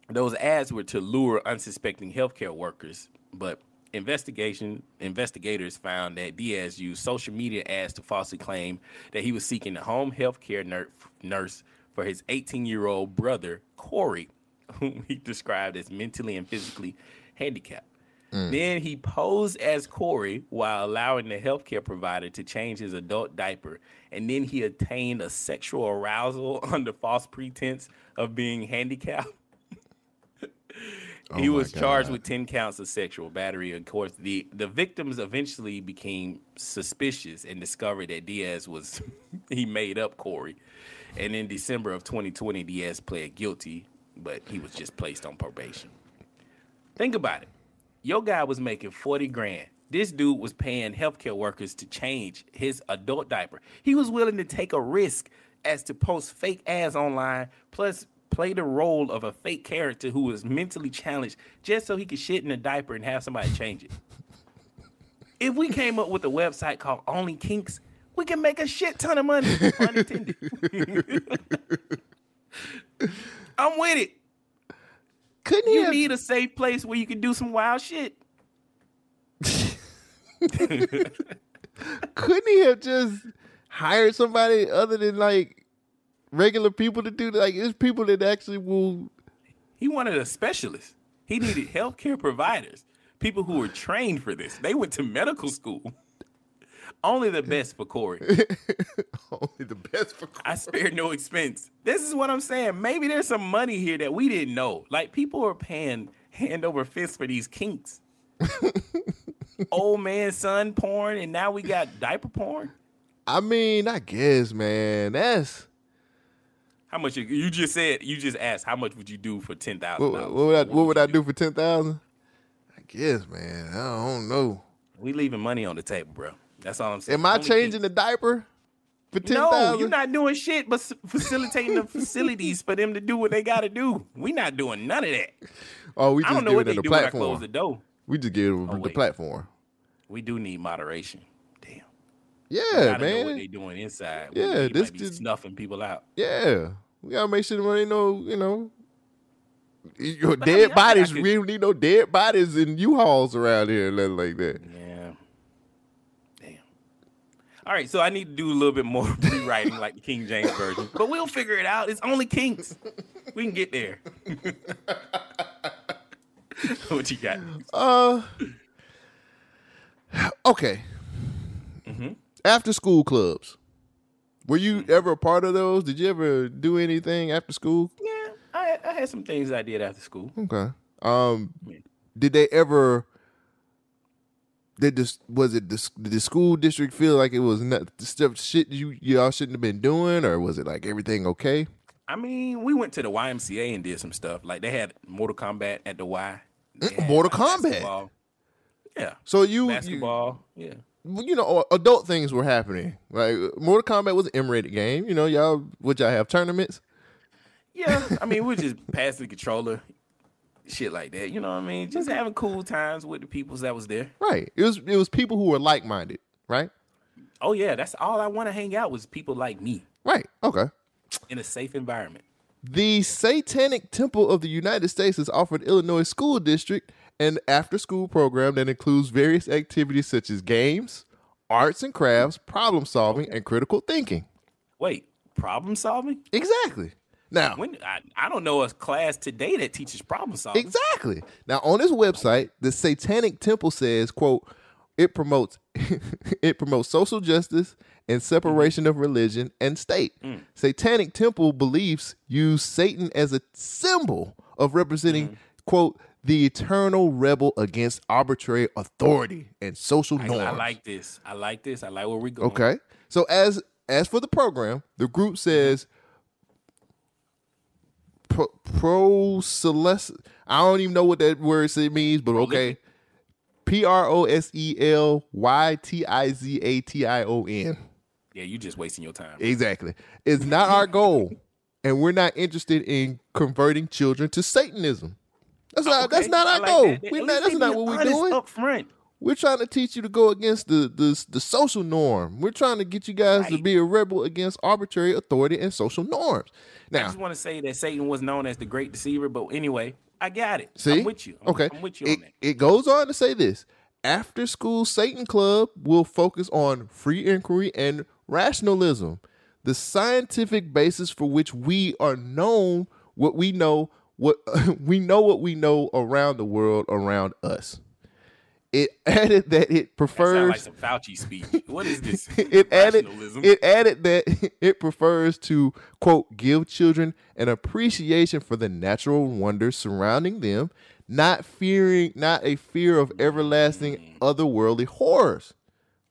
those ads were to lure unsuspecting healthcare workers, but investigation investigators found that Diaz used social media ads to falsely claim that he was seeking a home health care ner- nurse for his 18 year old brother Corey, whom he described as mentally and physically handicapped. Mm. Then he posed as Corey while allowing the healthcare provider to change his adult diaper, and then he attained a sexual arousal under false pretense of being handicapped. Oh he Oh my was charged God. with 10 counts of sexual battery. Of course, the, the victims eventually became suspicious and discovered that Diaz was, he made up Corey. And in December of 2020, Diaz pled guilty, but he was just placed on probation. Think about it. Your guy was making 40 grand. This dude was paying healthcare workers to change his adult diaper. He was willing to take a risk as to post fake ads online, plus play the role of a fake character who was mentally challenged just so he could shit in a diaper and have somebody change it. If we came up with a website called Only Kinks, we can make a shit ton of money. Pun intended. I'm with it. Couldn't You have, need a safe place where you can do some wild shit. couldn't he have just hired somebody other than like regular people to do that? Like it's people that actually will He wanted a specialist. He needed healthcare providers, people who were trained for this. They went to medical school. Only the best for Corey. only the best for I spared no expense. This is what I'm saying. Maybe there's some money here that we didn't know. Like people are paying hand over fist for these kinks. Old man son porn, and now we got diaper porn. I mean, I guess, man. That's How much you, you just said? You just asked how much would you do for ten thousand what, what would I what would I do for ten thousand? I guess, man. I don't know. We leaving money on the table, bro. That's all I'm saying. Am I Only changing kinks. the diaper for ten No, thousand? you're not doing shit but facilitating the facilities for them to do what they got to do. We not doing none of that. Oh, we I just don't know what they the do when I platform. close the door. We just give them Oh, the wait. platform. We do need moderation. Damn. Yeah, gotta know what man. they doing inside. Yeah, this might be just- snuffing people out. Yeah, we gotta make sure they know. You know, your But dead I I bodies. could- We don't need no dead bodies in U-Hauls around here, nothing like that. Yeah. Damn. All right, so I need to do a little bit more rewriting like the King James version, but we'll figure it out. It's only kinks. We can get there. what you got? Uh, okay. Mm-hmm. After school clubs. Were you ever a part of those? Did you ever do anything after school? Yeah, I, I had some things I did after school. Okay. Um, Yeah. did they ever? Did this was it the, did the school district feel like it was not the stuff shit you y'all shouldn't have been doing, or was it like everything okay? I mean, we went to the YMCA and did some stuff. Like they had Mortal Kombat at the Y. Mm, Mortal Kombat? basketball. Yeah, So you you, basketball. Yeah. You know uh, adult things were happening. Like Mortal Kombat was an M-rated game. You know y'all would y'all have tournaments? Yeah, I mean, we just pass the controller, shit like that. You know what I mean? Just having cool times with the peoples that was there. Right. It was it was people who were like minded. Right. Oh yeah, that's all I want to hang out with people like me Right. Okay. in a safe environment. The Satanic Temple of the United States has offered Illinois School District an after school program that includes various activities such as games, arts and crafts, problem solving, and critical thinking. Wait, problem solving? Exactly. Now, When I, I don't know a class today that teaches problem solving. exactly. Now, on this website, the Satanic Temple says, quote, it promotes it promotes social justice and separation of religion and state. Mm. Satanic Temple beliefs use Satan as a symbol of representing mm. quote the eternal rebel against arbitrary authority and social norms. I like this. I like this. I like where we're going. Okay. So as as for the program, the group mm-hmm. says pro, pro celest. I don't even know what that word means, but okay. P R O S E L Y T I Z A T I O N. Yeah, you're just wasting your time. Exactly. It's not our goal, and we're not interested in converting children to Satanism. That's not. That's not our like goal. that. We not, that's not what we're doing. Up front. We're trying to teach you to go against the the, the social norm. We're trying to get you guys to be a rebel against arbitrary authority and social norms. Now, I just want to say that Satan was known as the great deceiver, but anyway, I got it. see, I'm with you. I'm, okay, I'm with you it, on that. it goes on to say this: after school Satan Club will focus on free inquiry and rationalism, the scientific basis for which we are known what we know what we know what we know around the world around us. It added that it That prefers like some Fauci speech. What is this? it added it added that it prefers to quote give children an appreciation for the natural wonders surrounding them, not fearing not a fear of everlasting mm. otherworldly horrors.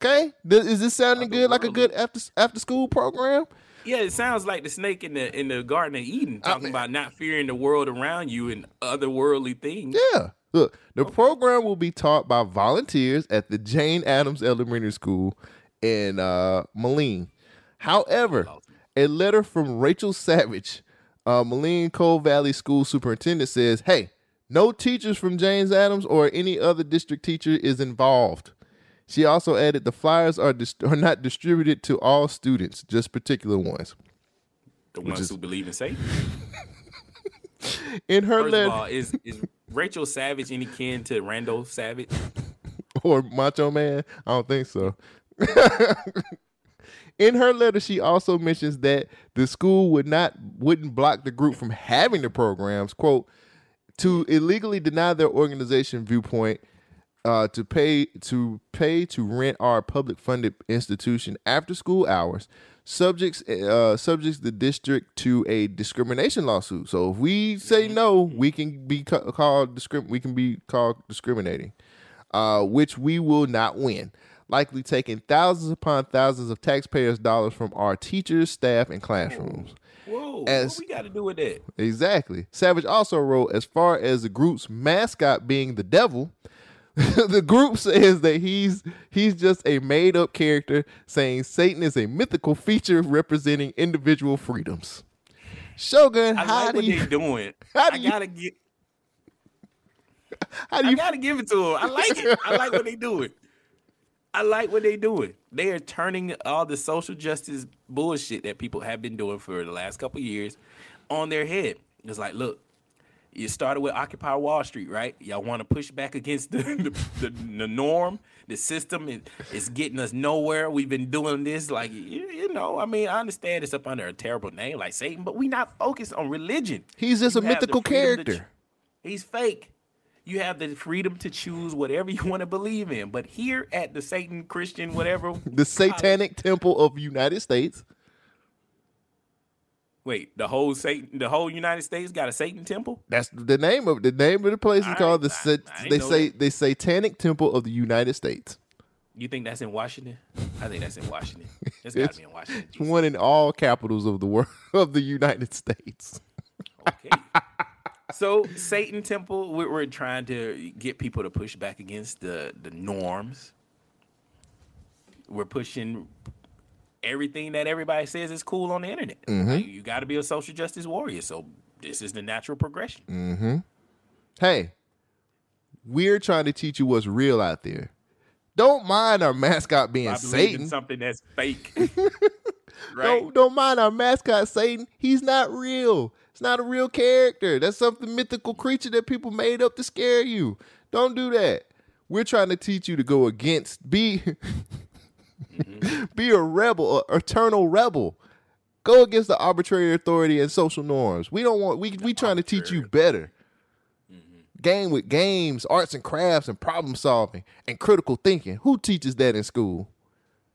Okay, is this sounding good like a good after after school program? Yeah, it sounds like the snake in the in the Garden of Eden talking about not fearing the world around you and otherworldly things. Yeah. Look, the program will be taught by volunteers at the Jane Addams Elementary School in uh, Moline. However, a letter from Rachel Savage, uh, Moline Coal Valley School Superintendent, says, "Hey, no teachers from James Adams or any other district teacher is involved." She also added, "The flyers are dis- are not distributed to all students, just particular ones." The ones is- who believe in Satan. In her First letter, of all, is is Rachel Savage any kin to Randall Savage? or Macho Man? I don't think so. In her letter, she also mentions that the school would not wouldn't block the group from having the programs. "Quote: To illegally deny their organization viewpoint, uh, to pay to pay to rent our public funded institution after school hours." Subjects uh, subjects the district to a discrimination lawsuit. So if we say no, we can be ca- called discrim- We can be called discriminating uh, which we will not win, likely taking thousands upon thousands of taxpayers' dollars from our teachers, staff, and classrooms. Whoa, As- what we got to do with that? Exactly. Savage also wrote, as far as the group's mascot being the devil, the group says that he's he's just a made up character, saying Satan is a mythical feature representing individual freedoms. Shogun, I how like do what you they're doing. how do I you- gotta get. how do I you gotta give it to them. I like it. I like what they doing. I like what they doing. They are turning all the social justice bullshit that people have been doing for the last couple years on their head. It's like, look, you started with Occupy Wall Street, right? Y'all want to push back against the the, the, the norm, the system. It, it's getting us nowhere. We've been doing this, like you, you know. I mean, I understand it's up under a terrible name like Satan, but we not focused on religion. He's just a You the mythical character. ch- He's fake. You have the freedom to choose whatever you want to believe in. But here at the Satan Christian, whatever. The Satanic Temple of United States. Wait, the whole Satan, the whole United States got a Satan temple? That's the name of the name of the place is called the I- I they say that. the Satanic Temple of the United States. You think that's in Washington? I think that's in Washington. It's got to be in Washington. It's one in all capitals of the world of the United States. Okay. so Satan temple, we're, we're trying to get people to push back against the the norms. We're pushing everything that everybody says is cool on the internet. Mm-hmm. Like, you got to be a social justice warrior. So this is the natural progression. Mm-hmm. Hey, we're trying to teach you what's real out there. Don't mind our mascot being I Satan. in something that's fake. right? Don't don't mind our mascot Satan. He's not real. It's not a real character. That's something mythical creature that people made up to scare you. Don't do that. We're trying to teach you to go against be be a rebel, a eternal rebel. Go against the arbitrary authority and social norms. We don't want we we trying to teach you better. Mm-hmm. Game with games, arts and crafts, and problem solving and critical thinking. Who teaches that in school?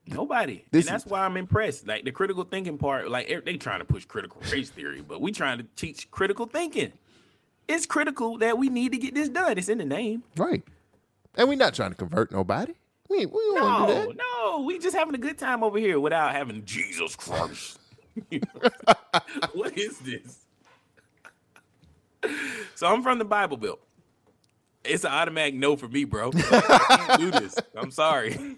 Nobody. This and that's why I'm impressed. Like the critical thinking part, like they trying to push critical race theory, but we trying to teach critical thinking. It's critical that we need to get this done. It's in the name. Right. And we're not trying to convert nobody. We, we don't want to do No, that. no, we just having a good time over here without having Jesus Christ. what is this? So I'm from the Bible Belt. It's an automatic no for me, bro. I can't do this. I'm sorry.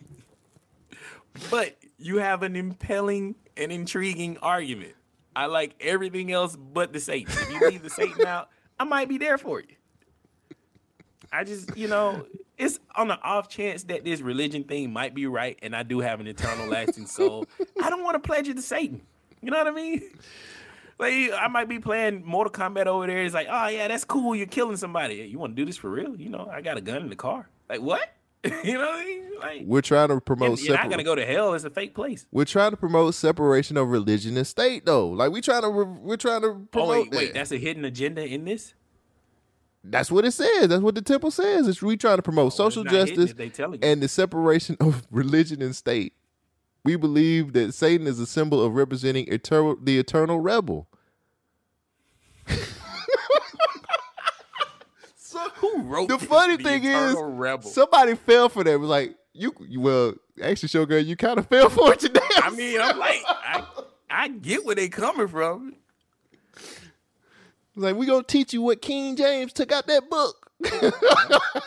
But you have an impelling and intriguing argument. I like everything else but the Satan. If you leave the Satan out, I might be there for you. I just, you know, it's on the off chance that this religion thing might be right and I do have an eternal lasting soul. I don't want to pledge it to Satan. You know what I mean? Like I might be playing Mortal Kombat over there. It's like, oh yeah, that's cool. You're killing somebody. You want to do this for real? You know, I got a gun in the car. Like what? you know what I mean? Like, We're trying to promote you're not gonna go to hell. It's a fake place. We're trying to promote separation of religion and state, though. Like we trying to, re- we're trying to Oh promote wait, that. wait, that's a hidden agenda in this. That's what it says. That's what the temple says. It's we trying to promote Oh, social justice telling and the separation of religion and state. We believe that Satan is a symbol of representing eternal, the eternal rebel. so Who wrote The funny The thing is, rebel. somebody fell for that. It was like you, you well, actually, showgirl, you kind of fell for it today. I mean, I'm like, I, I get where they coming from. Like we gonna teach you what King James took out that book.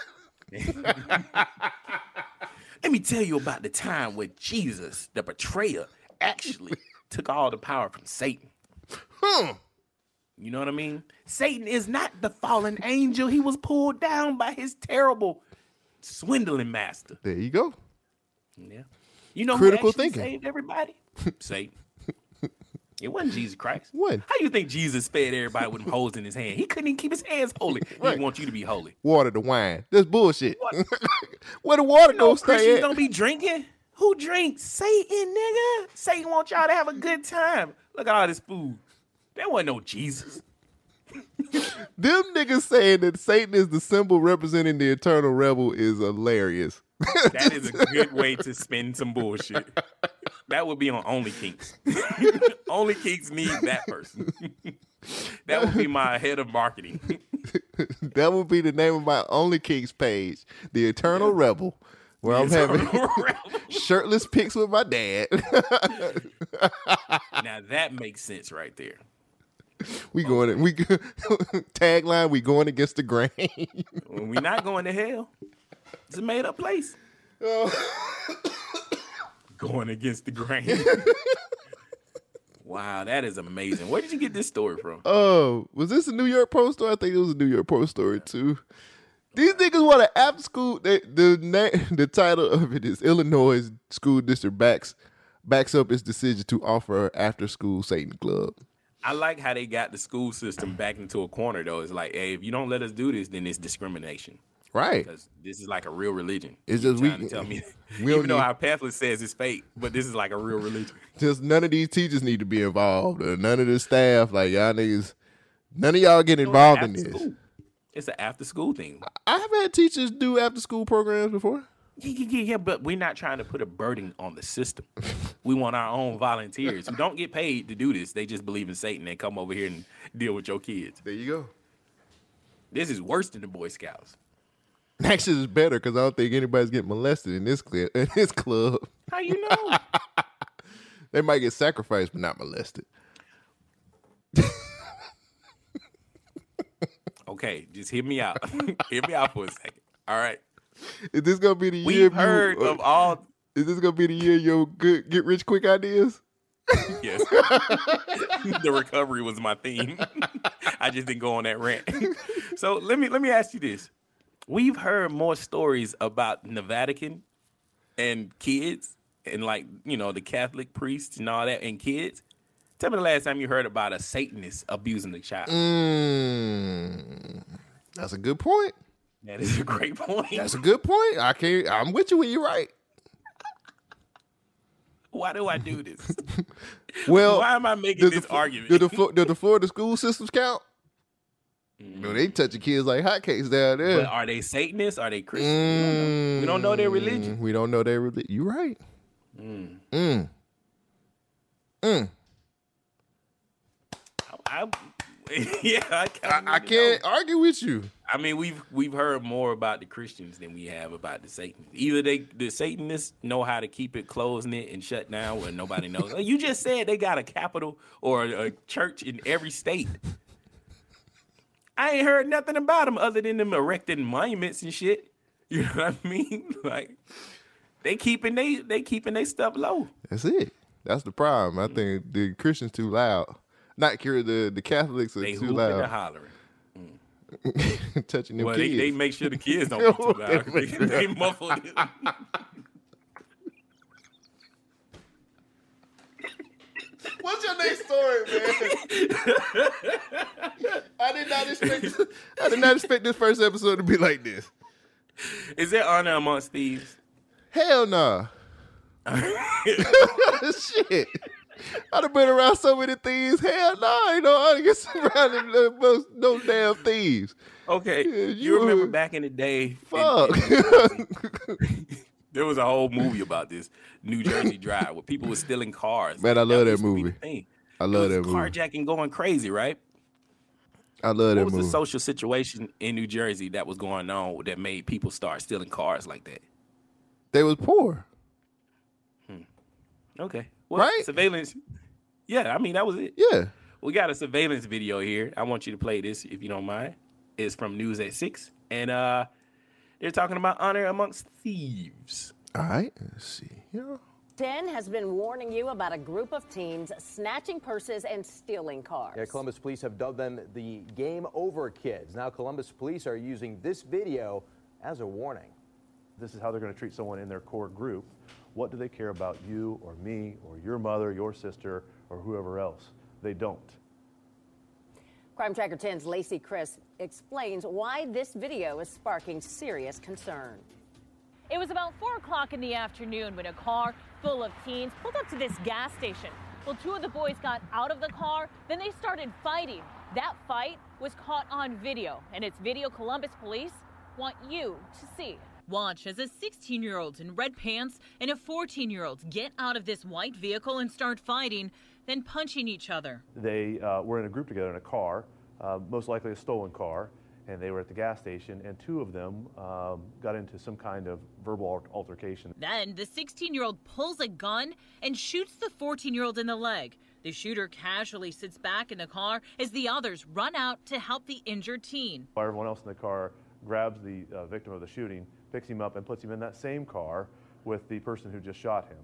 Let me tell you about the time when Jesus, the betrayer, actually took all the power from Satan. Hmm. You know what I mean? Satan is not the fallen angel. He was pulled down by his terrible swindling master. There you go. Yeah. You know Critical thinking. saved everybody? Satan. It wasn't Jesus Christ. What? How you think Jesus fed everybody with them holes in his hand? He couldn't even keep his hands holy. Right. He wants you to be holy. Water to wine. That's bullshit. Where the water You know gonna Christians don't be drinking. Who drinks? Satan, nigga. Satan wants y'all to have a good time. Look at all this food. There wasn't no Jesus. Them niggas saying that Satan is the symbol representing the eternal rebel is hilarious. That is a good way to spend some bullshit. That would be on Only Kinks. Only Kinks need that person. that would be my head of marketing. that would be the name of my Only Kings page, The Eternal Rebel, where I'm having shirtless pics with my dad. now that makes sense right there. we going we tagline we going against the grain. When we not going to hell, it's a made up place. Oh. going against the grain. wow, that is amazing. Where did you get this story from? Oh, was this a New York Post story? I think it was a New York Post story too. These niggas want an after school. They, the name, the title of it is Illinois school district backs backs up its decision to offer after school Satan club. I like how they got the school system back into a corner though. It's like, hey, if you don't let us do this, then it's discrimination. Right. Because this is like a real religion. It's just we- to tell me, we don't even though need- our pamphlet says it's fake, but this is like a real religion. Just none of these teachers need to be involved, or none of the staff. Like y'all niggas, none of y'all get involved in this. school. It's an after school thing. I have had teachers do after school programs before. Yeah, yeah, yeah, but we're not trying to put a burden on the system. we want our own volunteers who don't get paid to do this. They just believe in Satan and come over here and deal with your kids. There you go. This is worse than the Boy Scouts. Actually, it's better because I don't think anybody's getting molested in this club. In this club, How you know? they might get sacrificed, but not molested. okay, just hear me out. hear me out for a second. All right. Is this gonna be the year? We've you- heard uh, of all Is this gonna be the year your good get rich quick ideas? Yes. the recovery was my theme. I just didn't go on that rant. so let me let me ask you this. We've heard more stories about the Vatican and kids and like, you know, the Catholic priests and all that and kids. Tell me the last time you heard about a Satanist abusing a child. Mm, that's a good point. That is a great point. That's a good point. I can't. I'm with you when you're right. Why do I do this? Well, Why am I making this the, argument? Do the, do the Florida school systems count? No, they touching kids like hotcakes down there. But are they Satanists? Are they Christians? We don't know. We don't know their religion. Mm, We don't know their religion. You're right. Mm. Mm. Mm. I, yeah, I, I, I can't argue with you. I mean, we've we've heard more about the Christians than we have about the Satanists. Either they the Satanists know how to keep it closed knit and shut down where nobody knows. you just said they got a capital or a, a church in every state. I ain't heard nothing about them other than them erecting monuments and shit. You know what I mean? Like they keeping they they keeping their stuff low. That's it. That's the problem. I think mm. the Christians too loud. Not cure the the Catholics are They too loud. hollering. Touching them Well, they, kids. they make sure the kids don't be too loud. they, they muffle it. What's your next story, man? I did not expect. I did not expect this first episode to be like this. Is there honor amongst thieves? Hell nah. Shit. I'd have been around so many thieves. Hell no, nah, ain't no honor get surrounded most no damn thieves. Okay, you, you- remember back in the day? Fuck. there was a whole movie about this New Jersey Drive where people were stealing cars. Man, I love that used to be the movie. I love that movie. Carjacking going crazy, right? I love that movie. What that was movie. the social situation in New Jersey that was going on that made people start stealing cars like that? they was poor. Okay, well, Right? Surveillance. Yeah, I mean that was it. Yeah. We got a surveillance video here. I want you to play this if you don't mind. It's from News at Six, and uh, they're talking about honor amongst thieves. All right. Let's see. Yeah. 10 has been warning you about a group of teens snatching purses and stealing cars. Yeah, Columbus police have dubbed them the Game Over Kids. Now, Columbus police are using this video as a warning. This is how they're going to treat someone in their core group. What do they care about you or me or your mother, your sister, or whoever else? They don't. Crime Tracker 10's Lacey Crisp explains why this video is sparking serious concern. It was about 4 o'clock in the afternoon when a car full of teens pulled up to this gas station. Well, two of the boys got out of the car, then they started fighting. That fight was caught on video, and it's video Columbus police want you to see. Watch as a 16 year old in red pants and a 14 year old get out of this white vehicle and start fighting, then punching each other. They uh, were in a group together in a car, uh, most likely a stolen car, and they were at the gas station, and two of them um, got into some kind of verbal altercation. Then the 16 year old pulls a gun and shoots the 14 year old in the leg. The shooter casually sits back in the car as the others run out to help the injured teen. Everyone else in the car grabs the uh, victim of the shooting, picks him up, and puts him in that same car with the person who just shot him.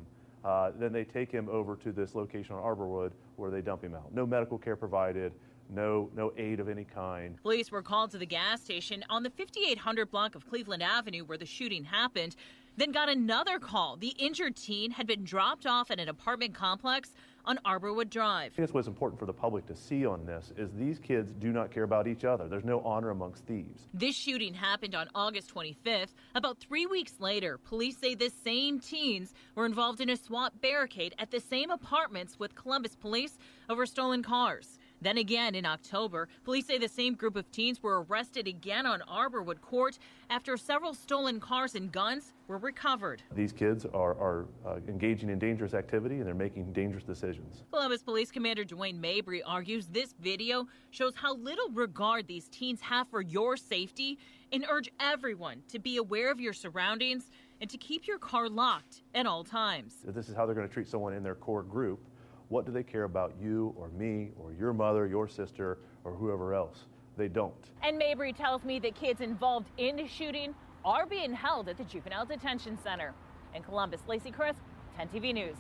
Uh, then they take him over to this location on Arborwood where they dump him out. No medical care provided, no, no aid of any kind. Police were called to the gas station on the 5800 block of Cleveland Avenue where the shooting happened, then got another call. The injured teen had been dropped off at an apartment complex on Arborwood Drive. I think that's what's important for the public to see on this is these kids do not care about each other. There's no honor amongst thieves. This shooting happened on August 25th. About three weeks later, police say the same teens were involved in a SWAT barricade at the same apartments with Columbus police over stolen cars. Then again in October, police say the same group of teens were arrested again on Arborwood Court after several stolen cars and guns were recovered. These kids are, are uh, engaging in dangerous activity and they're making dangerous decisions. Columbus Police Commander Dwayne Mabry argues this video shows how little regard these teens have for your safety and urge everyone to be aware of your surroundings and to keep your car locked at all times. This is how they're going to treat someone in their core group, what do they care about you or me or your mother, your sister, or whoever else? They don't. And Mabry tells me that kids involved in the shooting are being held at the Juvenile Detention Center. In Columbus, Lacey Crisp, 10 TV News.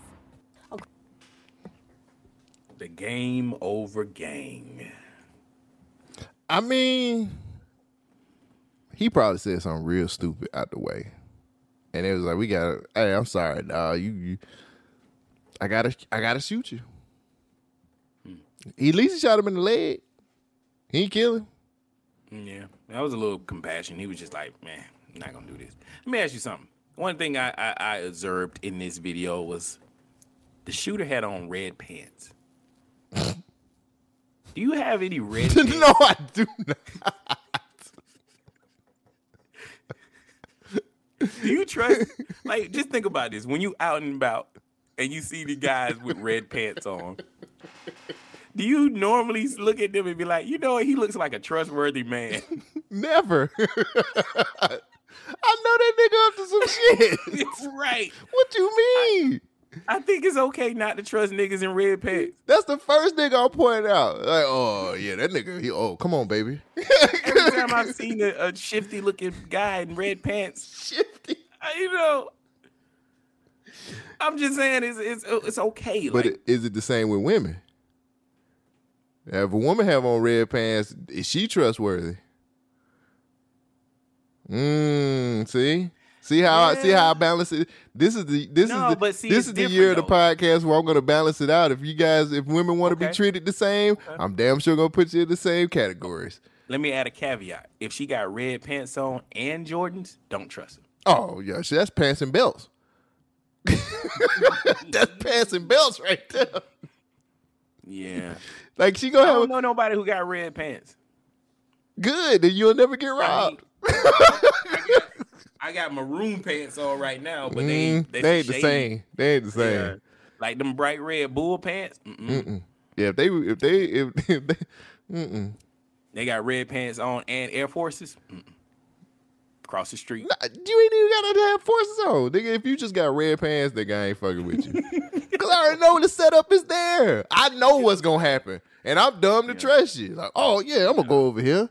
The game over gang. I mean, he probably said something real stupid out the way, and it was like, "We got, to hey, I'm sorry, dog. You, you, I gotta, I gotta shoot you." He at least shot him in the leg. He ain't kill him. Yeah, that was a little compassion. He was just like, man, I'm not gonna do this. Let me ask you something. One thing I, I, I observed in this video was the shooter had on red pants. do you have any red pants? no, I do not. Do you trust? like, just think about this. When you out and about and you see the guys with red pants on, do you normally look at them and be like, you know, he looks like a trustworthy man? Never. I know that nigga up to some shit. It's right. What you mean? I think it's okay not to trust niggas in red pants. That's the first nigga I'll point out. Like, oh yeah, that nigga. He, oh, come on, baby. Every time I've seen a, a shifty looking guy in red pants, Shifty. I- you know, I'm just saying it's it's it's okay. But like, is it the same with women? If a woman have on red pants, is she trustworthy? Mm, see, see how I see how I balance it. This is the this No, is the see, this is the year of the podcast where I'm going to balance it out. If you guys, if women want to be treated the same, I'm damn sure going to put you in the same categories. Let me add a caveat. If she got red pants on and Jordans, don't trust her. Oh yeah, see, that's pants and belts. that's pants and belts right there. Yeah. Like she I gonna don't have know nobody who got red pants. good, then you'll never get robbed. I got maroon pants on right now, but they Mm, they, they ain't the same. They ain't the same. Yeah. Like them bright red bull pants. Mm-mm. Mm-mm. Yeah, if they if they if, if they mm-mm. They got red pants on and Air Forces. Mm-mm. Across the street. Nah, you ain't even gotta have forces on. Nigga, if you just got red pants, nigga, I ain't fucking with you. Cause I already know the setup is there. I know what's gonna happen. And I'm dumb to trust you. Like, oh yeah, I'm gonna go over here.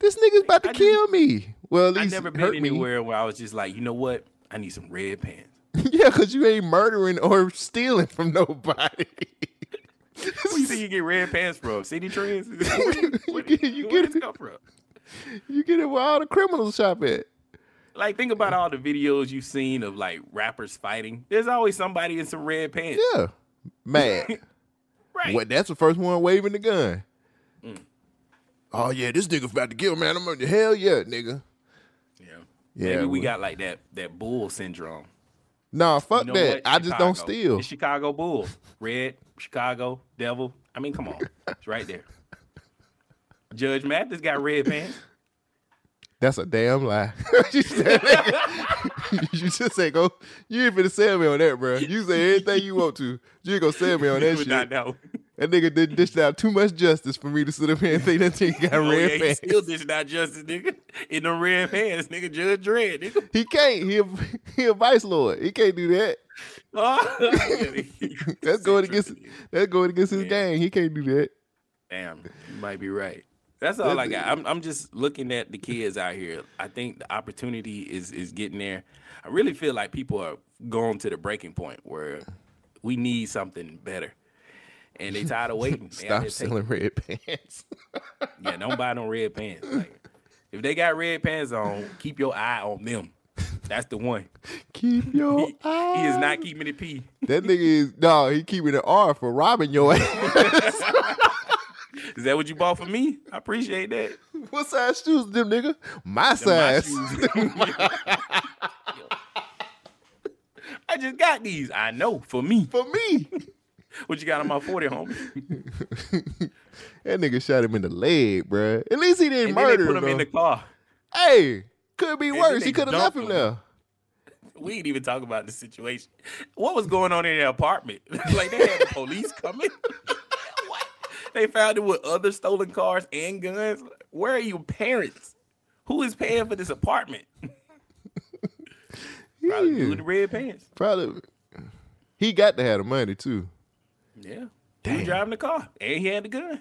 This nigga's about to kill me. Well, at least I never hurt been me. anywhere where I was just like, you know what? I need some red pants. yeah, cause you ain't murdering or stealing from nobody. Where you think you get red pants from? Citi Trends? you get, you Where get this come from? you get it where all the criminals shop at. Like, think about all the videos you've seen of like rappers fighting. There's always somebody in some red pants. Yeah. Mad. Right. What that's the first one waving the gun. Mm. Oh yeah, this nigga's about to kill man. I'm the hell yeah, nigga. Yeah. Yeah. Maybe we got like that that bull syndrome. Nah, fuck You know that. what? I just don't steal. It's Chicago Bull. Red, Chicago, Devil. I mean, come on. It's right there. Judge Mathis got red pants. That's a damn lie. you, said, you just say go. You ain't finna sell me on that, bro. You say anything you want to. You ain't gonna sell me on that shit. not know. That nigga did dish out too much justice for me to sit up here and think that nigga got Oh, red yeah, he pants. still dishing out justice, nigga. In the red pants, nigga. Judge Dredd, nigga. He can't. He a, he a vice lord. He can't do that. Oh, That's going against. That's going against his gang. He can't do that. Damn, you might be right. That's all I got. I'm I'm just looking at the kids out here. I think the opportunity is is getting there. I really feel like people are going to the breaking point where we need something better. And they tired of waiting. Stop selling red pants. yeah, don't buy no red pants. Like, if they got red pants on, keep your eye on them. That's the one. Keep your He, he is not keeping the P. That nigga is no. He keeping the R for robbing your ass. Is that what you bought for me? I appreciate that. what size shoes them nigga? My my size. shoes. I just got these. I know for me. For me. What you got on my 40, homie? that nigga shot him in the leg, bruh. At least he didn't And murder put him. him in the car. Hey, could be And worse. He could have left him him. there. We ain't even talk about the situation. What was going on in their apartment? like they had the police coming. They found it with other stolen cars and guns. Where are your parents? Who is paying for this apartment? Probably with the red pants. Probably. He got to have the money too. Yeah. He was driving the car and he had the gun.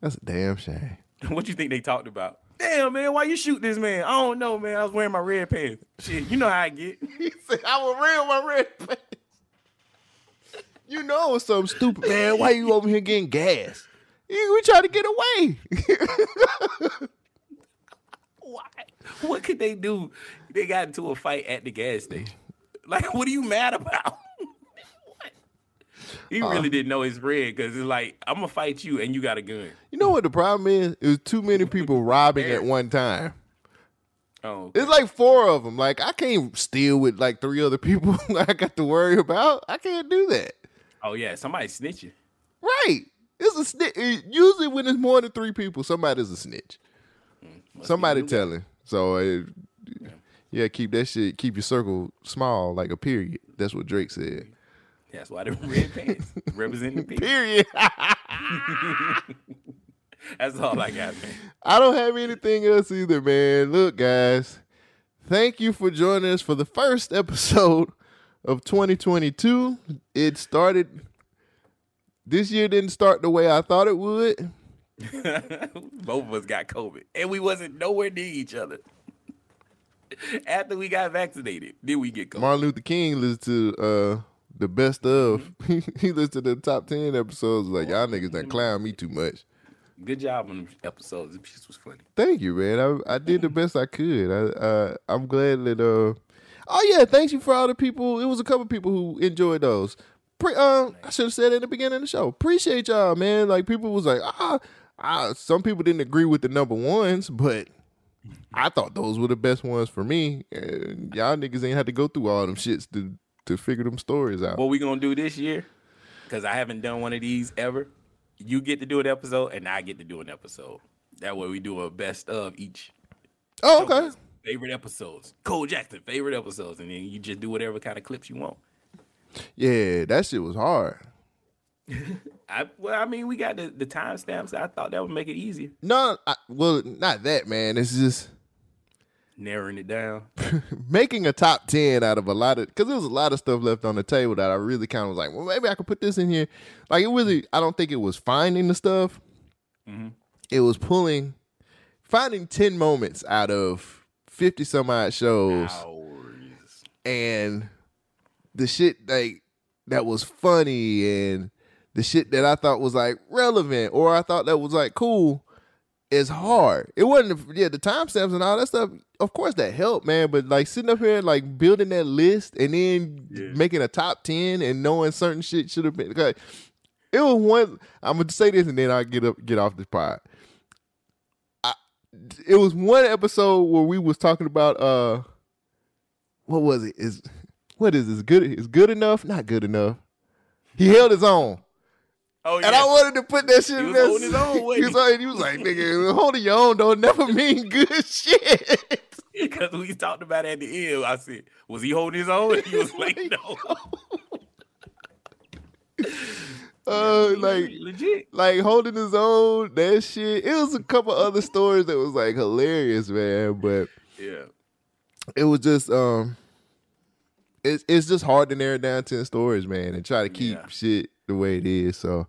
That's a damn shame. what you think they talked about? Damn, man, why you shoot this man? I don't know, man. I was wearing my red pants. Shit, you know how I get. He said, I was real my red pants. You know it's something stupid, man. Why you over here getting gas? We trying to get away. Why? What could they do? They got into a fight at the gas station. Like, what are you mad about? He uh, really didn't know his red because it's like, I'm gonna fight you and you got a gun. You know what the problem is? It was too many people robbing at one time. Oh, It's like four of them. Like I can't steal with like three other people. I got to worry about. I can't do that. oh yeah, somebody snitching. Right. It's a snitch. Usually when it's more than three people, somebody's a snitch. Mm, Somebody telling. So it, yeah, keep that shit. Keep your circle small, like a period. That's what Drake said. That's why the red pants represent the people. Period. That's all I got, man. I don't have anything else either, man. Look, guys, thank you for joining us for the first episode of 2022. It started. This year didn't start the way I thought it would. Both of us got COVID, and we wasn't nowhere near each other. After we got vaccinated, then we get COVID. Martin Luther King listened to uh, the best of. he listened to the top 10 episodes. Like, y'all niggas done clown me too much. Good job on the episodes. This shit was funny. Thank you, man. I I did the best I could. I uh, I'm glad that uh oh yeah, thank you for all the people. It was a couple people who enjoyed those. Pre- um, I should have said at the beginning of the show. Appreciate y'all, man. Like people was like, ah, I, some people didn't agree with the number ones, but I thought those were the best ones for me. And y'all niggas ain't had to go through all them shits to to figure them stories out. What we gonna do this year? Because I haven't done one of these ever. You get to do an episode, and I get to do an episode. That way, we do a best of each. Oh, okay. Favorite episodes. Cole Jackson favorite episodes, and then you just do whatever kind of clips you want. Yeah, that shit was hard. I well, I mean, we got the the timestamps. I thought that would make it easier, No, I, well, not that man. It's just narrowing it down. making a top 10 out of a lot of because there was a lot of stuff left on the table that i really kind of was like well maybe i could put this in here like it really i don't think it was finding the stuff Mhm. it was pulling finding 10 moments out of 50 some odd shows and the shit like that was funny and the shit that i thought was like relevant or i thought that was like cool is hard. It wasn't, yeah, the timestamps and all that stuff. Of course, that helped, man. But like sitting up here, like building that list and then making a top ten and knowing certain shit should have been. Like, it was one. I'm gonna say this and then I get up, get off this pod. I, it was one episode where we was talking about uh, what was it? Is what is this good? Is good enough? Not good enough. He held his own. Oh, yeah. And I wanted to put that shit He in there. holding his own, he, was, like- he was like, nigga, holding your own don't never mean good shit. Because we talked about it at the end. I said, was he holding his own? He was like, no. Uh, like legit. like holding his own, that shit. It was a couple other stories that was like hilarious, man. But Yeah. it was just um it's it's just hard to narrow down ten stories, man, and try to keep shit the way it is. So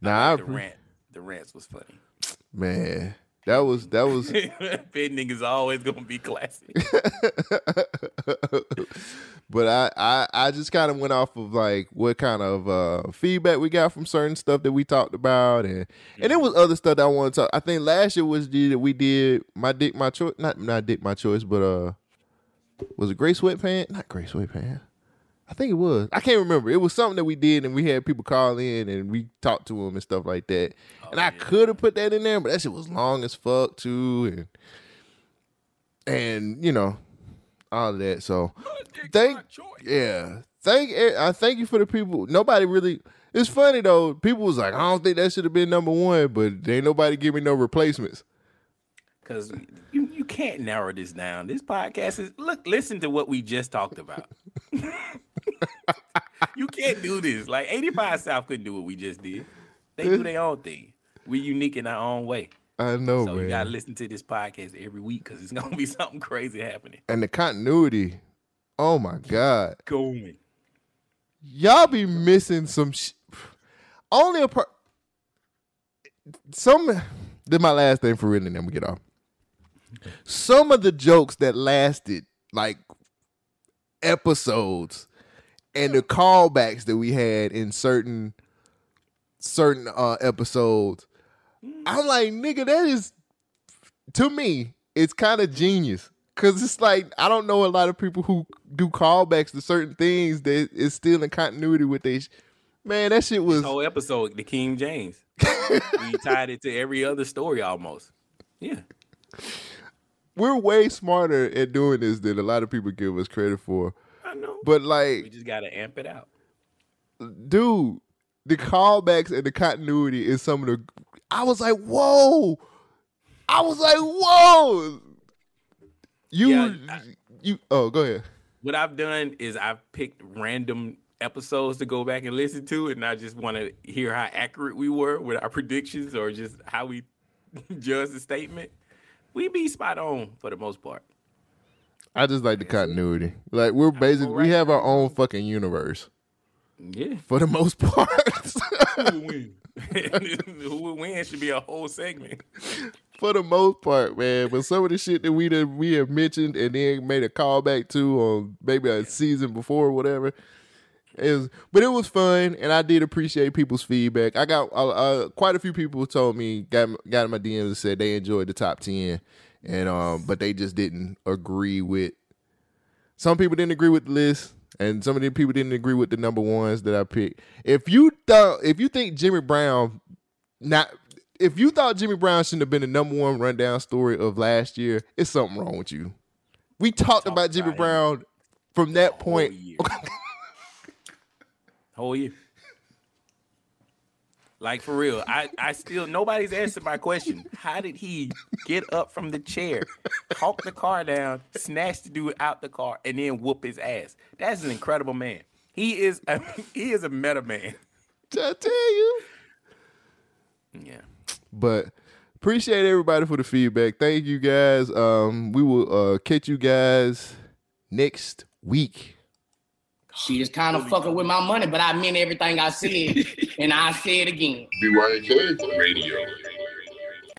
now The I, rant. The rants was funny. man, that was that was Bending is always gonna be classic. but I, I I just kind of went off of like what kind of uh, feedback we got from certain stuff that we talked about, and and it was other stuff that I want to talk. I think last year was the that we did my dick my choice, not not dick my choice, but uh, was it gray sweatpants? Not gray sweatpants. I think it was. I can't remember. It was something that we did, and we had people call in, and we talked to them and stuff like that. Oh, and I could have put that in there, but that shit was long as fuck too, and and you know all of that. So thank yeah, thank I thank you for the people. Nobody really. It's funny though. People was like, I don't think that should have been number one, but ain't nobody give me no replacements. Because you, you can't narrow this down. This podcast is look, listen to what we just talked about. you can't do this. Like 85 South couldn't do what we just did. They do their own thing. We're unique in our own way. I know, so man. you gotta listen to this podcast every week because it's gonna be something crazy happening. and the continuity. Oh my god, Going. y'all be missing some. Sh- Only a per. Some. This is my last thing for real, and then we get off. Some of the jokes that lasted like episodes, and the callbacks that we had in certain certain uh episodes, I'm like, nigga, that is to me, it's kind of genius. Cause it's like I don't know a lot of people who do callbacks to certain things that is still in continuity with they. Sh- Man, that shit was This whole episode, the King James. we tied it to every other story almost. Yeah. We're way smarter at doing this than a lot of people give us credit for. I know. But like, We just gotta amp it out. dude, the callbacks and the continuity is some of the. I was like, whoa! I was like, whoa! You, Yeah, you. Oh, go ahead. What I've done is I've picked random episodes to go back and listen to, and I just want to hear how accurate we were with our predictions or just how we judge the statement. We be spot on for the most part. I just like the continuity. Like we're basically we have our own fucking universe Yeah. for the most part. Who would win? Who would win should be a whole segment. for the most part, man. But some of the shit that we done, we have mentioned and then made a callback to on maybe a season before or whatever. It was, but it was fun, and I did appreciate people's feedback. I got uh, uh, quite a few people told me got got in my DMs and said they enjoyed the top ten, and um, but they just didn't agree with. Some people didn't agree with the list, and some of the people didn't agree with the number ones that I picked. If you thought, if you think Jimmy Brown not if you thought Jimmy Brown shouldn't have been the number one rundown story of last year, it's something wrong with you. We talked about Jimmy Brown from that point. Whole year. Like for real, I, I still nobody's answered my question. How did he get up from the chair, hawk the car down, snatch the dude out the car, and then whoop his ass? That's an incredible man. He is a he is a meta man. I tell you. Yeah. But appreciate everybody for the feedback. Thank you guys. Um, we will uh catch you guys next week. She is kind of fucking with my money, but I meant everything I said, and I say it again. BYNK Radio.